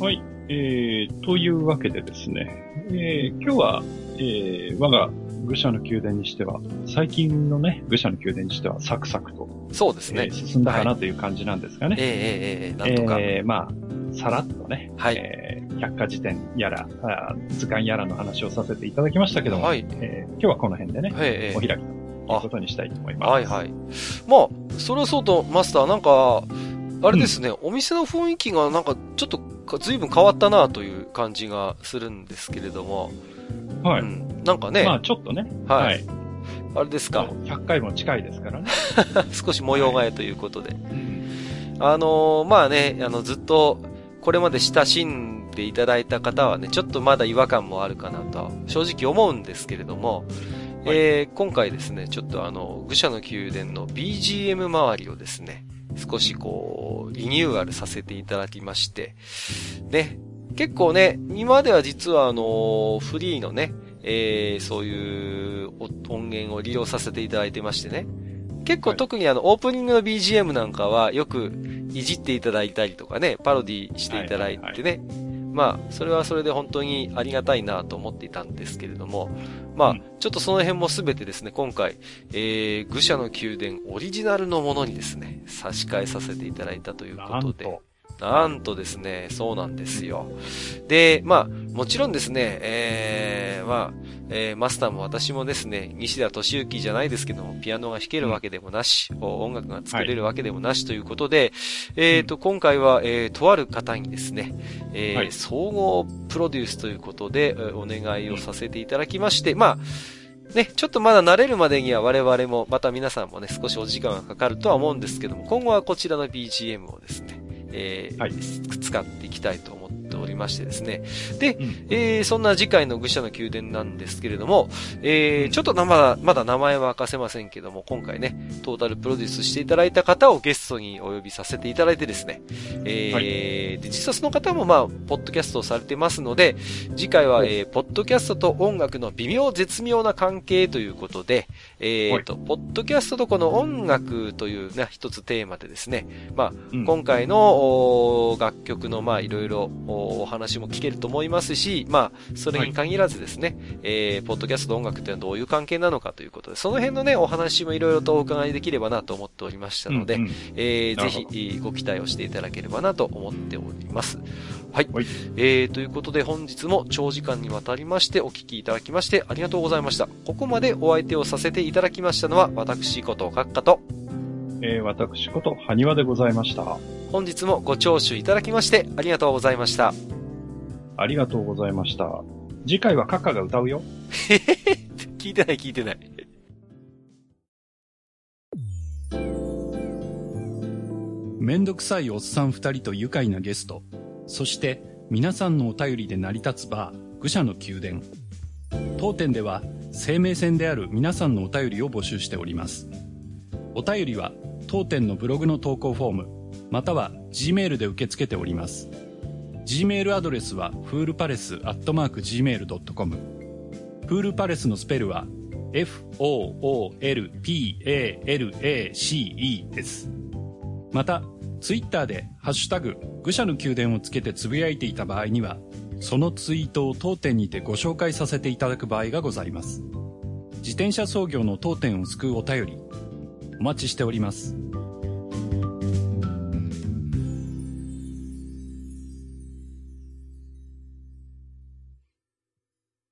はい。えー、というわけでですね、えー、今日は、えー、我が愚者の宮殿にしては、最近のね、愚者の宮殿にしてはサクサクと、そうですね。えー、進んだかなという感じなんですがね。ええええなんとか。えー、まあ、さらっとね、はい。えー、百科事典やらあ、図鑑やらの話をさせていただきましたけども、はい。えー、今日はこの辺でね、ええお開きということにしたいと思います。はいはい。まあ、それはそうと、マスター、なんか、あれですね、うん、お店の雰囲気がなんかちょっと随分変わったなという感じがするんですけれども。はい。うん、なんかね。まあちょっとね。はい。はい、あれですか？100回も近いですからね。少し模様替えということで。はい、あのー、まあね、あの、ずっと、これまで親しんでいただいた方はね、ちょっとまだ違和感もあるかなと、正直思うんですけれども、はい、えー、今回ですね、ちょっとあの、愚者の宮殿の BGM 周りをですね、少しこう、リニューアルさせていただきまして、ね、結構ね、今までは実はあの、フリーのね、えー、そういう音源を利用させていただいてましてね。結構特にあの、オープニングの BGM なんかはよくいじっていただいたりとかね、パロディしていただいてね。まあ、それはそれで本当にありがたいなと思っていたんですけれども、まあ、ちょっとその辺もすべてですね、今回、えー、愚者の宮殿オリジナルのものにですね、差し替えさせていただいたということで。なんとですね、そうなんですよ。で、まあ、もちろんですね、えー、まあ、えー、マスターも私もですね、西田敏行じゃないですけども、ピアノが弾けるわけでもなし、うん、音楽が作れるわけでもなしということで、はい、えっ、ー、と、今回は、えー、とある方にですね、えー、はい、総合プロデュースということで、お願いをさせていただきまして、まあ、ね、ちょっとまだ慣れるまでには我々も、また皆さんもね、少しお時間がかかるとは思うんですけども、今後はこちらの BGM をですね、えー、はい、使っていきたいと思ってっておりましてですね。で、うん、えー、そんな次回の愚者の宮殿なんですけれども、えー、ちょっとまだ、まだ名前は明かせませんけども、今回ね、トータルプロデュースしていただいた方をゲストにお呼びさせていただいてですね、えー、はい、で、実はその方もまあ、ポッドキャストをされてますので、次回は、えー、ポッドキャストと音楽の微妙絶妙な関係ということで、えっ、ー、と、ポッドキャストとこの音楽というね、一つテーマでですね、まあ、うん、今回の楽曲のまあ、いろいろお話も聞けると思いますし、まあ、それに限らずですね、はい、えー、ポッドキャストと音楽っていうのはどういう関係なのかということで、その辺のね、お話もいろいろとお伺いできればなと思っておりましたので、うんうん、えー、ぜひご期待をしていただければなと思っております。はい。はい、えー、ということで本日も長時間にわたりましてお聞きいただきましてありがとうございました。ここまでお相手をさせていただきましたのは私こと閣下と、えー、私こと埴輪でございました。本日もご聴取いただきましてありがとうございました。ありがとうございました。次回は閣下が歌うよ。へへへ、聞いてない聞いてない。めんどくさいおっさん二人と愉快なゲスト。そして皆さんのお便りで成り立つバー、愚者の宮殿。当店では生命線である皆さんのお便りを募集しております。お便りは当店のブログの投稿フォーム、または Gmail で受け付けております。Gmail アドレスはフールパレスアットマーク Gmail.com。フールパレスのスペルは F-O-O-L-P-A-L-A-C-E です。また、ツイッターでハッシュタグ愚者の宮殿をつけてつぶやいていた場合にはそのツイートを当店にてご紹介させていただく場合がございます自転車操業の当店を救うお便りお待ちしております。